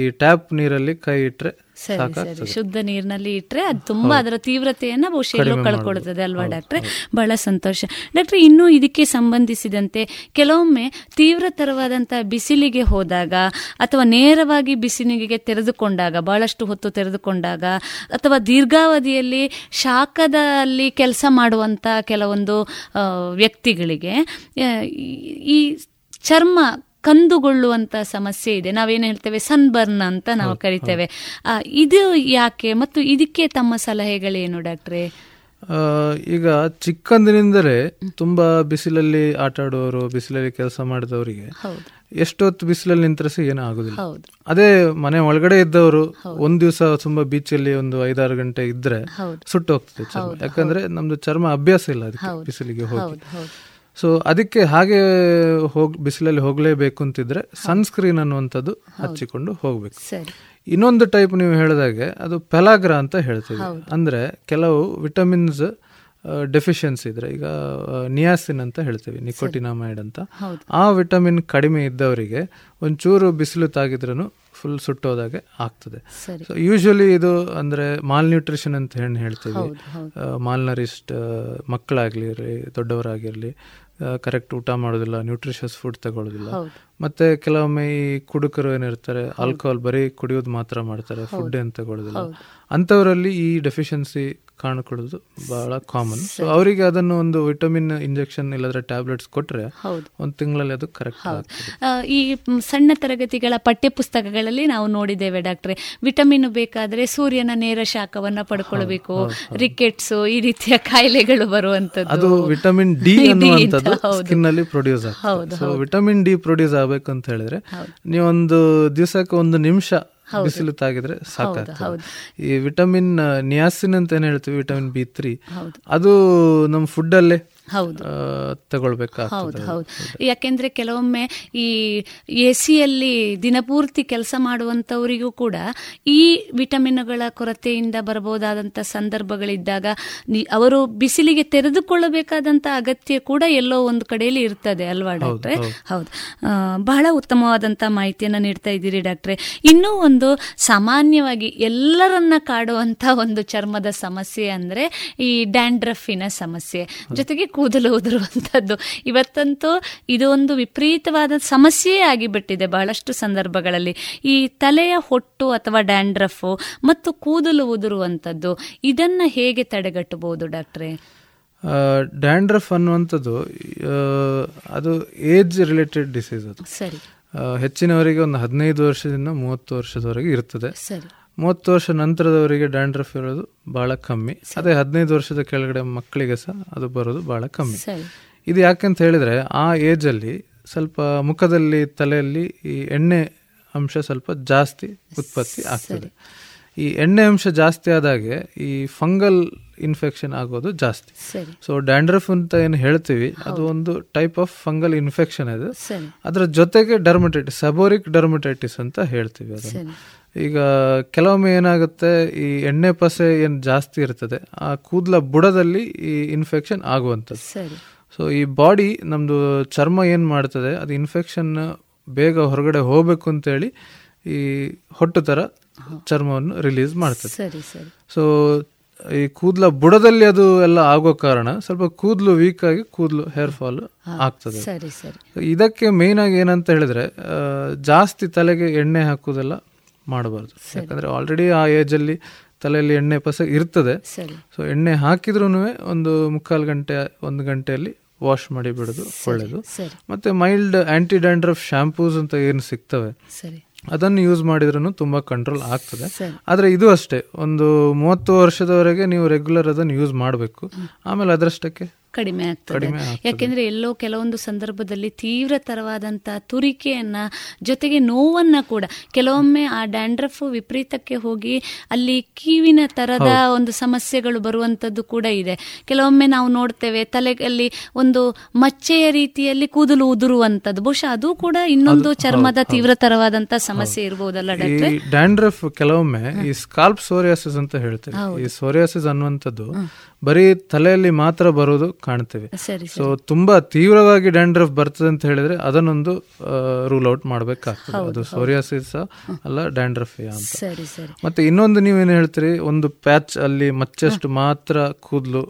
ಈ ಟ್ಯಾಪ್ ನೀರಲ್ಲಿ ಕೈ ಇಟ್ರೆ ಸರಿ ಸರಿ. ಶುದ್ಧ ನೀರಿನಲ್ಲಿ ಇಟ್ರೆ ಅದು ತುಂಬಾ ಅದರ ತೀವ್ರತೆಯನ್ನ ಬಹುಶಃ ಎಲ್ಲೋ ಕಡಿಮೆ ಕಳ್ಕೊಳ್ಳುತ್ತದೆ ಅಲ್ವಾ ಡಾಕ್ಟ್ರೆ? ಬಹಳ ಸಂತೋಷ. ಡಾಕ್ಟ್ರೆ ಇನ್ನು ಇದಕ್ಕೆ ಸಂಬಂಧಿಸಿದಂತೆ ಕೆಲವೊಮ್ಮೆ ತೀವ್ರತರವಾದಂತಹ ಬಿಸಿಲಿಗೆ ಹೋದಾಗ ಅಥವಾ ನೇರವಾಗಿ ಬಿಸಿಲಿಗೆ ತೆರೆದುಕೊಂಡಾಗ ಬಹಳಷ್ಟು ಹೊತ್ತು ತೆರೆದುಕೊಂಡಾಗ ಅಥವಾ ದೀರ್ಘಾವಧಿಯಲ್ಲಿ ಶಾಖದಲ್ಲಿ ಕೆಲಸ ಮಾಡುವಂತ ಕೆಲವೊಂದು ವ್ಯಕ್ತಿಗಳಿಗೆ ಈ ಚರ್ಮ ಕಂದುಗೊಳ್ಳುವಂತ ಸಮಸ್ಯೆ ಇದೆ. ನಾವೇನು ಹೇಳ್ತೇವೆ? ಸನ್ಬರ್ನ್ ಅಂತ ನಾವು ಕರಿತೇವೆ. ಇದು ಯಾಕೆ ಮತ್ತು ಇದಕ್ಕೆ ತಮ್ಮ ಸಲಹೆಗಳೇನು ಡಾಕ್ಟ್ರೆ? ಈಗ ಚಿಕ್ಕಂದಿನಿಂದಲೇ ತುಂಬಾ ಬಿಸಿಲಲ್ಲಿ ಆಟ ಆಡುವವರು ಬಿಸಿಲಲ್ಲಿ ಕೆಲಸ ಮಾಡಿದವರಿಗೆ ಎಷ್ಟೊತ್ತು ಬಿಸಿಲಲ್ಲಿ ನಿಂತರೆ ಸಹ ಏನೂ ಆಗುದಿಲ್ಲ. ಅದೇ ಮನೆ ಒಳಗಡೆ ಇದ್ದವರು ಒಂದ್ ದಿವಸ ತುಂಬಾ ಬೀಚಲ್ಲಿ ಒಂದು ಐದಾರು ಗಂಟೆ ಇದ್ರೆ. ಸುಟ್ಟು ಹೋಗ್ತದೆ ಯಾಕಂದ್ರೆ ನಮ್ದು ಚರ್ಮ ಅಭ್ಯಾಸ ಇಲ್ಲ ಅದಕ್ಕೆ ಬಿಸಿಲಿಗೆ ಹೋಗಿ. ಸೊ ಅದಕ್ಕೆ ಹಾಗೆ ಹೋಗ್ ಬಿಸಿಲಲ್ಲಿ ಹೋಗಲೇಬೇಕು ಅಂತಿದ್ರೆ ಸನ್ಸ್ಕ್ರೀನ್ ಅನ್ನುವಂಥದ್ದು ಹಚ್ಚಿಕೊಂಡು ಹೋಗ್ಬೇಕು. ಇನ್ನೊಂದು ಟೈಪ್ ನೀವು ಹೇಳಿದಾಗೆ ಅದು ಪೆಲಾಗ್ರ ಅಂತ ಹೇಳ್ತೀವಿ. ಅಂದರೆ ಕೆಲವು ವಿಟಮಿನ್ಸ್ ಡೆಫಿಷಿಯನ್ಸಿ ಇದ್ರೆ ಈಗ ನಿಯಾಸಿನ್ ಅಂತ ಹೇಳ್ತೀವಿ ನಿಕೋಟಿನಾಮೈಡ್ ಅಂತ. ಆ ವಿಟಮಿನ್ ಕಡಿಮೆ ಇದ್ದವರಿಗೆ ಒಂಚೂರು ಬಿಸಿಲು ತಾಗಿದ್ರೂ ಫುಲ್ ಸುಟ್ಟೋದಾಗೆ ಆಗ್ತದೆ. ಸೊ ಯೂಶಲಿ ಇದು ಅಂದ್ರೆ ಮಾಲ್ ನ್ಯೂಟ್ರಿಷನ್ ಅಂತ ಹೇಳಿ ಹೇಳ್ತೀವಿ. ಮಾಲ್ನರಿಸ್ಟ್ ಮಕ್ಕಳಾಗಲಿ ದೊಡ್ಡವರಾಗಿರ್ಲಿ ಕರೆಕ್ಟ್ ಊಟ ಮಾಡೋದಿಲ್ಲ ನ್ಯೂಟ್ರಿಷಿಯಸ್ ಫುಡ್ ತಗೊಳ್ಳೋದಿಲ್ಲ. ಮತ್ತೆ ಕೆಲವೊಮ್ಮೆ ಈ ಕುಡುಕರು ಏನಿರ್ತಾರೆ ಆಲ್ಕೋಹಾಲ್ ಬರೀ ಕುಡಿಯೋದು ಮಾತ್ರ ಮಾಡ್ತಾರೆ ಫುಡ್ ಏನು ತಗೊಳ್ಳೋದಿಲ್ಲ. ಅಂಥವರಲ್ಲಿ ಈ ಡೆಫಿಷಿಯನ್ಸಿ ಕಾಣಿಕೊಳ್ಳೋದು ಬಹಳ ಕಾಮನ್ ಸೊ ಅವರಿಗೆ ಅದನ್ನು ಒಂದು ವಿಟಮಿನ್ ಇಂಜೆಕ್ಷನ್ ಇಲ್ಲದ್ರೆ ಟ್ಯಾಬ್ಲೆಟ್ಸ್ ಕೊಟ್ರೆ ಹೌದು. ಒಂದು ತಿಂಗಳಲ್ಲಿ ಅದು ಕರೆಕ್ಟ್ ಈ ಸಣ್ಣ ತರಗತಿಗಳ ಪಠ್ಯ ಪುಸ್ತಕಗಳಲ್ಲಿ ನಾವು ನೋಡಿದ್ದೇವೆ ಡಾಕ್ಟ್ರೆ ವಿಟಮಿನ್ ಬೇಕಾದ್ರೆ ಸೂರ್ಯನ ನೇರ ಶಾಖವನ್ನ ಪಡ್ಕೊಳ್ಬೇಕು ರಿಕೆಟ್ಸ್ ಈ ರೀತಿಯ ಕಾಯಿಲೆಗಳು ಬರುವಂತದ್ದು ಅದು ವಿಟಮಿನ್ ಡಿ ಅನ್ನುವಂಥದ್ದು. ಸ್ಕಿನ್ ಅಲ್ಲಿ ಪ್ರೊಡ್ಯೂಸ್ ಆಗ್ತದೆ ಸೊ ವಿಟಮಿನ್ ಡಿ ಪ್ರೊಡ್ಯೂಸ್ ಆಗಬೇಕು ಅಂತ ಹೇಳಿದ್ರೆ. ನೀವೊಂದು ದಿವಸಕ್ಕೆ ಒಂದು ನಿಮಿಷ. ಬಿಸಿಲು ತಾಗಿದ್ರೆ ಸಾಕಾಗ್ತದೆ. ಈ ವಿಟಮಿನ್ ನಿಯಾಸಿನ್ ಅಂತ ಏನ್ ಹೇಳ್ತೀವಿ? Vitamin B three. ಅದು ನಮ್ಮ ಫುಡ್ ಅಲ್ಲೇ ಹೌದು. ಹೌದು ಹೌದು. ಯಾಕೆಂದ್ರೆ ಕೆಲವೊಮ್ಮೆ ಈ ಎ ಸಿಯಲ್ಲಿ ದಿನಪೂರ್ತಿ ಕೆಲಸ ಮಾಡುವಂತವರಿಗೂ ಕೂಡ ಈ ವಿಟಮಿನ್ಗಳ ಕೊರತೆಯಿಂದ ಬರಬಹುದಾದಂತ ಸಂದರ್ಭಗಳಿದ್ದಾಗ ಅವರು ಬಿಸಿಲಿಗೆ ತೆರೆದುಕೊಳ್ಳಬೇಕಾದಂತ ಅಗತ್ಯ ಕೂಡ ಎಲ್ಲೋ ಒಂದು ಕಡೆಯಲ್ಲಿ ಇರ್ತದೆ ಅಲ್ವಾ ಡಾಕ್ಟ್ರೆ? ಹೌದು. ಬಹಳ ಉತ್ತಮವಾದಂತಹ ಮಾಹಿತಿಯನ್ನ ನೀಡ್ತಾ ಇದ್ದೀರಿ ಡಾಕ್ಟ್ರೆ. ಇನ್ನೂ ಒಂದು ಸಾಮಾನ್ಯವಾಗಿ ಎಲ್ಲರನ್ನ ಕಾಡುವಂತ ಒಂದು ಚರ್ಮದ ಸಮಸ್ಯೆ ಅಂದ್ರೆ ಈ ಡ್ಯಾಂಡ್ರಫಿನ ಸಮಸ್ಯೆ. ಜೊತೆಗೆ ಕೂದಲು ಉದುರುವಂಥದ್ದು ಇವತ್ತಂತೂ ಇದು ಒಂದು ವಿಪರೀತವಾದ ಸಮಸ್ಯೆಯೇ ಆಗಿಬಿಟ್ಟಿದೆ ಬಹಳಷ್ಟು ಸಂದರ್ಭಗಳಲ್ಲಿ. ಈ ತಲೆಯ ಹೊಟ್ಟು ಅಥವಾ ಡ್ಯಾಂಡ್ರಫ್ ಮತ್ತು ಕೂದಲು ಉದುರುವಂಥದ್ದು ಇದನ್ನು ಹೇಗೆ ತಡೆಗಟ್ಟಬಹುದು ಡಾಕ್ಟ್ರೆ? ಡ್ಯಾಂಡ್ರಫ್ ಅನ್ನುವಂಥದ್ದು ಅದು ಏಜ್ ರಿಲೇಟೆಡ್ ಡಿಸೀಸ್ ಅದು. ಸರಿ. ಹೆಚ್ಚಿನವರಿಗೆ ಒಂದು ಹದಿನೈದು ವರ್ಷದಿಂದ ಮೂವತ್ತು ವರ್ಷದವರೆಗೆ ಇರ್ತದೆ. ಸರಿ. ಮೂವತ್ತು ವರ್ಷ ನಂತರದವರಿಗೆ ಡ್ಯಾಂಡ್ರಫ್ ಇರೋದು ಬಹಳ ಕಮ್ಮಿ. ಅದೇ ಹದಿನೈದು ವರ್ಷದ ಕೆಳಗಡೆ ಮಕ್ಕಳಿಗೆ ಸಹ ಅದು ಬರೋದು ಬಹಳ ಕಮ್ಮಿ. ಇದು ಯಾಕೆಂತ ಹೇಳಿದ್ರೆ ಆ ಏಜ್ ಅಲ್ಲಿ ಸ್ವಲ್ಪ ಮುಖದಲ್ಲಿ ತಲೆಯಲ್ಲಿ ಈ ಎಣ್ಣೆ ಅಂಶ ಸ್ವಲ್ಪ ಜಾಸ್ತಿ ಉತ್ಪತ್ತಿ ಆಗ್ತದೆ. ಈ ಎಣ್ಣೆ ಅಂಶ ಜಾಸ್ತಿ ಆದಾಗೆ ಈ ಫಂಗಲ್ ಇನ್ಫೆಕ್ಷನ್ ಆಗೋದು ಜಾಸ್ತಿ. ಸೊ ಡ್ಯಾಂಡ್ರಫ್ ಅಂತ ಏನು ಹೇಳ್ತೀವಿ ಅದು ಒಂದು ಟೈಪ್ ಆಫ್ ಫಂಗಲ್ ಇನ್ಫೆಕ್ಷನ್ ಅದು. ಅದರ ಜೊತೆಗೆ ಡರ್ಮಟೈಟಿಸ್ ಸಬೋರಿಕ್ ಡರ್ಮಟೈಟಿಸ್ ಅಂತ ಹೇಳ್ತೀವಿ ಅದನ್ನು. ಈಗ ಕೆಲವೊಮ್ಮೆ ಏನಾಗುತ್ತೆ ಈ ಎಣ್ಣೆ ಪಸೆ ಏನು ಜಾಸ್ತಿ ಇರ್ತದೆ ಆ ಕೂದಲ ಬುಡದಲ್ಲಿ ಈ ಇನ್ಫೆಕ್ಷನ್ ಆಗುವಂಥದ್ದು. ಸೊ ಈ ಬಾಡಿ ನಮ್ಮದು ಚರ್ಮ ಏನು ಮಾಡ್ತದೆ ಅದು ಇನ್ಫೆಕ್ಷನ್ ಬೇಗ ಹೊರಗಡೆ ಹೋಗ್ಬೇಕು ಅಂತೇಳಿ ಈ ಹೊಟ್ಟು ಥರ ಚರ್ಮವನ್ನು ರಿಲೀಸ್ ಮಾಡ್ತದೆ. ಸೊ ಈ ಕೂದಲ ಬುಡದಲ್ಲಿ ಅದು ಎಲ್ಲ ಆಗೋ ಕಾರಣ ಸ್ವಲ್ಪ ಕೂದಲು ವೀಕ್ ಆಗಿ ಕೂದಲು ಹೇರ್ ಫಾಲ್ ಆಗ್ತದೆ. ಇದಕ್ಕೆ ಮೇನ್ ಆಗಿ ಏನಂತ ಹೇಳಿದ್ರೆ ಜಾಸ್ತಿ ತಲೆಗೆ ಎಣ್ಣೆ ಹಾಕುವುದೆಲ್ಲ ಮಾಡಬಾರ್ದು. ಯಾಕಂದ್ರೆ ಆಲ್ರೆಡಿ ಆ ಏಜ್ ಅಲ್ಲಿ ತಲೆಯಲ್ಲಿ ಎಣ್ಣೆ ಪಸ ಇರ್ತದೆ. ಸೊ ಎಣ್ಣೆ ಹಾಕಿದ್ರೂ ಒಂದು ಮುಕ್ಕಾಲು ಗಂಟೆ ಒಂದು ಗಂಟೆಯಲ್ಲಿ ವಾಶ್ ಮಾಡಿ ಬಿಡೋದು ಒಳ್ಳೆಯದು ಮತ್ತು ಮೈಲ್ಡ್ ಆಂಟಿ ಡ್ಯಾಂಡ್ರಫ್ ಶ್ಯಾಂಪೂಸ್ ಅಂತ ಏನು ಸಿಗ್ತವೆ? ಅದನ್ನು ಯೂಸ್ ಮಾಡಿದ್ರೂ ತುಂಬಾ ಕಂಟ್ರೋಲ್ ಆಗ್ತದೆ. ಆದರೆ ಆದ್ರೆ ಇದು ಅಷ್ಟೇ. ಒಂದು ಮೂವತ್ತು ವರ್ಷದವರೆಗೆ ನೀವು ರೆಗ್ಯುಲರ್ ಅದನ್ನು ಯೂಸ್ ಮಾಡಬೇಕು. ಆಮೇಲೆ ಅದರಷ್ಟಕ್ಕೆ ಕಡಿಮೆ ಆಗ್ತದೆ. ಯಾಕೆಂದ್ರೆ ಎಲ್ಲೋ ಕೆಲವೊಂದು ಸಂದರ್ಭದಲ್ಲಿ ತೀವ್ರತರವಾದಂತ ತುರಿಕೆಯನ್ನ ಜೊತೆಗೆ ನೋವನ್ನ ಕೂಡ ಕೆಲವೊಮ್ಮೆ ಆ ಡ್ಯಾಂಡ್ರಫ್ ವಿಪರೀತಕ್ಕೆ ಹೋಗಿ ಅಲ್ಲಿ ಕೀವಿನ ತರದ ಒಂದು ಸಮಸ್ಯೆಗಳು ಬರುವಂತದ್ದು ಕೂಡ ಇದೆ. ಕೆಲವೊಮ್ಮೆ ನಾವು ನೋಡ್ತೇವೆ ತಲೆಯಲ್ಲಿ ಒಂದು ಮಚ್ಚೆಯ ರೀತಿಯಲ್ಲಿ ಕೂದಲು ಉದುರುವಂತದ್ದು. ಬಹುಶಃ ಅದು ಕೂಡ ಇನ್ನೊಂದು ಚರ್ಮದ ತೀವ್ರತರವಾದಂತಹ ಸಮಸ್ಯೆ ಇರಬಹುದಲ್ಲ ಈ ಡ್ಯಾಂಡ್ರಫ್ ಕೆಲವೊಮ್ಮೆ ಈ ಸ್ಕಾಲ್ಪ್ ಸೋರಿಯಾಸಿಸ್ ಅಂತ ಹೇಳ್ತೇವೆ. ಈ ಸೋರಿಯಾಸಿಸ್ ಅನ್ನುವಂಥದ್ದು ಬರೀ ತಲೆಯಲ್ಲಿ ಮಾತ್ರ ಬರೋದು ಕಾಣ್ತೇವೆ. ಸೊ ತುಂಬಾ ತೀವ್ರವಾಗಿ ಡ್ಯಾಂಡ್ರಫ್ ಬರ್ತದೆ ಅಂತ ಹೇಳಿದ್ರೆ ಅದನ್ನೊಂದು ರೂಲ್ ಔಟ್ ಮಾಡ್ಬೇಕಾಗ್ತದೆ. ಅದು. ಸೋರಿಯಾಸಿಸ್ ಅಲ್ಲ ಡ್ಯಾಂಡ್ರಫ್ ಅಂತ. ಮತ್ತೆ ಇನ್ನೊಂದು ನೀವೇನು ಹೇಳ್ತೀರಿ? ಒಂದು ಪ್ಯಾಚ್ ಅಲ್ಲಿ ಮಚ್ಚಷ್ಟು ಮಾತ್ರ ಕೂದಲು.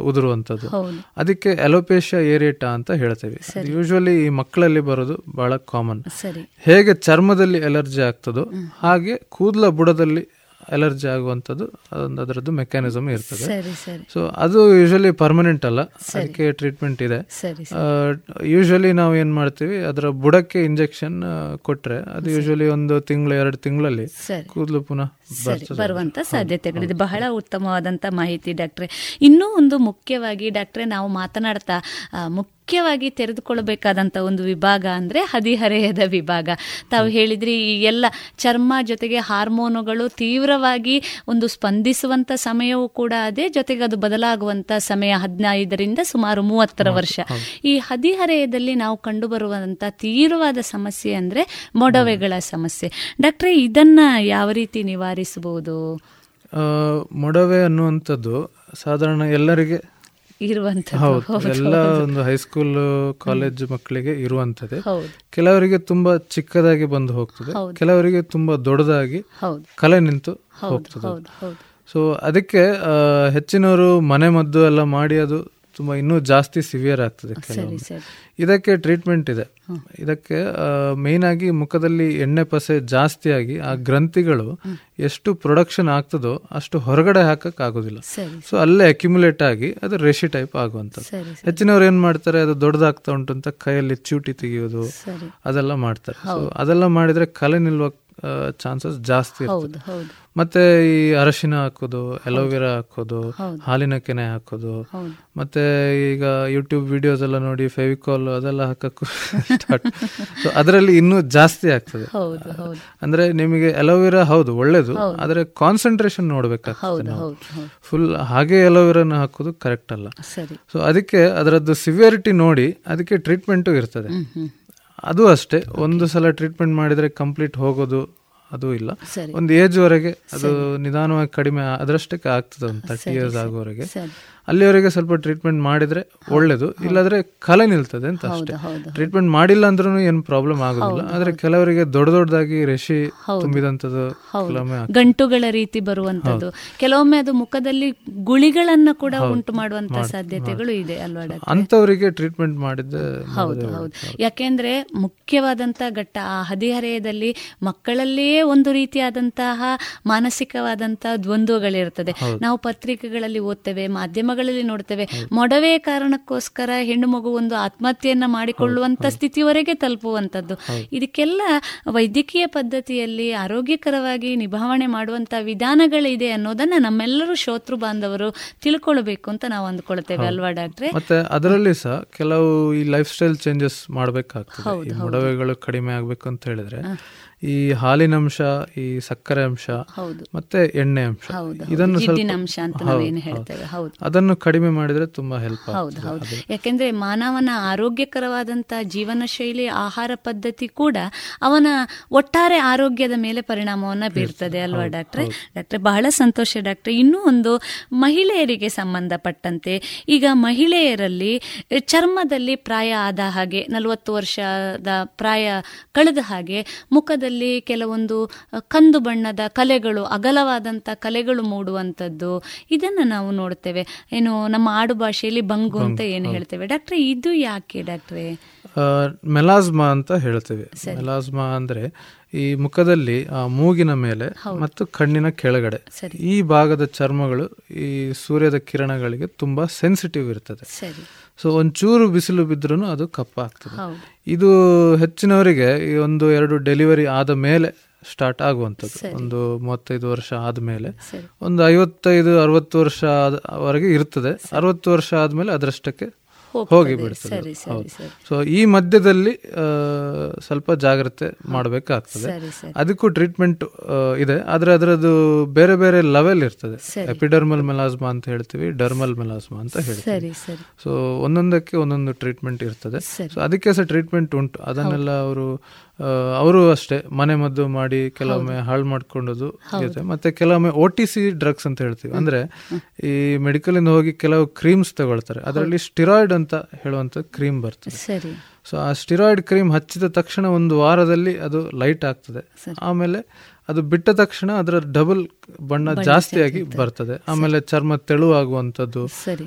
ಉದುರುವಂತದ್ದು. ಅದಕ್ಕೆ ಅಲೋಪೇಶಿಯಾ ಏರಿಯೇಟಾ ಅಂತ ಹೇಳ್ತೇವೆ. ಯೂಶ್ವಲಿ ಈ ಮಕ್ಕಳಲ್ಲಿ ಬರೋದು ಬಹಳ ಕಾಮನ್ ಹೇಗೆ ಚರ್ಮದಲ್ಲಿ ಅಲರ್ಜಿ ಆಗ್ತದೋ ಹಾಗೆ ಕೂದಲ ಬುಡದಲ್ಲಿ ಅಲರ್ಜಿ ಆಗುವಂಥದ್ದು ಅದೊಂದು ಅದರದ್ದು ಮೆಕ್ಯಾನಿಸಮ್ ಇರ್ತದೆ. ಸೊ ಅದು ಯೂಶಲಿ ಪರ್ಮನೆಂಟ್ ಅಲ್ಲ ಅದಕ್ಕೆ ಟ್ರೀಟ್ಮೆಂಟ್ ಇದೆ. ಯೂಶಲಿ ನಾವು ಏನು ಮಾಡ್ತೀವಿ ಅದರ ಬುಡಕ್ಕೆ ಇಂಜೆಕ್ಷನ್ ಕೊಟ್ಟರೆ ಅದು ಯೂಶಲಿ ಒಂದು ತಿಂಗಳು ಎರಡು ತಿಂಗಳಲ್ಲಿ. ಕೂದಲು ಪುನಃ ಬರುವಂತ ಸಾಧ್ಯತೆಗಳಿದೆ ಬಹಳ ಉತ್ತಮವಾದಂತ ಮಾಹಿತಿ ಡಾಕ್ಟ್ರೆ. ಇನ್ನೂ ಒಂದು ಮುಖ್ಯವಾಗಿ ಡಾಕ್ಟ್ರೆ ನಾವು ಮಾತನಾಡ್ತಾ ಆ, ಮುಖ್ಯವಾಗಿ ತೆರೆದುಕೊಳ್ಳಬೇಕಾದಂತ ಒಂದು ವಿಭಾಗ ಅಂದ್ರೆ ಹದಿಹರೆಯದ ವಿಭಾಗ. ತಾವು ಹೇಳಿದ್ರಿ ಈ ಎಲ್ಲ ಚರ್ಮ ಜೊತೆಗೆ ಹಾರ್ಮೋನುಗಳು ತೀವ್ರವಾಗಿ ಒಂದು ಸ್ಪಂದಿಸುವಂತ ಸಮಯವೂ ಕೂಡ ಅದೇ ಜೊತೆಗೆ ಅದು ಬದಲಾಗುವಂತ ಸಮಯ ಹದಿನೈದರಿಂದ ಸುಮಾರು ಮೂವತ್ತರ ವರ್ಷ. ಈ ಹದಿಹರೆಯದಲ್ಲಿ ನಾವು ಕಂಡುಬರುವಂತ ತೀವ್ರವಾದ ಸಮಸ್ಯೆ ಅಂದ್ರೆ ಮೊಡವೆಗಳ ಸಮಸ್ಯೆ. ಡಾಕ್ಟ್ರೆ ಇದನ್ನ ಯಾವ ರೀತಿ ನಿವಾರಿಸಬಹುದು? ಮೊಡವೆ ಅನ್ನುವಂಥದ್ದು ಸಾಧಾರಣ ಎಲ್ಲರಿಗೆ ಇರುವಂತದ್ದು ಎಲ್ಲ. ಒಂದು ಹೈಸ್ಕೂಲ್ ಕಾಲೇಜ್ ಮಕ್ಕಳಿಗೆ ಇರುವಂತದೆ ಹೌದು. ಕೆಲವರಿಗೆ ತುಂಬಾ ಚಿಕ್ಕದಾಗಿ ಬಂದು ಹೋಗ್ತದೆ. ಕೆಲವರಿಗೆ ತುಂಬಾ ದೊಡ್ಡದಾಗಿ. ಕಲೆ ನಿಂತು ಹೋಗ್ತದೆ ಸೊ ಅದಕ್ಕೆ ಹೆಚ್ಚಿನವರು ಮನೆ ಮದ್ದು ಎಲ್ಲ ಮಾಡಿ ಅದು ತುಂಬಾ ಇನ್ನೂ ಜಾಸ್ತಿ ಸಿವಿಯರ್ ಆಗ್ತದೆ ಕೆಲವೊಮ್ಮೆ. ಇದಕ್ಕೆ ಟ್ರೀಟ್ಮೆಂಟ್ ಇದೆ. ಇದಕ್ಕೆ ಮೇನ್ ಆಗಿ ಮುಖದಲ್ಲಿ ಎಣ್ಣೆ ಪಸೆ ಜಾಸ್ತಿಯಾಗಿ ಆ ಗ್ರಂಥಿಗಳು ಎಷ್ಟು ಪ್ರೊಡಕ್ಷನ್ ಆಗ್ತದೋ ಅಷ್ಟು ಹೊರಗಡೆ ಹಾಕಕ್ ಆಗೋದಿಲ್ಲ. ಸೊ ಅಲ್ಲೇ ಅಕ್ಯುಮುಲೇಟ್ ಆಗಿ ಅದು ರೇಷಿ ಟೈಪ್ ಆಗುವಂಥದ್ದು. ಹೆಚ್ಚಿನವ್ರು ಏನ್ ಮಾಡ್ತಾರೆ ಅದು ದೊಡ್ಡದಾಗ್ತಾ ಉಂಟು ಅಂತ ಕೈಯಲ್ಲಿ ಚೂಟಿ ತೆಗೆಯೋದು ಅದೆಲ್ಲ ಮಾಡ್ತಾರೆ. ಸೊ ಅದೆಲ್ಲ ಮಾಡಿದ್ರೆ ಕಲೆ ನಿಲ್ಲುವ ಚಾನ್ಸಸ್ ಜಾಸ್ತಿ ಇರ್ತದೆ. ಮತ್ತೆ ಈ ಅರಶಿನ ಹಾಕೋದು ಅಲೋವೆರಾ ಹಾಕೋದು. ಹಾಲಿನ ಕೆನೆ ಹಾಕೋದು. ಮತ್ತೆ ಈಗ ಯೂಟ್ಯೂಬ್ ವಿಡಿಯೋಸ್ ಎಲ್ಲ ನೋಡಿ ಫೆವಿಕಾಲ್ ಅದೆಲ್ಲ ಹಾಕಕ್ಕೂ ಸ್ಟಾರ್ಟ್ ಸೊ ಅದರಲ್ಲಿ ಇನ್ನೂ ಜಾಸ್ತಿ ಆಗ್ತದೆ. ಅಂದ್ರೆ ನಿಮಗೆ ಅಲೋವೆರಾ ಹೌದು ಒಳ್ಳೇದು. ಆದ್ರೆ ಕಾನ್ಸಂಟ್ರೇಷನ್ ನೋಡ್ಬೇಕಾಗ್ತದೆ ನಾವು. ಫುಲ್ ಹಾಗೆ ಅಲೋವೆರಾನ ಹಾಕೋದು ಕರೆಕ್ಟ್ ಅಲ್ಲ. ಸೊ ಅದಕ್ಕೆ ಅದರದ್ದು ಸಿವಿಯರಿಟಿ ನೋಡಿ ಅದಕ್ಕೆ ಟ್ರೀಟ್ಮೆಂಟು ಇರ್ತದೆ. ಅದು ಅಷ್ಟೇ. ಒಂದು ಸಲ ಟ್ರೀಟ್ಮೆಂಟ್ ಮಾಡಿದರೆ ಕಂಪ್ಲೀಟ್ ಹೋಗೋದು ಅದು ಇಲ್ಲ. ಒಂದು ಏಜ್ ವರೆಗೆ ಅದು ನಿಧಾನವಾಗಿ ಕಡಿಮೆ ಅದರಷ್ಟಕ್ಕೆ ಆಗ್ತದೆ ಒಂದು ತರ್ಟಿ ಇಯರ್ಸ್ ಸರಿ. ಅಲ್ಲಿವರೆಗೆ ಸ್ವಲ್ಪ ಟ್ರೀಟ್ಮೆಂಟ್ ಮಾಡಿದ್ರೆ ಒಳ್ಳೇದು. ಇಲ್ಲಾದ್ರೆ ಕಲೆ ನಿಲ್ತದೆ ಅಂತ ಅಷ್ಟೇ. ಟ್ರೀಟ್ಮೆಂಟ್ ಮಾಡಿಲ್ಲ ಅಂದ್ರೂ ಏನು ಪ್ರಾಬ್ಲಮ್ ಆಗೋದಿಲ್ಲ. ಆದ್ರೆ ಕೆಲವರಿಗೆ ದೊಡ್ಡ ದೊಡ್ಡದಾಗಿ ರೆಶಿ ತುಂಬಿದಂಥದ್ದು ಕೆಲವೊಮ್ಮೆ. ಗಂಟುಗಳ ರೀತಿ ಬರುವಂತದ್ದು ಕೆಲವೊಮ್ಮೆ ಅದು ಮುಖದಲ್ಲಿ ಗುಳಿಗಳನ್ನ ಕೂಡ ಉಂಟು ಮಾಡುವಂತ ಸಾಧ್ಯತೆಗಳು ಇದೆ ಅಲ್ವಾ ಅಂತವರಿಗೆ ಅಂಥವರಿಗೆ ಟ್ರೀಟ್ಮೆಂಟ್ ಮಾಡಿದ್ದೆ ಹೌದು ಹೌದು. ಯಾಕೆಂದ್ರೆ ಮುಖ್ಯವಾದಂತ ಘಟ್ಟ ಆ ಹದಿಹರೆಯದಲ್ಲಿ ಮಕ್ಕಳಲ್ಲಿಯೇ ಒಂದು ರೀತಿಯಾದಂತಹ ಮಾನಸಿಕವಾದಂತಹ ದ್ವಂದ್ವಗಳಿರ್ತದೆ. ನಾವು ಪತ್ರಿಕೆಗಳಲ್ಲಿ ಓದ್ತೇವೆ ಮಾಧ್ಯಮಗಳಲ್ಲಿ ನೋಡ್ತೇವೆ. ಮೊಡವೆ ಕಾರಣಕ್ಕೋಸ್ಕರ ಹೆಣ್ಣು ಮಗು ಒಂದು ಆತ್ಮಹತ್ಯೆಯನ್ನ ಮಾಡಿಕೊಳ್ಳುವಂತ ಸ್ಥಿತಿವರೆಗೆ ತಲುಪುವಂತದ್ದು ಇದಕ್ಕೆಲ್ಲ ವೈದ್ಯಕೀಯ ಪದ್ಧತಿಯಲ್ಲಿ ಆರೋಗ್ಯಕರವಾಗಿ ನಿಭಾವಣೆ ಮಾಡುವಂತ ವಿಧಾನಗಳಿದೆ ಅನ್ನೋದನ್ನ ನಮ್ಮೆಲ್ಲರೂ ಶ್ರೋತೃ ಬಾಂಧವರು ತಿಳ್ಕೊಳ್ಬೇಕು ಅಂತ ನಾವು ಅಂದ್ಕೊಳ್ತೇವೆ ಅಲ್ವಾ ಡಾಕ್ಟ್ರೆ? ಮತ್ತೆ ಅದರಲ್ಲಿ ಸಹ ಕೆಲವು ಈ ಲೈಫ್ ಸ್ಟೈಲ್ ಚೇಂಜಸ್ ಮಾಡಬೇಕಾಗ್ತದೆ. ಮೊಡವೆಗಳು ಕಡಿಮೆ ಆಗ್ಬೇಕು ಅಂತ ಹೇಳಿದ್ರೆ ಈ ಹಾಲಿನ ಅಂಶ ಈ ಸಕ್ಕರೆ ಅಂಶ ಹೌದು. ಮತ್ತೆ ಎಣ್ಣೆ ಅಂಶ. ಇದನ್ನು ಜಿಡ್ಡಿನ ಸ್ವಲ್ಪ ಅಂಶ ಅಂತ ಹೌದು, ನಾವೇನು ಹೇಳ್ತೇವೆ, ಹೌದು. ಅದನ್ನು ಕಡಿಮೆ ಮಾಡಿದ್ರೆ ತುಂಬಾ ಹೆಲ್ಪ್ ಹೌದು ಹೌದು. ಯಾಕೆಂದ್ರೆ ಮಾನವನ ಆರೋಗ್ಯಕರವಾದಂತ ಜೀವನ ಶೈಲಿ ಆಹಾರ ಪದ್ಧತಿ ಕೂಡ ಅವನ ಒಟ್ಟಾರೆ ಆರೋಗ್ಯದ ಮೇಲೆ ಪರಿಣಾಮವನ್ನ ಬೀರ್ತದೆ ಅಲ್ವಾ ಡಾಕ್ಟ್ರೆ? ಡಾಕ್ಟ್ರೆ ಬಹಳ ಸಂತೋಷ ಡಾಕ್ಟ್ರೆ. ಇನ್ನೂ ಒಂದು ಮಹಿಳೆಯರಿಗೆ ಸಂಬಂಧಪಟ್ಟಂತೆ ಈಗ ಮಹಿಳೆಯರಲ್ಲಿ ಚರ್ಮದಲ್ಲಿ ಪ್ರಾಯ ಆದ ಹಾಗೆ ನಲವತ್ತು ವರ್ಷದ ಪ್ರಾಯ ಕಳೆದ ಹಾಗೆ ಮುಖದಲ್ಲಿ ಕೆಲವೊಂದು ಕಂದು ಬಣ್ಣದ ಕಲೆಗಳು ಅಗಲವಾದಂಥ ಕಲೆಗಳು ಮೂಡುವಂಥದ್ದು. ಇದನ್ನ ನಾವು ನೋಡ್ತೇವೆ. ಏನು ನಮ್ಮ ಆಡು ಭಾಷೆಯಲ್ಲಿ ಬಂಗು ಅಂತ ಏನು ಹೇಳ್ತೇವೆ? ಡಾಕ್ಟ್ರೆ ಇದು ಯಾಕೆ ಡಾಕ್ಟ್ರೆ? ಮೆಲಾಸ್ಮಾ ಅಂತ ಹೇಳ್ತೇವೆ. ಮೆಲಾಸ್ಮಾ ಅಂದ್ರೆ ಈ ಮುಖದಲ್ಲಿ ಆ ಮೂಗಿನ ಮೇಲೆ ಮತ್ತು ಕಣ್ಣಿನ ಕೆಳಗಡೆ. ಈ ಭಾಗದ ಚರ್ಮಗಳು ಈ ಸೂರ್ಯದ ಕಿರಣಗಳಿಗೆ ತುಂಬಾ ಸೆನ್ಸಿಟಿವ್ ಇರ್ತದೆ. ಸೊ ಒಂಚೂರು ಬಿಸಿಲು ಬಿದ್ರೂ ಅದು ಕಪ್ಪಾಗ್ತದೆ. ಇದು ಹೆಚ್ಚಿನವರಿಗೆ ಈ ಒಂದು ಎರಡು ಡೆಲಿವರಿ ಆದ ಮೇಲೆ ಸ್ಟಾರ್ಟ್ ಆಗುವಂಥದ್ದು. ಒಂದು ಮೂವತ್ತೈದು ವರ್ಷ ಆದಮೇಲೆ ಒಂದು ಐವತ್ತೈದು ಅರವತ್ತು ವರ್ಷ ಆದವರೆಗೆ ಇರ್ತದೆ. ಅರವತ್ತು ವರ್ಷ ಆದಮೇಲೆ ಅದರಷ್ಟಕ್ಕೆ. ಹೋಗಿ ಬಿಡ್ತದೆ. ಸೊ ಈ ಮಧ್ಯದಲ್ಲಿ ಸ್ವಲ್ಪ ಜಾಗ್ರತೆ ಮಾಡಬೇಕಾಗ್ತದೆ. ಅದಕ್ಕೂ ಟ್ರೀಟ್ಮೆಂಟ್ ಇದೆ. ಆದರೆ ಅದರದ್ದು ಬೇರೆ ಬೇರೆ ಲೆವೆಲ್ ಇರ್ತದೆ. ಎಪಿಡರ್ಮಲ್ ಮೆಲಾಸ್ಮಾ ಅಂತ ಹೇಳ್ತೀವಿ ಡರ್ಮಲ್ ಮೆಲಾಸ್ಮಾ ಅಂತ ಹೇಳ್ತೀವಿ. ಸೊ ಒಂದೊಂದಕ್ಕೆ ಒಂದೊಂದು ಟ್ರೀಟ್ಮೆಂಟ್ ಇರ್ತದೆ. ಸೊ ಅದಕ್ಕೆ ಸಹ ಟ್ರೀಟ್ಮೆಂಟ್ ಉಂಟು. ಅದನ್ನೆಲ್ಲ ಅವರು ಅವರು ಅಷ್ಟೇ ಮನೆ ಮದ್ದು ಮಾಡಿ ಕೆಲವೊಮ್ಮೆ ಹಾಳು ಮಾಡ್ಕೊಂಡದು ಮತ್ತೆ ಕೆಲವೊಮ್ಮೆ ಓ ಟಿ ಸಿ ಡ್ರಗ್ಸ್ ಅಂತ ಹೇಳ್ತೀವಿ. ಅಂದ್ರೆ ಈ ಮೆಡಿಕಲ್ ಇಂದ ಹೋಗಿ ಕೆಲವು ಕ್ರೀಮ್ಸ್ ತಗೊಳ್ತಾರೆ. ಅದರಲ್ಲಿ ಸ್ಟಿರಾಯ್ಡ್ ಅಂತ ಹೇಳುವಂತ ಕ್ರೀಮ್ ಬರ್ತದೆ. ಸೊ ಆ ಸ್ಟಿರಾಯ್ಡ್ ಕ್ರೀಮ್ ಹಚ್ಚಿದ ತಕ್ಷಣ ಒಂದು ವಾರದಲ್ಲಿ ಅದು ಲೈಟ್ ಆಗ್ತದೆ. ಆಮೇಲೆ ಅದು ಬಿಟ್ಟ ತಕ್ಷಣ ಅದರ ಡಬಲ್ ಬಣ್ಣ ಜಾಸ್ತಿಯಾಗಿ ಬರ್ತದೆ. ಆಮೇಲೆ ಚರ್ಮ ತೆಳುವಾಗುವಂಥದ್ದು.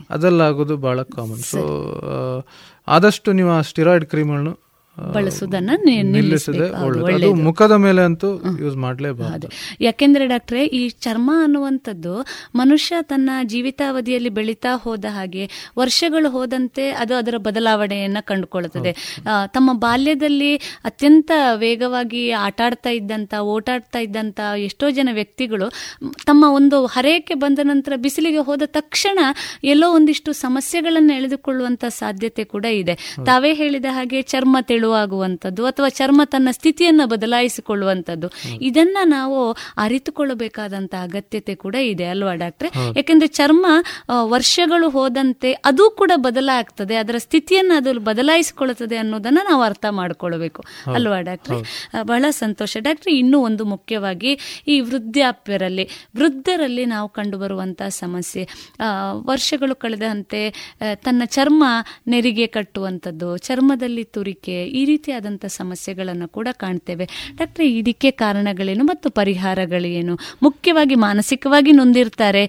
ಅದೆಲ್ಲ ಆಗೋದು ಬಹಳ ಕಾಮನ್ ಸೊ ಆದಷ್ಟು ನೀವು ಆ ಸ್ಟಿರಾಯ್ಡ್ ಕ್ರೀಮ್ಗಳನ್ನು ಬಳಸುವುದನ್ನ ನಿ- ನಿಲ್ಲಿಸದೆ ಒಳ್ಳೆಯದು. ಮುಖದ ಮೇಲೆ ಅಂತೂ ಯೂಸ್ ಮಾಡಲೇಬಾರದು. ಯಾಕೆಂದ್ರೆ ಡಾಕ್ಟ್ರೆ ಈ ಚರ್ಮ ಅನ್ನುವಂಥದ್ದು ಮನುಷ್ಯ ತನ್ನ ಜೀವಿತಾವಧಿಯಲ್ಲಿ ಬೆಳೀತಾ ಹೋದ ಹಾಗೆ ವರ್ಷಗಳು ಹೋದಂತೆ ಅದು ಅದರ ಬದಲಾವಣೆಯನ್ನ ಕಂಡುಕೊಳ್ಳುತ್ತದೆ. ತಮ್ಮ ಬಾಲ್ಯದಲ್ಲಿ ಅತ್ಯಂತ ವೇಗವಾಗಿ ಆಟಾಡ್ತಾ ಇದ್ದಂತ ಓಟಾಡ್ತಾ ಇದ್ದಂತ ಎಷ್ಟೋ ಜನ ವ್ಯಕ್ತಿಗಳು ತಮ್ಮ ಒಂದು ಹರೆಯಕ್ಕೆ ಬಂದ ನಂತರ ಬಿಸಿಲಿಗೆ ಹೋದ ತಕ್ಷಣ ಎಲ್ಲೋ ಒಂದಿಷ್ಟು ಸಮಸ್ಯೆಗಳನ್ನು ಎಳೆದುಕೊಳ್ಳುವಂತ ಸಾಧ್ಯತೆ ಕೂಡ ಇದೆ. ತಾವೇ ಹೇಳಿದ ಹಾಗೆ ಚರ್ಮ ತೆಳುವಾಗುವಂಥದ್ದು ಅಥವಾ ಚರ್ಮ ತನ್ನ ಸ್ಥಿತಿಯನ್ನು ಬದಲಾಯಿಸಿಕೊಳ್ಳುವಂಥದ್ದು. ಇದನ್ನ ನಾವು ಅರಿತುಕೊಳ್ಳಬೇಕಾದಂಥ ಅಗತ್ಯತೆ ಕೂಡ ಇದೆ ಅಲ್ವಾ ಡಾಕ್ಟ್ರೆ? ಯಾಕೆಂದರೆ ಚರ್ಮ ವರ್ಷಗಳು ಹೋದಂತೆ ಅದು ಕೂಡ ಬದಲಾಗ್ತದೆ ಅದರ ಸ್ಥಿತಿಯನ್ನು ಅದು ಬದಲಾಯಿಸಿಕೊಳ್ಳುತ್ತದೆ ಅನ್ನೋದನ್ನ ನಾವು ಅರ್ಥ ಮಾಡ್ಕೊಳ್ಬೇಕು. ಅಲ್ವಾ ಡಾಕ್ಟ್ರೆ? ಬಹಳ ಸಂತೋಷ. ಡಾಕ್ಟ್ರೆ ಇನ್ನೂ ಒಂದು ಮುಖ್ಯವಾಗಿ ಈ ವೃದ್ಧಾಪ್ಯರಲ್ಲಿ ವೃದ್ಧರಲ್ಲಿ ನಾವು ಕಂಡುಬರುವಂತಹ ಸಮಸ್ಯೆ ವರ್ಷಗಳು ಕಳೆದಂತೆ ತನ್ನ ಚರ್ಮ ನೆರಿಗೆ ಕಟ್ಟುವಂಥದ್ದು ಚರ್ಮದಲ್ಲಿ ತುರಿಕೆ ಈ ರೀತಿಯಾದಂಥ ಸಮಸ್ಯೆಗಳನ್ನು ಕೂಡ ಕಾಣ್ತೇವೆ. ಡಾಕ್ಟ್ರೆ ಇದಕ್ಕೆ ಕಾರಣಗಳೇನು ಮತ್ತು ಪರಿಹಾರಗಳೇನು? ಮುಖ್ಯವಾಗಿ ಮಾನಸಿಕವಾಗಿ ನೊಂದಿರ್ತಾರೆ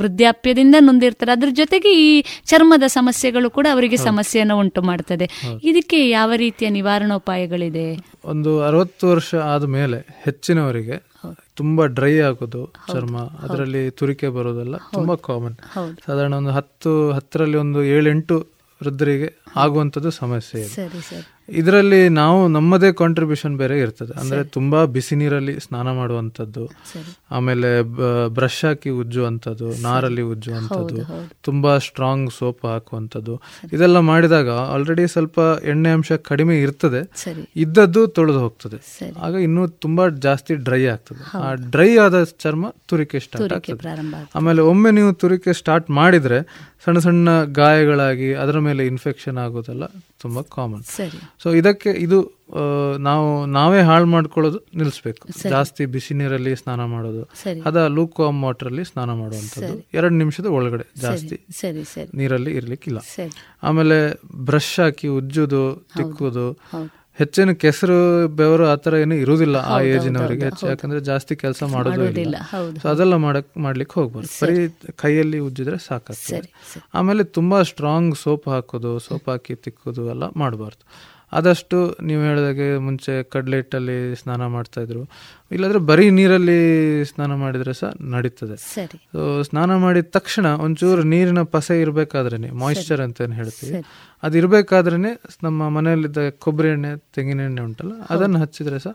ವೃದ್ಧಾಪ್ಯದಿಂದ ನೊಂದಿರ್ತಾರೆ. ಅದ್ರ ಜೊತೆಗೆ ಈ ಚರ್ಮದ ಸಮಸ್ಯೆಗಳು ಕೂಡ ಅವರಿಗೆ ಸಮಸ್ಯೆಯನ್ನು ಉಂಟು ಮಾಡ್ತದೆ. ಇದಕ್ಕೆ ಯಾವ ರೀತಿಯ ನಿವಾರಣೋಪಾಯಗಳಿದೆ? ಒಂದು ಅರವತ್ತು ವರ್ಷ ಆದ ಮೇಲೆ ಹೆಚ್ಚಿನವರಿಗೆ ತುಂಬಾ ಡ್ರೈ ಆಗೋದು ಚರ್ಮ. ಅದರಲ್ಲಿ ತುರಿಕೆ ಬರೋದಲ್ಲ ತುಂಬಾ ಕಾಮನ್. ಸಾಧಾರಣ ಒಂದು ಹತ್ತು ಹತ್ತರಲ್ಲಿ ಒಂದು ಏಳೆಂಟು ವೃದ್ಧರಿಗೆ ಆಗುವಂಥದ್ದು ಸಮಸ್ಯೆ ಇದೆ. ಇದರಲ್ಲಿ ನಾವು ನಮ್ಮದೇ ಕಾಂಟ್ರಿಬ್ಯೂಷನ್ ಬೇರೆ ಇರ್ತದೆ. ಅಂದರೆ ತುಂಬ ಬಿಸಿ ನೀರಲ್ಲಿ ಸ್ನಾನ ಮಾಡುವಂಥದ್ದು. ಆಮೇಲೆ ಬ್ರಷ್ ಹಾಕಿ ಉಜ್ಜುವಂಥದ್ದು ನಾರಲ್ಲಿ ಉಜ್ಜುವಂಥದ್ದು. ತುಂಬಾ ಸ್ಟ್ರಾಂಗ್ ಸೋಪ್ ಹಾಕುವಂಥದ್ದು. ಇದೆಲ್ಲ ಮಾಡಿದಾಗ ಆಲ್ರೆಡಿ ಸ್ವಲ್ಪ ಎಣ್ಣೆ ಅಂಶ ಕಡಿಮೆ ಇರ್ತದೆ. ಇದ್ದದ್ದು ತೊಳೆದು ಹೋಗ್ತದೆ. ಆಗ ಇನ್ನೂ ತುಂಬಾ ಜಾಸ್ತಿ ಡ್ರೈ ಆಗ್ತದೆ. ಆ ಡ್ರೈ ಆದ ಚರ್ಮ ತುರಿಕೆ ಸ್ಟಾರ್ಟ್ ಆಗ್ತದೆ. ಆಮೇಲೆ ಒಮ್ಮೆ ನೀವು ತುರಿಕೆ ಸ್ಟಾರ್ಟ್ ಮಾಡಿದ್ರೆ ಸಣ್ಣ ಸಣ್ಣ ಗಾಯಗಳಾಗಿ ಅದರ ಮೇಲೆ ಇನ್ಫೆಕ್ಷನ್ ಆಗೋದೆಲ್ಲ ತುಂಬಾ ಕಾಮನ್ ಸೊ ಇದಕ್ಕೆ ಇದು ನಾವು ನಾವೇ ಹಾಳು ಮಾಡ್ಕೊಳ್ಳೋದು ನಿಲ್ಲಿಸ್ಬೇಕು ಜಾಸ್ತಿ ಬಿಸಿ ನೀರಲ್ಲಿ ಸ್ನಾನ ಮಾಡೋದು. ಅದ ಲೂಕ್ ವಾಮ್ ವಾಟರ್ ಅಲ್ಲಿ ಸ್ನಾನ ಮಾಡುವಂಥದ್ದು. ಎರಡು ನಿಮಿಷದ ಒಳಗಡೆ ಜಾಸ್ತಿ ನೀರಲ್ಲಿ ಇರ್ಲಿಕ್ಕಿಲ್ಲ. ಆಮೇಲೆ ಬ್ರಷ್ ಹಾಕಿ ಉಜ್ಜುದು ತಿಕ್ಕುದು. ಹೆಚ್ಚಿನ ಕೆಸರು ಬೆವರು ಆ ಆತರ ಏನು ಇರುವುದಿಲ್ಲ ಆ ಏಜಿನವರಿಗೆ. ಹೆಚ್ಚು. ಯಾಕಂದ್ರೆ ಜಾಸ್ತಿ ಕೆಲಸ ಮಾಡೋದು ಇಲ್ಲ. ಸೊ ಅದೆಲ್ಲ ಮಾಡಕ್ ಮಾಡ್ಲಿಕ್ಕೆ ಹೋಗ್ಬಾರ್ದು. ಬರೀ ಕೈಯಲ್ಲಿ ಉಜ್ಜಿದ್ರೆ ಸಾಕಾಗ್ತದೆ. ಆಮೇಲೆ ತುಂಬಾ ಸ್ಟ್ರಾಂಗ್ ಸೋಪ್ ಹಾಕೋದು ಸೋಪ್ ಹಾಕಿ ತಿಕ್ಕೋದು ಎಲ್ಲ ಮಾಡಬಾರ್ದು. ಆದಷ್ಟು ನೀವು ಹೇಳಿದಾಗೆ ಮುಂಚೆ ಕಡಲೆ ಹಿಟ್ಟಲ್ಲಿ ಸ್ನಾನ ಮಾಡ್ತಾ ಇದ್ರು. ಇಲ್ಲಾದ್ರೆ ಬರೀ ನೀರಲ್ಲಿ ಸ್ನಾನ ಮಾಡಿದ್ರೆ ಸಹ ನಡೀತದೆ. ಸೊ ಸ್ನಾನ ಮಾಡಿದ ತಕ್ಷಣ ಒಂಚೂರು ನೀರಿನ ಪಸೆ ಇರಬೇಕಾದ್ರೆ ಮಾಯಿಶ್ಚರ್ ಅಂತ ಏನು ಹೇಳ್ತೀವಿ. ಅದು ಇರಬೇಕಾದ್ರೆ ನಮ್ಮ ಮನೆಯಲ್ಲಿದ್ದ ಕೊಬ್ಬರಿ ಎಣ್ಣೆ ತೆಂಗಿನ ಎಣ್ಣೆ ಉಂಟಲ್ಲ ಅದನ್ನು ಹಚ್ಚಿದ್ರೆ ಸಹ.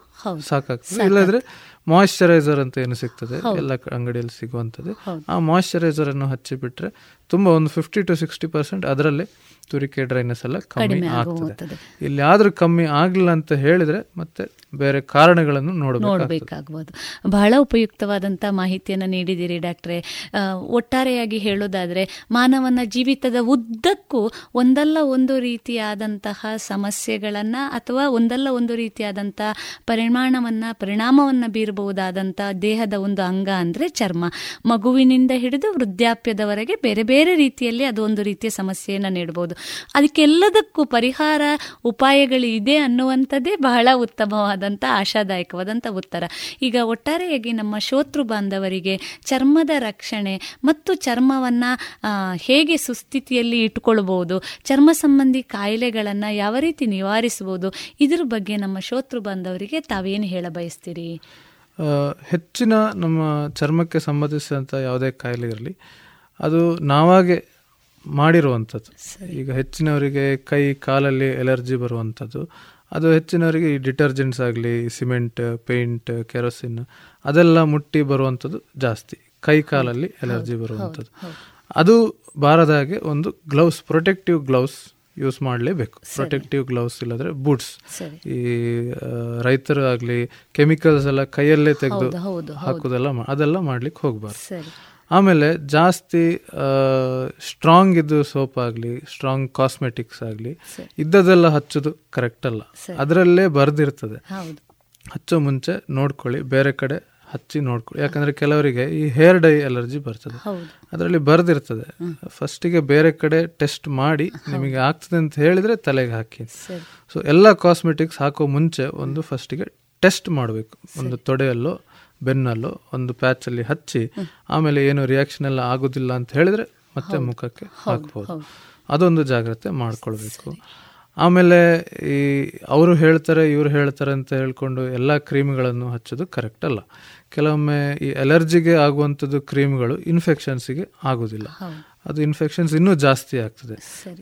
ಸಾಕಾಗ್ತದೆ. ಇಲ್ಲಾಂದ್ರೆ ಮಾಯಿಶ್ಚರೈಸರ್ ಅಂತ ಏನು ಸಿಗ್ತದೆ. ಎಲ್ಲ ಅಂಗಡಿಯಲ್ಲಿ ಸಿಗುವಂಥದ್ದು. ಆ ಮಾಯಿಶ್ಚರೈಸರ್ ಅನ್ನು ಹಚ್ಚಿಬಿಟ್ರೆ ತುಂಬ ಒಂದು ಫಿಫ್ಟಿ ಟು ಸಿಕ್ಸ್ಟಿ ಪರ್ಸೆಂಟ್ ಅದರಲ್ಲಿ ತುರಿಕೆ ಡ್ರೈನೆಸ್ ಎಲ್ಲ ಕಮ್ಮಿ ಆಗ್ತದೆ. ಆದ್ರೂ ಕಮ್ಮಿ ಆಗಲಿಲ್ಲ ಅಂತ ಹೇಳಿದ್ರೆ ಮತ್ತೆ ಬೇರೆ ಕಾರಣಗಳನ್ನು ನೋಡಬೇಕಾಗಬಹುದು ಬಹಳ ಉಪಯುಕ್ತವಾದಂತಹ ಮಾಹಿತಿಯನ್ನು ನೀಡಿದಿರಿ ಡಾಕ್ಟ್ರೆ. ಒಟ್ಟಾರೆಯಾಗಿ ಹೇಳೋದಾದ್ರೆ, ಮಾನವನ ಜೀವಿತದ ಉದ್ದಕ್ಕೂ ಒಂದಲ್ಲ ಒಂದು ರೀತಿಯಾದಂತಹ ಸಮಸ್ಯೆಗಳನ್ನು ಅಥವಾ ಒಂದಲ್ಲ ಒಂದು ರೀತಿಯಾದಂತಹ ಪರಿಮಾಣವನ್ನು ಪರಿಣಾಮವನ್ನ ಬೀರಬಹುದಾದಂಥ ದೇಹದ ಒಂದು ಅಂಗ ಅಂದ್ರೆ ಚರ್ಮ. ಮಗುವಿನಿಂದ ಹಿಡಿದು ವೃದ್ಧಾಪ್ಯದವರೆಗೆ ಬೇರೆ ಬೇರೆ ರೀತಿಯಲ್ಲಿ ಅದು ಒಂದು ರೀತಿಯ ಸಮಸ್ಯೆಯನ್ನು ನೀಡಬಹುದು ಅದಕ್ಕೆಲ್ಲದಕ್ಕೂ ಪರಿಹಾರ ಉಪಾಯಗಳು ಇದೆ ಅನ್ನುವಂಥದ್ದೇ ಬಹಳ ಉತ್ತಮವಾದಂಥ ಆಶಾದಾಯಕವಾದಂಥ ಉತ್ತರ. ಈಗ ಒಟ್ಟಾರೆಯಾಗಿ ನಮ್ಮ ಶೋತೃ ಬಾಂಧವರಿಗೆ ಚರ್ಮದ ರಕ್ಷಣೆ ಮತ್ತು ಚರ್ಮವನ್ನು ಹೇಗೆ ಸುಸ್ಥಿತಿಯಲ್ಲಿ ಇಟ್ಕೊಳ್ಬಹುದು ಚರ್ಮ ಸಂಬಂಧಿ ಕಾಯಿಲೆಗಳನ್ನು ಯಾವ ರೀತಿ ನಿವಾರಿಸಬಹುದು ಇದ್ರ ಬಗ್ಗೆ ನಮ್ಮ ಶೋತೃ ಬಾಂಧವರಿಗೆ ತಾವೇನು ಹೇಳ ಬಯಸ್ತೀರಿ? ಹೆಚ್ಚಿನ ನಮ್ಮ ಚರ್ಮಕ್ಕೆ ಸಂಬಂಧಿಸಿದಂಥ ಯಾವುದೇ ಕಾಯಿಲೆ ಇರಲಿ ಅದು ನಾವಾಗೆ ಮಾಡಿರುವಂಥದ್ದು ಈಗ ಹೆಚ್ಚಿನವರಿಗೆ ಕೈ ಕಾಲಲ್ಲಿ ಎಲರ್ಜಿ ಬರುವಂಥದ್ದು ಅದು ಹೆಚ್ಚಿನವರಿಗೆ ಈ ಡಿಟರ್ಜೆಂಟ್ಸ್ ಆಗಲಿ ಸಿಮೆಂಟ್ ಪೇಂಟ್ ಕೆರೋಸಿನ್ ಅದೆಲ್ಲ ಮುಟ್ಟಿ ಬರುವಂಥದ್ದು ಜಾಸ್ತಿ. ಕೈ ಕಾಲಲ್ಲಿ ಎಲರ್ಜಿ ಬರುವಂಥದ್ದು. ಅದು ಬಾರದ ಹಾಗೆ ಒಂದು ಗ್ಲೌಸ್ ಪ್ರೊಟೆಕ್ಟಿವ್ ಗ್ಲೌಸ್ ಯೂಸ್ ಮಾಡಲೇಬೇಕು. ಪ್ರೊಟೆಕ್ಟಿವ್ ಗ್ಲೌಸ್ ಇಲ್ಲದ್ರೆ ಬೂಟ್ಸ್ ಈ ರೈತರು ಆಗಲಿ ಕೆಮಿಕಲ್ಸ್ ಎಲ್ಲ ಕೈಯಲ್ಲೇ ತೆಗೆದು. ಹಾಕೋದೆಲ್ಲ ಅದೆಲ್ಲ ಮಾಡ್ಲಿಕ್ಕೆ ಹೋಗಬಾರ್ದು. ಆಮೇಲೆ ಜಾಸ್ತಿ ಸ್ಟ್ರಾಂಗ್ ಇದ್ದು ಸೋಪ್ ಆಗಲಿ ಸ್ಟ್ರಾಂಗ್ ಕಾಸ್ಮೆಟಿಕ್ಸ್ ಆಗಲಿ. ಇದ್ದದೆಲ್ಲ ಹಚ್ಚೋದು ಕರೆಕ್ಟ್ ಅಲ್ಲ. ಅದರಲ್ಲೇ ಬರ್ದಿರ್ತದೆ. ಹಚ್ಚೋ ಮುಂಚೆ ನೋಡ್ಕೊಳ್ಳಿ ಬೇರೆ ಕಡೆ ಹಚ್ಚಿ ನೋಡ್ಕೊಳ್ಳಿ. ಯಾಕಂದ್ರೆ ಕೆಲವರಿಗೆ ಈ ಹೇರ್ ಡೈ ಅಲರ್ಜಿ ಬರ್ತದೆ. ಅದರಲ್ಲಿ ಬರ್ದಿರ್ತದೆ. ಫಸ್ಟಿಗೆ ಬೇರೆ ಕಡೆ ಟೆಸ್ಟ್ ಮಾಡಿ ನಿಮಗೆ ಆಗ್ತದೆ ಅಂತ ಹೇಳಿದ್ರೆ ತಲೆಗೆ ಹಾಕಿ. ಸೊ ಎಲ್ಲ ಕಾಸ್ಮೆಟಿಕ್ಸ್ ಹಾಕೋ ಮುಂಚೆ ಒಂದು ಫಸ್ಟಿಗೆ ಟೆಸ್ಟ್ ಮಾಡಬೇಕು. ಒಂದು ತೊಡೆಯಲ್ಲೋ ಬೆನ್ನಲ್ಲೋ ಒಂದು ಪ್ಯಾಚ್ ಅಲ್ಲಿ ಹಚ್ಚಿ ಆಮೇಲೆ ಏನು ರಿಯಾಕ್ಷನ್ ಎಲ್ಲ ಆಗೋದಿಲ್ಲ ಅಂತ ಹೇಳಿದ್ರೆ ಮತ್ತೆ ಮುಖಕ್ಕೆ ಹಾಕ್ಬೋದು. ಅದೊಂದು ಜಾಗ್ರತೆ ಮಾಡ್ಕೊಳ್ಬೇಕು. ಆಮೇಲೆ ಈ ಅವರು ಹೇಳ್ತಾರೆ ಇವರು ಹೇಳ್ತಾರೆ ಅಂತ ಹೇಳ್ಕೊಂಡು ಎಲ್ಲ ಕ್ರೀಮ್ಗಳನ್ನು ಹಚ್ಚೋದು ಕರೆಕ್ಟ್ ಅಲ್ಲ. ಕೆಲವೊಮ್ಮೆ ಈ ಅಲರ್ಜಿಗೆ ಆಗುವಂಥದ್ದು ಕ್ರೀಮ್ಗಳು ಇನ್ಫೆಕ್ಷನ್ಸಿಗೆ ಆಗೋದಿಲ್ಲ. ಅದು ಇನ್ಫೆಕ್ಷನ್ಸ್ ಇನ್ನೂ ಜಾಸ್ತಿ ಆಗ್ತದೆ.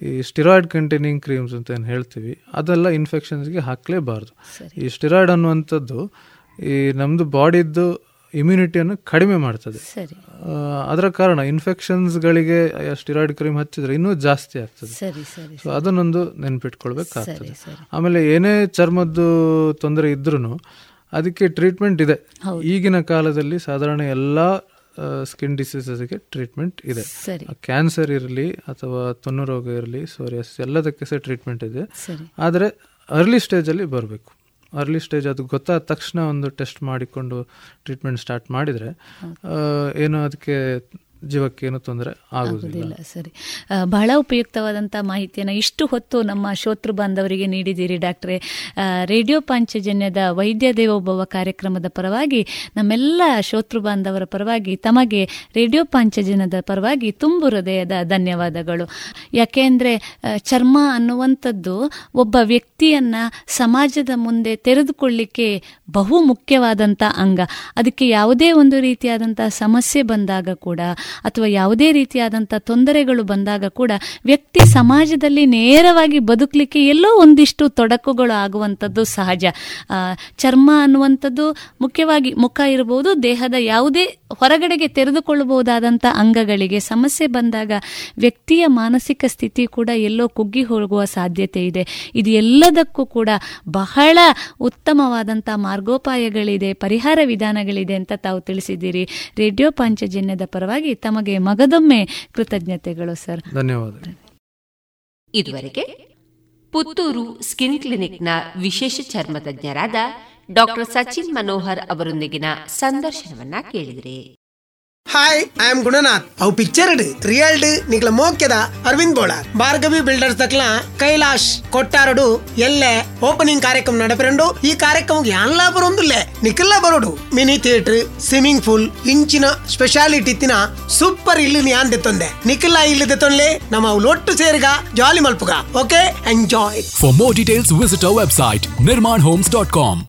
ಈ ಸ್ಟಿರಾಯ್ಡ್ ಕಂಟೈನಿಂಗ್ ಕ್ರೀಮ್ಸ್ ಅಂತ ಏನು ಹೇಳ್ತೀವಿ ಅದೆಲ್ಲ ಇನ್ಫೆಕ್ಷನ್ಸ್ಗೆ ಹಾಕಲೇಬಾರ್ದು. ಈ ಸ್ಟಿರಾಯ್ಡ್ ಅನ್ನುವಂಥದ್ದು ಈ ನಮ್ಮದು ಬಾಡಿದ್ದು ಇಮ್ಯುನಿಟಿಯನ್ನು ಕಡಿಮೆ ಮಾಡ್ತದೆ. ಅದರ ಕಾರಣ ಇನ್ಫೆಕ್ಷನ್ಸ್ಗಳಿಗೆ ಸ್ಟಿರಾಯ್ಡ್ ಕ್ರೀಮ್ ಹಚ್ಚಿದ್ರೆ ಇನ್ನೂ ಜಾಸ್ತಿ ಆಗ್ತದೆ. ಸೊ ಅದನ್ನೊಂದು ನೆನ್ಪಿಟ್ಕೊಳ್ಬೇಕಾಗ್ತದೆ. ಆಮೇಲೆ ಏನೇ ಚರ್ಮದ್ದು ತೊಂದರೆ ಇದ್ರೂ ಅದಕ್ಕೆ ಟ್ರೀಟ್ಮೆಂಟ್ ಇದೆ. ಈಗಿನ ಕಾಲದಲ್ಲಿ ಸಾಧಾರಣ ಎಲ್ಲ ಸ್ಕಿನ್ ಡಿಸೀಸಸ್ಗೆ ಟ್ರೀಟ್ಮೆಂಟ್ ಇದೆ. ಕ್ಯಾನ್ಸರ್ ಇರಲಿ ಅಥವಾ ತೊನ್ನು ರೋಗ ಇರಲಿ ಸೋರಿಯಸ್ ಎಲ್ಲದಕ್ಕೆ ಸಹ ಟ್ರೀಟ್ಮೆಂಟ್ ಇದೆ. ಆದರೆ ಅರ್ಲಿ ಸ್ಟೇಜಲ್ಲಿ ಬರಬೇಕು. ಅರ್ಲಿ ಸ್ಟೇಜ್ ಅದು ಗೊತ್ತಾದ ತಕ್ಷಣ ಒಂದು ಟೆಸ್ಟ್ ಮಾಡಿಕೊಂಡು ಟ್ರೀಟ್ಮೆಂಟ್ ಸ್ಟಾರ್ಟ್ ಮಾಡಿದರೆ ಏನೋ ಅದಕ್ಕೆ ಜೀವಕ್ಕೆ ಏನು ತೊಂದರೆ ಆಗುವುದಿಲ್ಲ ಸರಿ. ಬಹಳ ಉಪಯುಕ್ತವಾದಂಥ ಮಾಹಿತಿಯನ್ನು ಇಷ್ಟು ಹೊತ್ತು ನಮ್ಮ ಶೋತೃ ಬಾಂಧವರಿಗೆ ನೀಡಿದ್ದೀರಿ ಡಾಕ್ಟ್ರೆ. ರೇಡಿಯೋ ಪಾಂಚಜನ್ಯದ ವೈದ್ಯ ದೇವೋಭವ ಕಾರ್ಯಕ್ರಮದ ಪರವಾಗಿ ನಮ್ಮೆಲ್ಲ ಶೋತೃ ಬಾಂಧವರ ಪರವಾಗಿ ತಮಗೆ ರೇಡಿಯೋ ಪಾಂಚಜನ್ಯದ ಪರವಾಗಿ ತುಂಬು ಹೃದಯದ ಧನ್ಯವಾದಗಳು. ಯಾಕೆಂದರೆ ಚರ್ಮ ಅನ್ನುವಂಥದ್ದು ಒಬ್ಬ ವ್ಯಕ್ತಿಯನ್ನ ಸಮಾಜದ ಮುಂದೆ ತೆರೆದುಕೊಳ್ಳಿಕ್ಕೆ ಬಹು ಮುಖ್ಯವಾದಂಥ ಅಂಗ. ಅದಕ್ಕೆ ಯಾವುದೇ ಒಂದು ರೀತಿಯಾದಂಥ ಸಮಸ್ಯೆ ಬಂದಾಗ ಕೂಡ ಅಥವಾ ಯಾವುದೇ ರೀತಿಯಾದಂಥ ತೊಂದರೆಗಳು ಬಂದಾಗ ಕೂಡ ವ್ಯಕ್ತಿ ಸಮಾಜದಲ್ಲಿ ನೇರವಾಗಿ ಬದುಕಲಿಕ್ಕೆ ಎಲ್ಲೋ ಒಂದಿಷ್ಟು ತೊಡಕುಗಳು ಆಗುವಂಥದ್ದು ಸಹಜ. ಚರ್ಮ ಅನ್ನುವಂಥದ್ದು ಮುಖ್ಯವಾಗಿ ಮುಖ ಇರಬಹುದು, ದೇಹದ ಯಾವುದೇ ಹೊರಗಡೆಗೆ ತೆರೆದುಕೊಳ್ಳಬಹುದಾದಂಥ ಅಂಗಗಳಿಗೆ ಸಮಸ್ಯೆ ಬಂದಾಗ ವ್ಯಕ್ತಿಯ ಮಾನಸಿಕ ಸ್ಥಿತಿ ಕೂಡ ಎಲ್ಲೋ ಕುಗ್ಗಿ ಹೋಗುವ ಸಾಧ್ಯತೆ ಇದೆ. ಇದು ಎಲ್ಲದಕ್ಕೂ ಕೂಡ ಬಹಳ ಉತ್ತಮವಾದಂಥ ಮಾರ್ಗೋಪಾಯಗಳಿದೆ, ಪರಿಹಾರ ವಿಧಾನಗಳಿದೆ ಅಂತ ತಾವು ತಿಳಿಸಿದ್ದೀರಿ. ರೇಡಿಯೋ ಪಾಂಚಜನ್ಯದ ಪರವಾಗಿ ತಮಗೆ ಮಗದೊಮ್ಮೆ ಕೃತಜ್ಞತೆಗಳು ಸರ್. ಧನ್ಯವಾದ ಇದುವರೆಗೆ ಪುತ್ತೂರು ಸ್ಕಿನ್ ಕ್ಲಿನಿಕ್ನ ವಿಶೇಷ ಚರ್ಮ ತಜ್ಞರಾದ ಡಾಕ್ಟರ್ ಸಚಿನ್ ಮನೋಹರ್ ಅವರೊಂದಿಗಿನ ಸಂದರ್ಶನವನ್ನ ಕೇಳಿದ್ರಿ. ಐ ಆಮ್ ಗುಣನಾಥ್ ಅವು ಪಿಕ್ಚರ್ ರಿಯಲ್ಡ್ ನಿಕ್ಲ ಮೋಕ್ಯದ ಅರವಿಂದ್ ಬೋಳಾರ್ ಭಾರ್ಗವಿ ಬಿಲ್ಡರ್ಸ್ ದಕ್ಲ ಕೈಲಾಶ್ ಕೊಟ್ಟಾರಡು ಎಲ್ಲೆ ಓಪನಿಂಗ್ ಕಾರ್ಯಕ್ರಮ ನಡಪೆರಂಡು ಈ ಕಾರ್ಯಕ್ರಮ ಯಾನ್ಲಾ ಬರೊಂದುಲ್ಲೆ? ನಿಕ್ಲ ಬರೋಡು. ಮಿನಿ ಥಿಯೇಟರ್ ಸ್ವಿಮ್ಮಿಂಗ್ ಪೂಲ್ ಇಂಚಿನ ಸ್ಪೆಷಾಲಿಟಿ ಇತ್ತಿನ ಸೂಪರ್ ಇಲ್ಲಿ ಯಾನ್ ದೆತ್ತೊಂದೆ ನಿಕ್ಲ ಇಲ್ಲಿ ದೆತ್ತೊನ್ಲೆ ನಮ್ಮ ಲೊಟ್ಟು ಸೇರಿಗ ಜಾಲಿ ಮಲ್ಪುಗ. Okay enjoy For more details, visit homes dot nirmanhomes.com.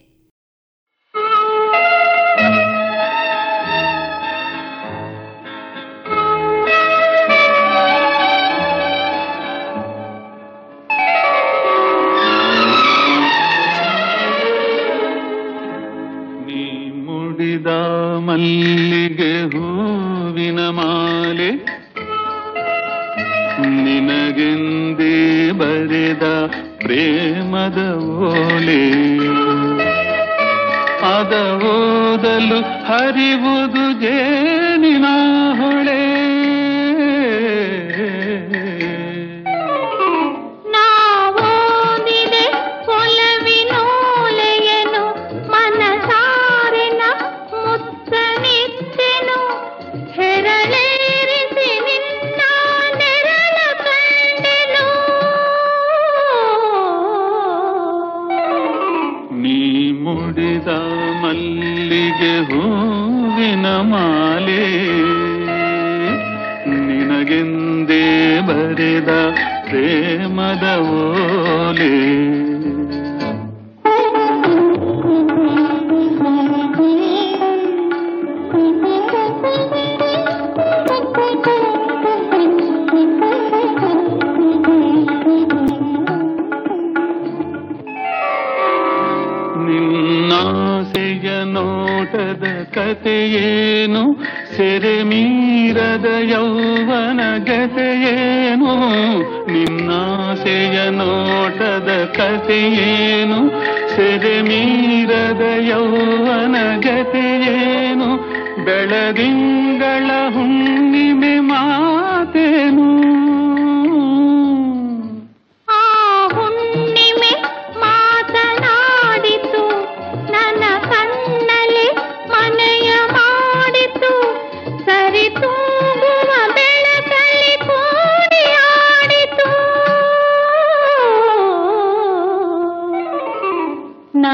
ಮುಡಿದ ಮಲ್ಲಿಗೆ ಹೂವಿನ ಮಾಲೆ. ನಿನಗೆಂದೇ ಬರೆದ ಪ್ರೇಮದ ಓಲೆ. ಅದ ಓದಲು ಹರಿವುದು ಜೇನಿನ ಮುಡಿದ ಮಲ್ಲಿಗೆ ಹೂವಿನ ಮಾಲೆ. ನಿನಗೆಂದೇ ಬರೆದ ಪ್ರೇಮದ ಓಲೆ. ನೋಟದ ಕಥೆಯೇನು? ಸೆರೆ ಮೀರದ ಯೌವನ ಗತೆಯೇನು? ನಿನ್ನಾಸೆಯ ನೋಟದ ಕಥೆಯೇನು? ಸೆರೆ ಮೀರದ ಯೌವನ ಗತೆಯೇನು? ಬೆಳದಿಂಗಳ ನಾ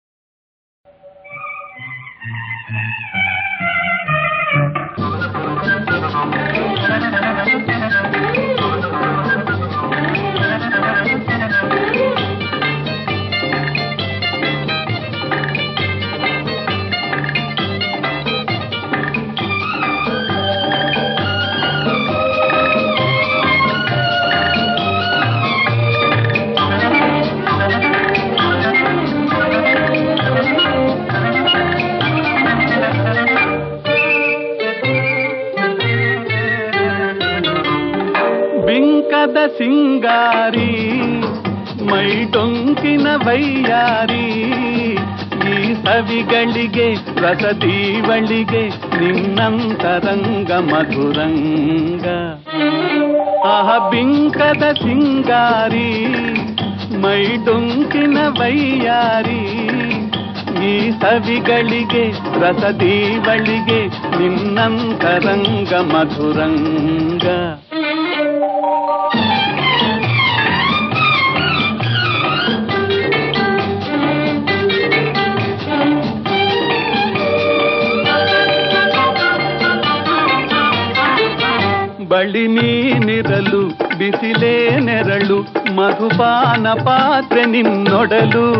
ರಸದೀವಳಿಗೆ ನಿನ್ನಂತರಂಗ ಮಧುರಂಗ ಆಹ ಬಿಂಕದ ಸಿಂಗಾರಿ ಮೈ ಡೊಂಕಿನ ವೈಯಾರಿ ಈ ಸವಿಗಳಿಗೆ ರಸದೀವಳಿಗೆ ನಿನ್ನಂತರಂಗ ಮಧುರಂಗ ಬಳಿ ನೀನಿರಲು, ಬಿಸಿಲೇ ನೆರಳು, ಮಧುಪಾನ ಪಾತ್ರೆ ನಿನ್ನೊಡಲು.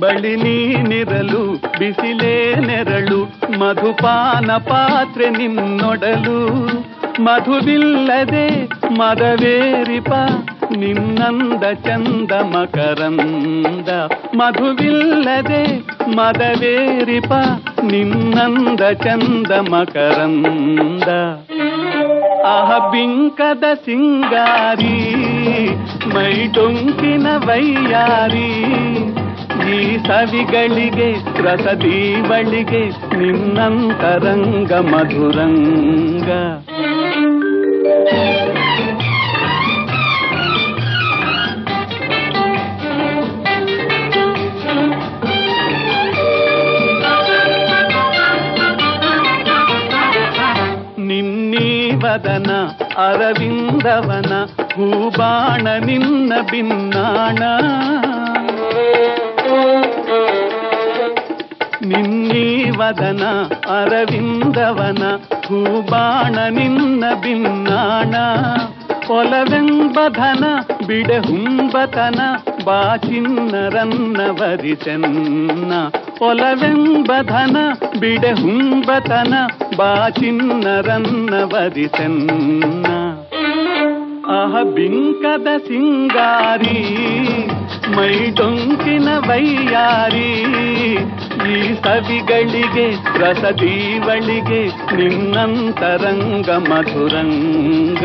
ಬಳಿ ನೀನಿರಲು, ಬಿಸಿಲೇ ನೆರಳು, ಮಧುಪಾನ ಪಾತ್ರೆ ನಿನ್ನೊಡಲು. ಮಧುವಿಲ್ಲದೆ ಮದವೇರಿಪ, ನಿನ್ನಂದ ಚಂದ ಮಕರಂದ. ಮಧುವಿಲ್ಲದೆ ಮದವೇರಿಪ ನಿನ್ನಂದ ಚಂದ ಮಕರಂದ ಆಹ ಬಿಂಕದ ಸಿಂಗಾರಿ ಮೈ ಡೊಂಕಿನ ವೈಯಾರಿ ಈ ಸವಿಗಳಿಗೆ ರಸದೀವಳಿಗೆ ನಿನ್ನಂತರಂಗ ಮಧುರಂಗ ನಿನ್ನೀವದನ ಅರವಿಂದವನ ಹೂಬಾಣ ನಿನ್ನ ಬಿನ್ನಾಣ. ನಿನ್ನೀವದನ ಅರವಿಂದವನ ಹೂಬಾಣ ನಿನ್ನ ಬಿನ್ನಾಣ. ಒಲವೆಂಬಧನ ಬಿಡೆ ಹುಂಬತನ ಬಾಚಿನ್ನರನ್ನ ವರಿಸೆನ್ನ. ಒಲವೆಂಬಧನ ಬಿಡೆ ಹುಂಬತನ ಬಾಚಿನ್ನರನ್ನ ವರಿಸೆನ್ನ. ಅಹ ಬಿಂಕದ ಸಿಂಗಾರಿ, ಮೈ ಡೊಂಕಿನ ವೈಯಾರಿ, ಈ ಸವಿಗಳಿಗೆ ರಸದೀವಳಿಗೆ ನಿನ್ನಂತರಂಗ ಮಧುರಂಗ.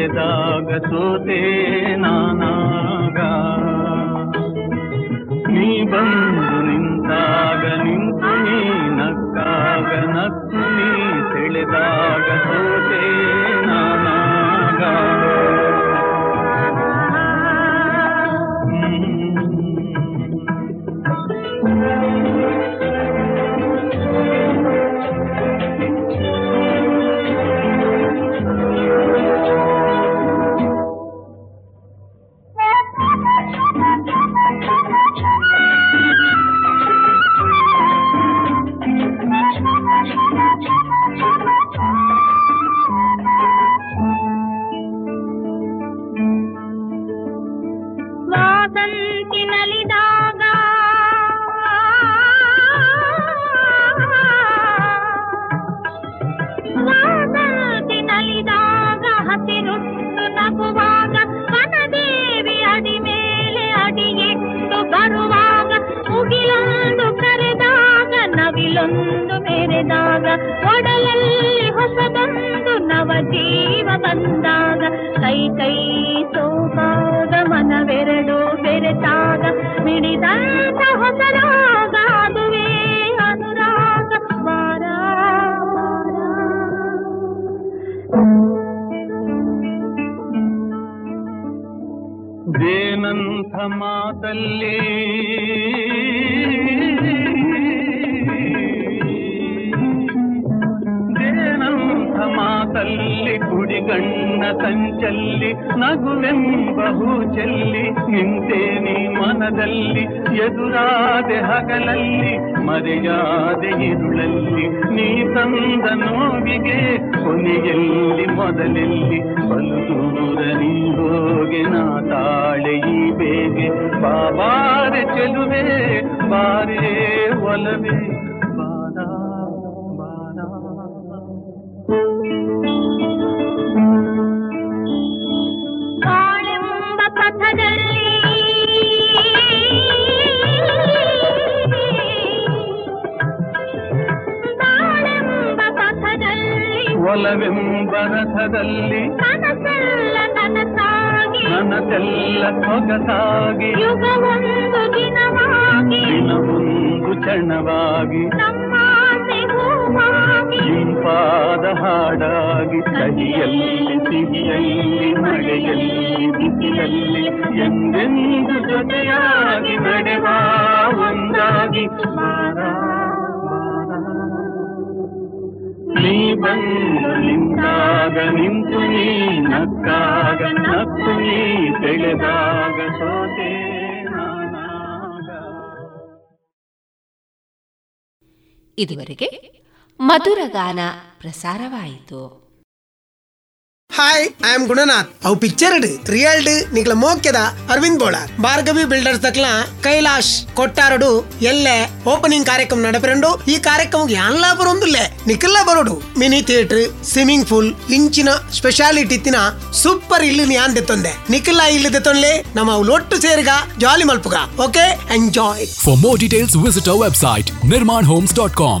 ಸೆಳೆದಾಗ ಸೋತೆ ನಾನಾಗ ನೀ ಬಂದು ನಿಂತಾಗ ನಿಂತು ನೀ ನಕ್ಕಾಗ ನಕ್ಕು ನೀ ಸೆಳೆದಾಗ ಸೋತೆ ನಾನಾಗ ಮೆರೆದಾಗ ಒಡಲಲ್ಲಿ ಹೊಸದೊಂದು ನವ ಜೀವ ಬಂದಾಗ, ಕೈ ಕೈ ಸೋಪಾದ ಮನವೆರಡು ಬೆರೆತಾಗ ಮಿಡಿದಂತ ಹೊಸರಾಗ, ಅದುವೇ ಅನುರಾಗ ವಾರ. ದೇನಂಥ ಮಾತಲ್ಲಿ ಮಾತಲ್ಲಿ ಕುಡಿಗಣ್ಣ ಸಂಚಲ್ಲಿ ನಗುವೆಂಬಹು ಚೆಲ್ಲಿ ನಿಂತೆ ನೀ ಮನದಲ್ಲಿ, ಎದುರಾದೆ ಹಗಲಲ್ಲಿ, ಮರೆಯಾದೆ ಇರುಳಲ್ಲಿ, ನೀ ತಂದ ನೋವಿಗೆ ಕೊನೆಯಲ್ಲಿ ಮೊದಲೆಲ್ಲಿ ಬಲು ದೂರ ನೀಗೆ ನಾ ತಾಳೆ ಈ ಬೇಗೆ, ಬಾಬಾರೆ ಚೆಲುವೆ, ಬಾರೇ ಒಲವೇ. ಪಥದಲ್ಲಿ ಒಲವೆಂಬ ರಥದಲ್ಲಿ ಕನಸೆಲ್ಲ ನನಸಾಗಿ ನನಸೆಲ್ಲ ಸೊಗಸಾಗಿ ಯುಗವೊಂದು ದಿನವಾಗಿ ದಿನವೊಂದು ಕ್ಷಣವಾಗಿ ಇಂಪಾದ ಹಾಡಾಗಿ ಕಹಿಯಲ್ಲಿ ಸಿಹಿಯಲ್ಲಿ ಮಳೆಯಲ್ಲಿ ಬಿಸಿಯಲ್ಲಿ ಎಂದೆಂದು ಜೊತೆಯಾಗಿ ನಡೆವ ಒಂದಾಗಿ. ಬಾರ ಬಂದು ನಿಂತಾಗ ನಿಂತು ನೀ ನಕ್ಕಾಗ ನಕ್ಕು ನೀ ತೆಳೆದಾಗ ಸೋತೆ ಇದುವರೆಗೆ ಮಧುರ ಗಾನ ಪ್ರಸಾರವಾಯಿತು. ಹಾಯ್ ಐ ಆಮ್ ಗುಣನಾಥ್ ಅವು ಪಿಕ್ಚರ್ ರಿಯಲ್ಡ್ ನಿಕ್ಲ ಮೋಕ್ಯದ ಅರವಿಂದ್ ಬೋಳಾರ್ ಭಾರ್ಗವಿ ಬಿಲ್ಡರ್ಸ್ ದಕ್ಲ ಕೈಲಾಶ್ ಕೊಟ್ಟಾರಡು, ಎಲ್ಲೆ ಓಪನಿಂಗ್ ಕಾರ್ಯಕ್ರಮ ನಡಪರೆಂಡು, ಈ ಕಾರ್ಯಕ್ರಮ ಎಲ್ಲ ಬರೋಂದುಲ್ಲೆ? ನಿಖಲ್ಲ ಬರೋಡು. ಮಿನಿ ಥಿಯೇಟರ್ ಸ್ವಿಮ್ಮಿಂಗ್ ಪೂಲ್ ಇಂಚಿನ ಸ್ಪೆಷಾಲಿಟಿ ಇತ್ತಿನ ಸೂಪರ್ ಇಲ್ಲಿ ಯಾನ್ ದೆತ್ತೊಂದೆ. ನಿಖಿಲ್ಲ ಇಲ್ಲಿ ದೆತ್ತೊಂದ್ಲೆ? ನಮ್ಮ ಲೊಟ್ಟು ಸೇರಿಗ ಜಾಲಿ ಮಲ್ಪುಗ. Okay enjoy For more website visit homes dot nirmanhomes.com.